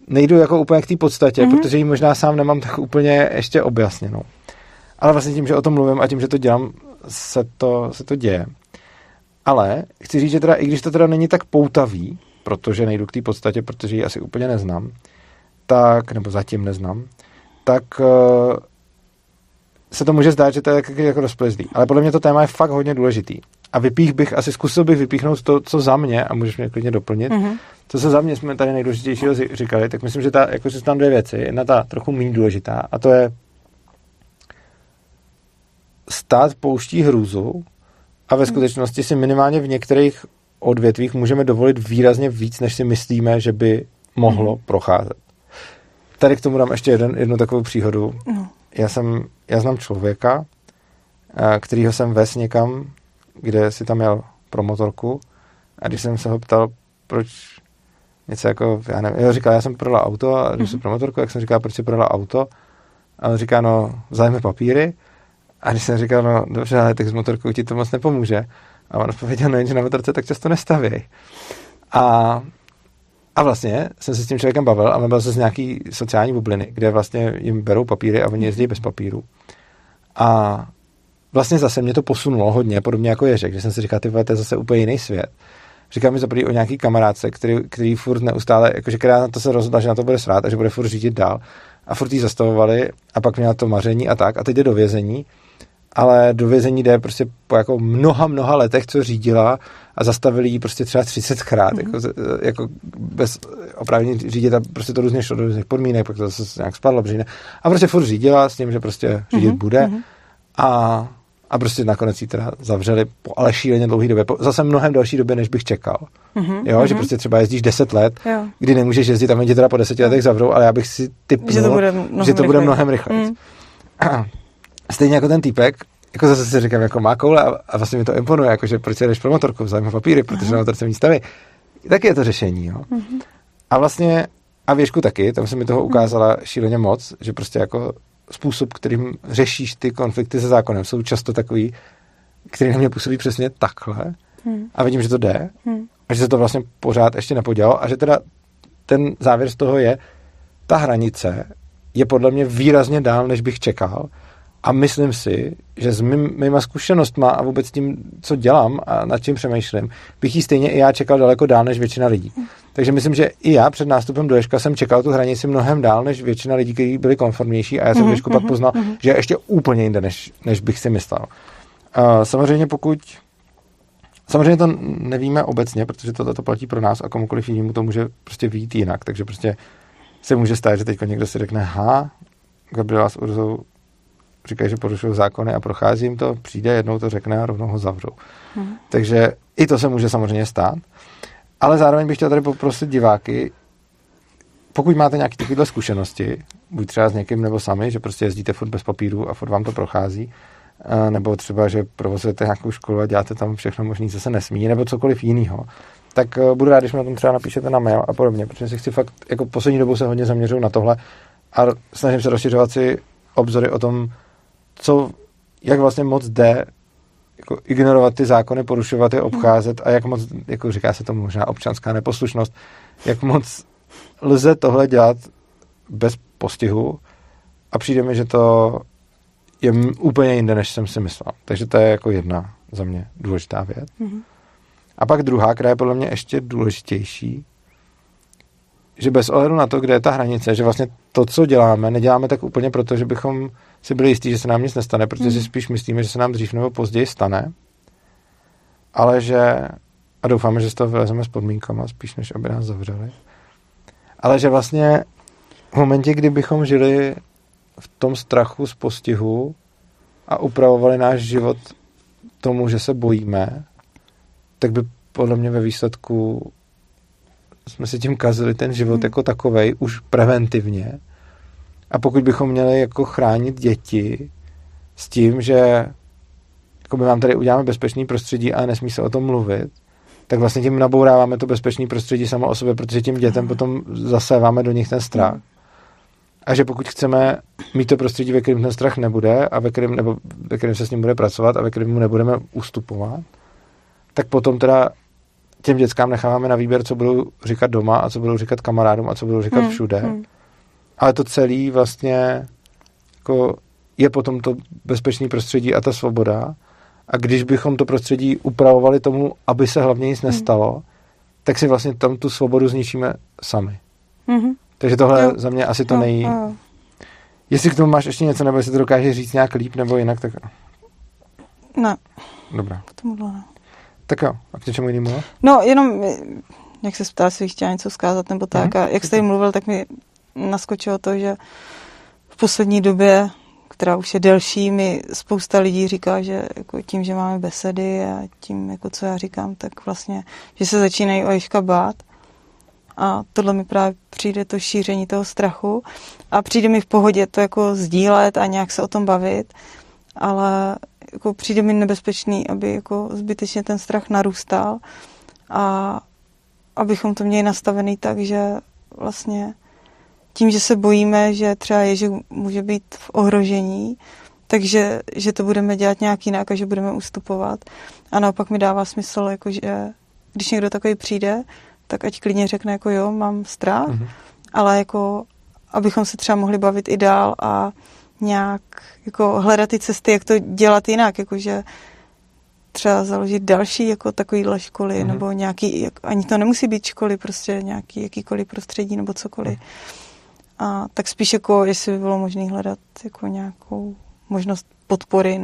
nejdu jako úplně k té podstatě, mm-hmm. protože ji možná sám nemám tak úplně ještě objasněnou. Ale vlastně tím, že o tom mluvím a tím, že to dělám, se to, se to děje. Ale chci říct, že teda, i když to teda není tak poutavý, protože nejdu k té podstatě, protože ji asi úplně neznám, tak, nebo zatím neznám, tak uh, se to může zdát, že to je jako, jako rozplizlý. Ale podle mě to téma je fakt hodně důležitý. A vypích bych, asi zkusil bych vypíchnout to, co za mě, a můžeš mě klidně doplnit, mm-hmm. co se za mě jsme tady nejdůležitějšího říkali, tak myslím, že, ta, jako, že tam dvě věci. Jedna ta trochu méně důležitá, a to je stát pouští hrůzu a ve mhm. skutečnosti si minimálně v některých odvětvích můžeme dovolit výrazně víc, než si myslíme, že by mohlo mm. procházet. Tady k tomu dám ještě jeden, jednu takovou příhodu. No. Já jsem, já znám člověka, eh, kterýho jsem ves někam kde si tam jel pro motorku a když jsem se ho ptal, proč něco jako, já nevím, jo, říkal, já jsem prodal auto a když mm-hmm. jsem pro motorku, jak jsem říkal, proč si prodal auto a on říká, no, zájme papíry a když jsem říkal, no, dobře, ale tak s motorkou ti to moc nepomůže a on odpověděl, no, že na motorce tak často nestavěj. A a vlastně jsem se s tím člověkem bavil a bavil se z nějaký sociální bubliny, kde vlastně jim berou papíry a oni jezdí bez papíru. A vlastně zase mě to posunulo hodně, podobně jako Jeřek, že jsem si říkal, ty to je zase úplně jiný svět. Říkal mi zaprý o nějaký kamarádce, který, který furt neustále, jakože která na to se rozhodla, že na to bude srát a že bude furt řídit dál. A furt jí zastavovali a pak měla to maření a tak. A teď jde do vězení, ale do vězení jde prostě po jako mnoha, mnoha letech, co řídila a zastavili ji prostě třeba 30 krát, mm-hmm. jako, jako bez oprávnění řídit a prostě to různě šlo do různých podmínek, pak to zase nějak spadlo, ne. A prostě furt řídila s tím, že prostě řídit mm-hmm. bude. Mm-hmm. A a prostě nakonec ji teda zavřeli po ale šíleně dlouhé době, po zase mnohem další době, než bych čekal. Mm-hmm, jo, že prostě třeba jezdíš 10 let, jo. kdy nemůžeš jezdit a oni tě teda po 10 letech zavřou, ale já bych si typnul, že to bude mnohem, že to bude mnohem rychleji. Mm. (clears throat) Stejně jako ten týpek, jako zase si říkám, jako má koule a, a vlastně mi to imponuje, jako že proč jdeš pro motorku, zájmu papíry, protože na motorce nic staví. Taky je to řešení, jo. Mm-hmm. A vlastně, a věšku taky, tam se mi toho ukázala šíleně moc, že prostě jako způsob, kterým řešíš ty konflikty se zákonem, jsou často takový, který na mě působí přesně takhle hmm. a vidím, že to jde hmm. a že se to vlastně pořád ještě nepodělalo a že teda ten závěr z toho je, ta hranice je podle mě výrazně dál, než bych čekal a myslím si, že s mým, mýma zkušenostma a vůbec tím, co dělám a nad čím přemýšlím, bych ji stejně i já čekal daleko dál než většina lidí. Takže myslím, že i já před nástupem do Ješka jsem čekal tu hranici mnohem dál než většina lidí, kteří byli konformnější a já jsem mm-hmm, Ježku pak mhm, poznal, mm-hmm. že je ještě úplně jinde, než, než bych si myslel. Uh, samozřejmě pokud Samozřejmě to nevíme obecně, protože tohle to platí pro nás a komukoliv jinému to může prostě výjít jinak, takže prostě se může stát, že teď někdo si řekne, ha, Gabriela s Urzou říkají, že porušují zákony a prochází jim to, přijde, jednou to řekne a rovnou ho zavřou. Hmm. Takže i to se může samozřejmě stát. Ale zároveň bych chtěl tady poprosit diváky, pokud máte nějaké takovéhle zkušenosti, buď třeba s někým nebo sami, že prostě jezdíte furt bez papíru a furt vám to prochází, eh, nebo třeba, že provozujete nějakou školu a děláte tam všechno možné, co se nesmí, nebo cokoliv jiného, tak eh, budu rád, když mi o tom třeba napíšete na mail a podobně, protože si chci fakt, jako poslední dobou se hodně zaměřuju na tohle a snažím se rozšiřovat si obzory o tom, co, jak vlastně moc jde jako ignorovat ty zákony, porušovat je, obcházet a jak moc, jako říká se tomu možná občanská neposlušnost, jak moc lze tohle dělat bez postihu a přijde mi, že to je úplně jinde, než jsem si myslel. Takže to je jako jedna za mě důležitá věc. Mm-hmm. A pak druhá, která je podle mě ještě důležitější, že bez ohledu na to, kde je ta hranice, že vlastně to, co děláme, neděláme tak úplně proto, že bychom si byli jistí, že se nám nic nestane, protože si mhm. spíš myslíme, že se nám dřív nebo později stane, ale že, a doufáme, že z toho vylezeme s podmínkama, spíš než aby nás zavřeli, ale že vlastně v momentě, kdy bychom žili v tom strachu z postihu a upravovali náš život tomu, že se bojíme, tak by podle mě ve výsledku jsme si tím kazili ten život hmm. jako takovej už preventivně. A pokud bychom měli jako chránit děti s tím, že jako my vám tady uděláme bezpečný prostředí a nesmí se o tom mluvit, tak vlastně tím nabouráváme to bezpečné prostředí samo o sobě, protože tím dětem potom zaséváme do nich ten strach. A že pokud chceme mít to prostředí, ve kterém ten strach nebude a ve kterém, nebo ve kterém se s ním bude pracovat a ve kterém mu nebudeme ustupovat, tak potom teda těm dětskám necháváme na výběr, co budou říkat doma a co budou říkat kamarádům a co budou říkat hmm, všude. Hmm. Ale to celé vlastně jako je potom to bezpečné prostředí a ta svoboda. A když bychom to prostředí upravovali tomu, aby se hlavně nic hmm. nestalo, hmm. tak si vlastně tam tu svobodu zničíme sami. Hmm. Takže tohle jo. za mě asi to jo, nej... Jo. Jestli k tomu máš ještě něco, nebo jestli to dokážeš říct nějak líp, nebo jinak, tak... Ne. Dobrá. K tomuhle ne. Tak jo, a k něčemu jinému? No, jenom, jak se ptá, jestli chtěla něco zkázat nebo tak. Hmm. A jak jste jim mluvil, tak mi naskočilo to, že v poslední době, která už je delší, mi spousta lidí říká, že jako tím, že máme besedy a tím, jako co já říkám, tak vlastně, že se začínají o Ježka bát. A tohle mi právě přijde to šíření toho strachu a přijde mi v pohodě to jako sdílet a nějak se o tom bavit, ale jako přijde mi nebezpečný, aby jako zbytečně ten strach narůstal a abychom to měli nastavený tak, že vlastně tím, že se bojíme, že třeba Ježíš může být v ohrožení, takže že to budeme dělat nějak jinak a že budeme ustupovat. A naopak mi dává smysl, jako že když někdo takový přijde, tak ať klidně řekne, jako jo, mám strach, mm-hmm. ale jako abychom se třeba mohli bavit i dál a nějak jako hledat ty cesty, jak to dělat jinak, jakože třeba založit další jako takovýhle školy, mm-hmm. nebo nějaký, jak, ani to nemusí být školy, prostě nějaký jakýkoliv prostředí nebo cokoliv. A tak spíš jako, jestli by bylo možné hledat jako nějakou možnost podpory,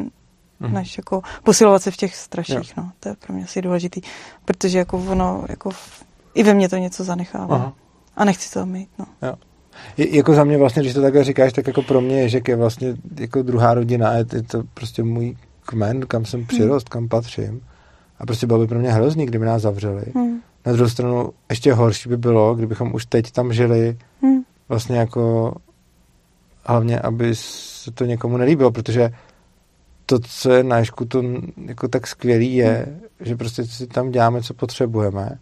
mm-hmm. než jako posilovat se v těch straších, no. To je pro mě asi důležitý, protože jako ono, jako v, i ve mně to něco zanechává. Aha. A nechci to mít, no. Jo. Je, jako za mě vlastně, když to takhle říkáš, tak jako pro mě Ježek je vlastně jako druhá rodina, je, je to prostě můj kmen, kam jsem přirost, kam patřím. A prostě bylo by pro mě hrozný, kdyby nás zavřeli. Hmm. Na druhou stranu ještě horší by bylo, kdybychom už teď tam žili hmm. vlastně jako hlavně, aby se to někomu nelíbilo, protože to, co je na Ježku, to jako tak skvělý je, hmm. že prostě si tam děláme, co potřebujeme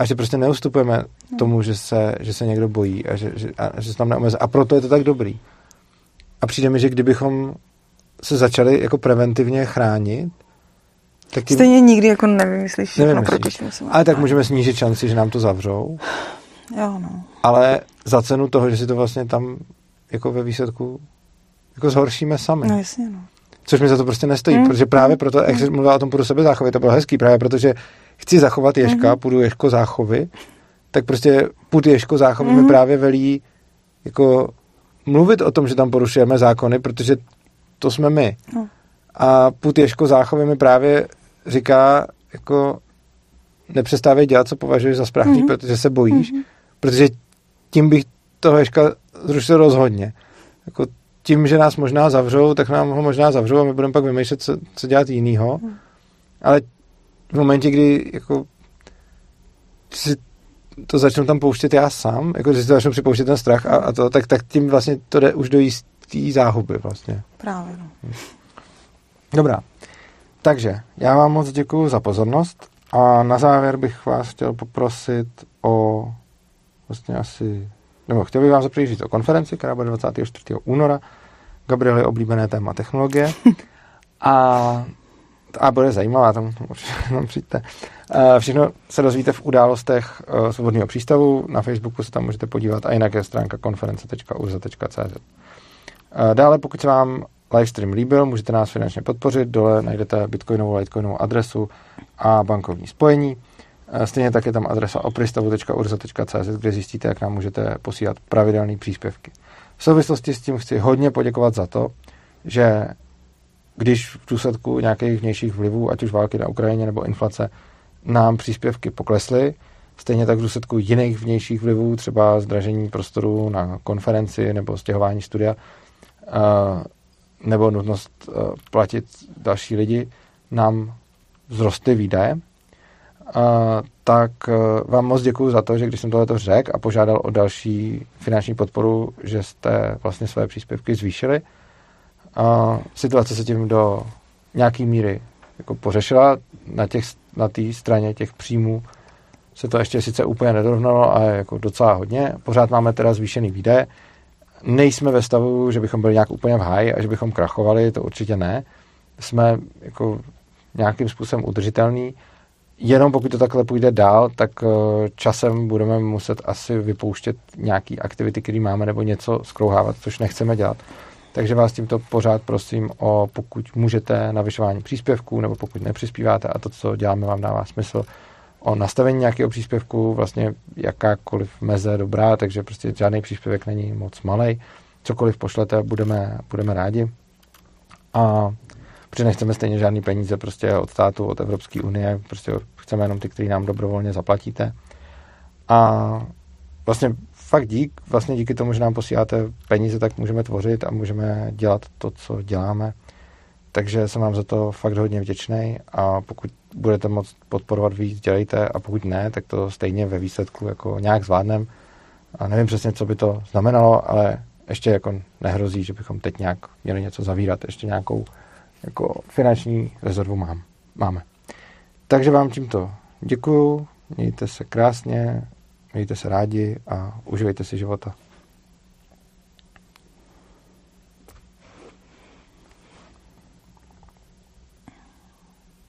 a že prostě neustupujeme no. tomu, že se, že se někdo bojí a že, že, a, že se tam neomezuje. A proto je to tak dobrý. A přijde mi, že kdybychom se začali jako preventivně chránit, tak tím... Stejně nikdy jako nevymyslíš všechno proti Ale tak můžeme snížit šanci, že nám to zavřou. Jo, no. Ale za cenu toho, že si to vlastně tam jako ve výsledku jako zhoršíme sami. No jasně, no. Což mi za to prostě nestojí, mm. protože právě proto, jak jsi mluvila o tom půdu sebe záchovy, to bylo hezký, právě protože chci zachovat Ježka, mm-hmm. půjdu Ježko záchovy, tak prostě půd Ježko záchovy mm-hmm. mi mhm. právě velí jako mluvit o tom, že tam porušujeme zákony, protože to jsme my. No. A půd Ježko záchovy mi právě říká, jako nepřestávej dělat, co považuješ za správný, mm-hmm. protože se bojíš, mm-hmm. protože tím bych toho Ježka zrušil rozhodně. Jako tím, že nás možná zavřou, tak nám ho možná zavřou a my budeme pak vymýšlet, co, co dělat jinýho. Mm. Ale v momentě, kdy jako si to začnu tam pouštět já sám, jako že si to začnu připouštět ten strach a, a to, tak, tak tím vlastně to jde už do jistý záhuby vlastně. Právě, no. Dobrá. Takže já vám moc děkuji za pozornost a na závěr bych vás chtěl poprosit o vlastně asi, nebo chtěl bych vám za říct o konferenci, která bude 24. února. Gabriely oblíbené téma technologie. (laughs) A, a bude zajímavá, tam určitě (laughs) tam přijďte. Všechno se dozvíte v událostech e, Svobodného přístavu, na Facebooku se tam můžete podívat a jinak je stránka konference.urza.cz. Dále, pokud se vám livestream líbil, můžete nás finančně podpořit, dole najdete bitcoinovou, litecoinovou adresu a bankovní spojení. Stejně tak je tam adresa opristavu.urza.cz, kde zjistíte, jak nám můžete posílat pravidelné příspěvky. V souvislosti s tím chci hodně poděkovat za to, že když v důsledku nějakých vnějších vlivů, ať už války na Ukrajině nebo inflace, nám příspěvky poklesly, stejně tak v důsledku jiných vnějších vlivů, třeba zdražení prostoru na konferenci nebo stěhování studia, nebo nutnost platit další lidi, nám vzrostly výdaje, tak vám moc děkuji za to, že když jsem tohle řekl a požádal o další finanční podporu, že jste vlastně své příspěvky zvýšili. A situace se tím do nějaký míry jako pořešila. Na té na straně těch příjmů se to ještě sice úplně nedorovnalo, ale jako docela hodně. Pořád máme teda zvýšený výdaje. Nejsme ve stavu, že bychom byli nějak úplně v háji a že bychom krachovali, to určitě ne. Jsme jako nějakým způsobem udržitelný. Jenom pokud to takhle půjde dál, tak eh, časem budeme muset asi vypouštět nějaký aktivity, které máme, nebo něco skrouhávat, což nechceme dělat. Takže vás tímto pořád prosím o, pokud můžete, navyšování příspěvků, nebo pokud nepřispíváte a to, co děláme, vám dává smysl, o nastavení nějakého příspěvku, vlastně jakákoliv meze dobrá, takže prostě žádný příspěvek není moc malý. Cokoliv pošlete, budeme, budeme rádi. A protože nechceme stejně žádný peníze prostě od státu, od Evropské unie, prostě chceme jenom ty, který nám dobrovolně zaplatíte. A vlastně fakt dík, vlastně díky tomu, že nám posíláte peníze, tak můžeme tvořit a můžeme dělat to, co děláme. Takže jsem vám za to fakt hodně vděčný a pokud budete moct podporovat víc, dělejte a pokud ne, tak to stejně ve výsledku jako nějak zvládnem. A nevím přesně, co by to znamenalo, ale ještě jako nehrozí, že bychom teď nějak měli něco zavírat. Ještě nějakou jako finanční rezervu mám, máme. Takže vám tímto děkuju, mějte se krásně, Mějte se rádi a uživejte si života.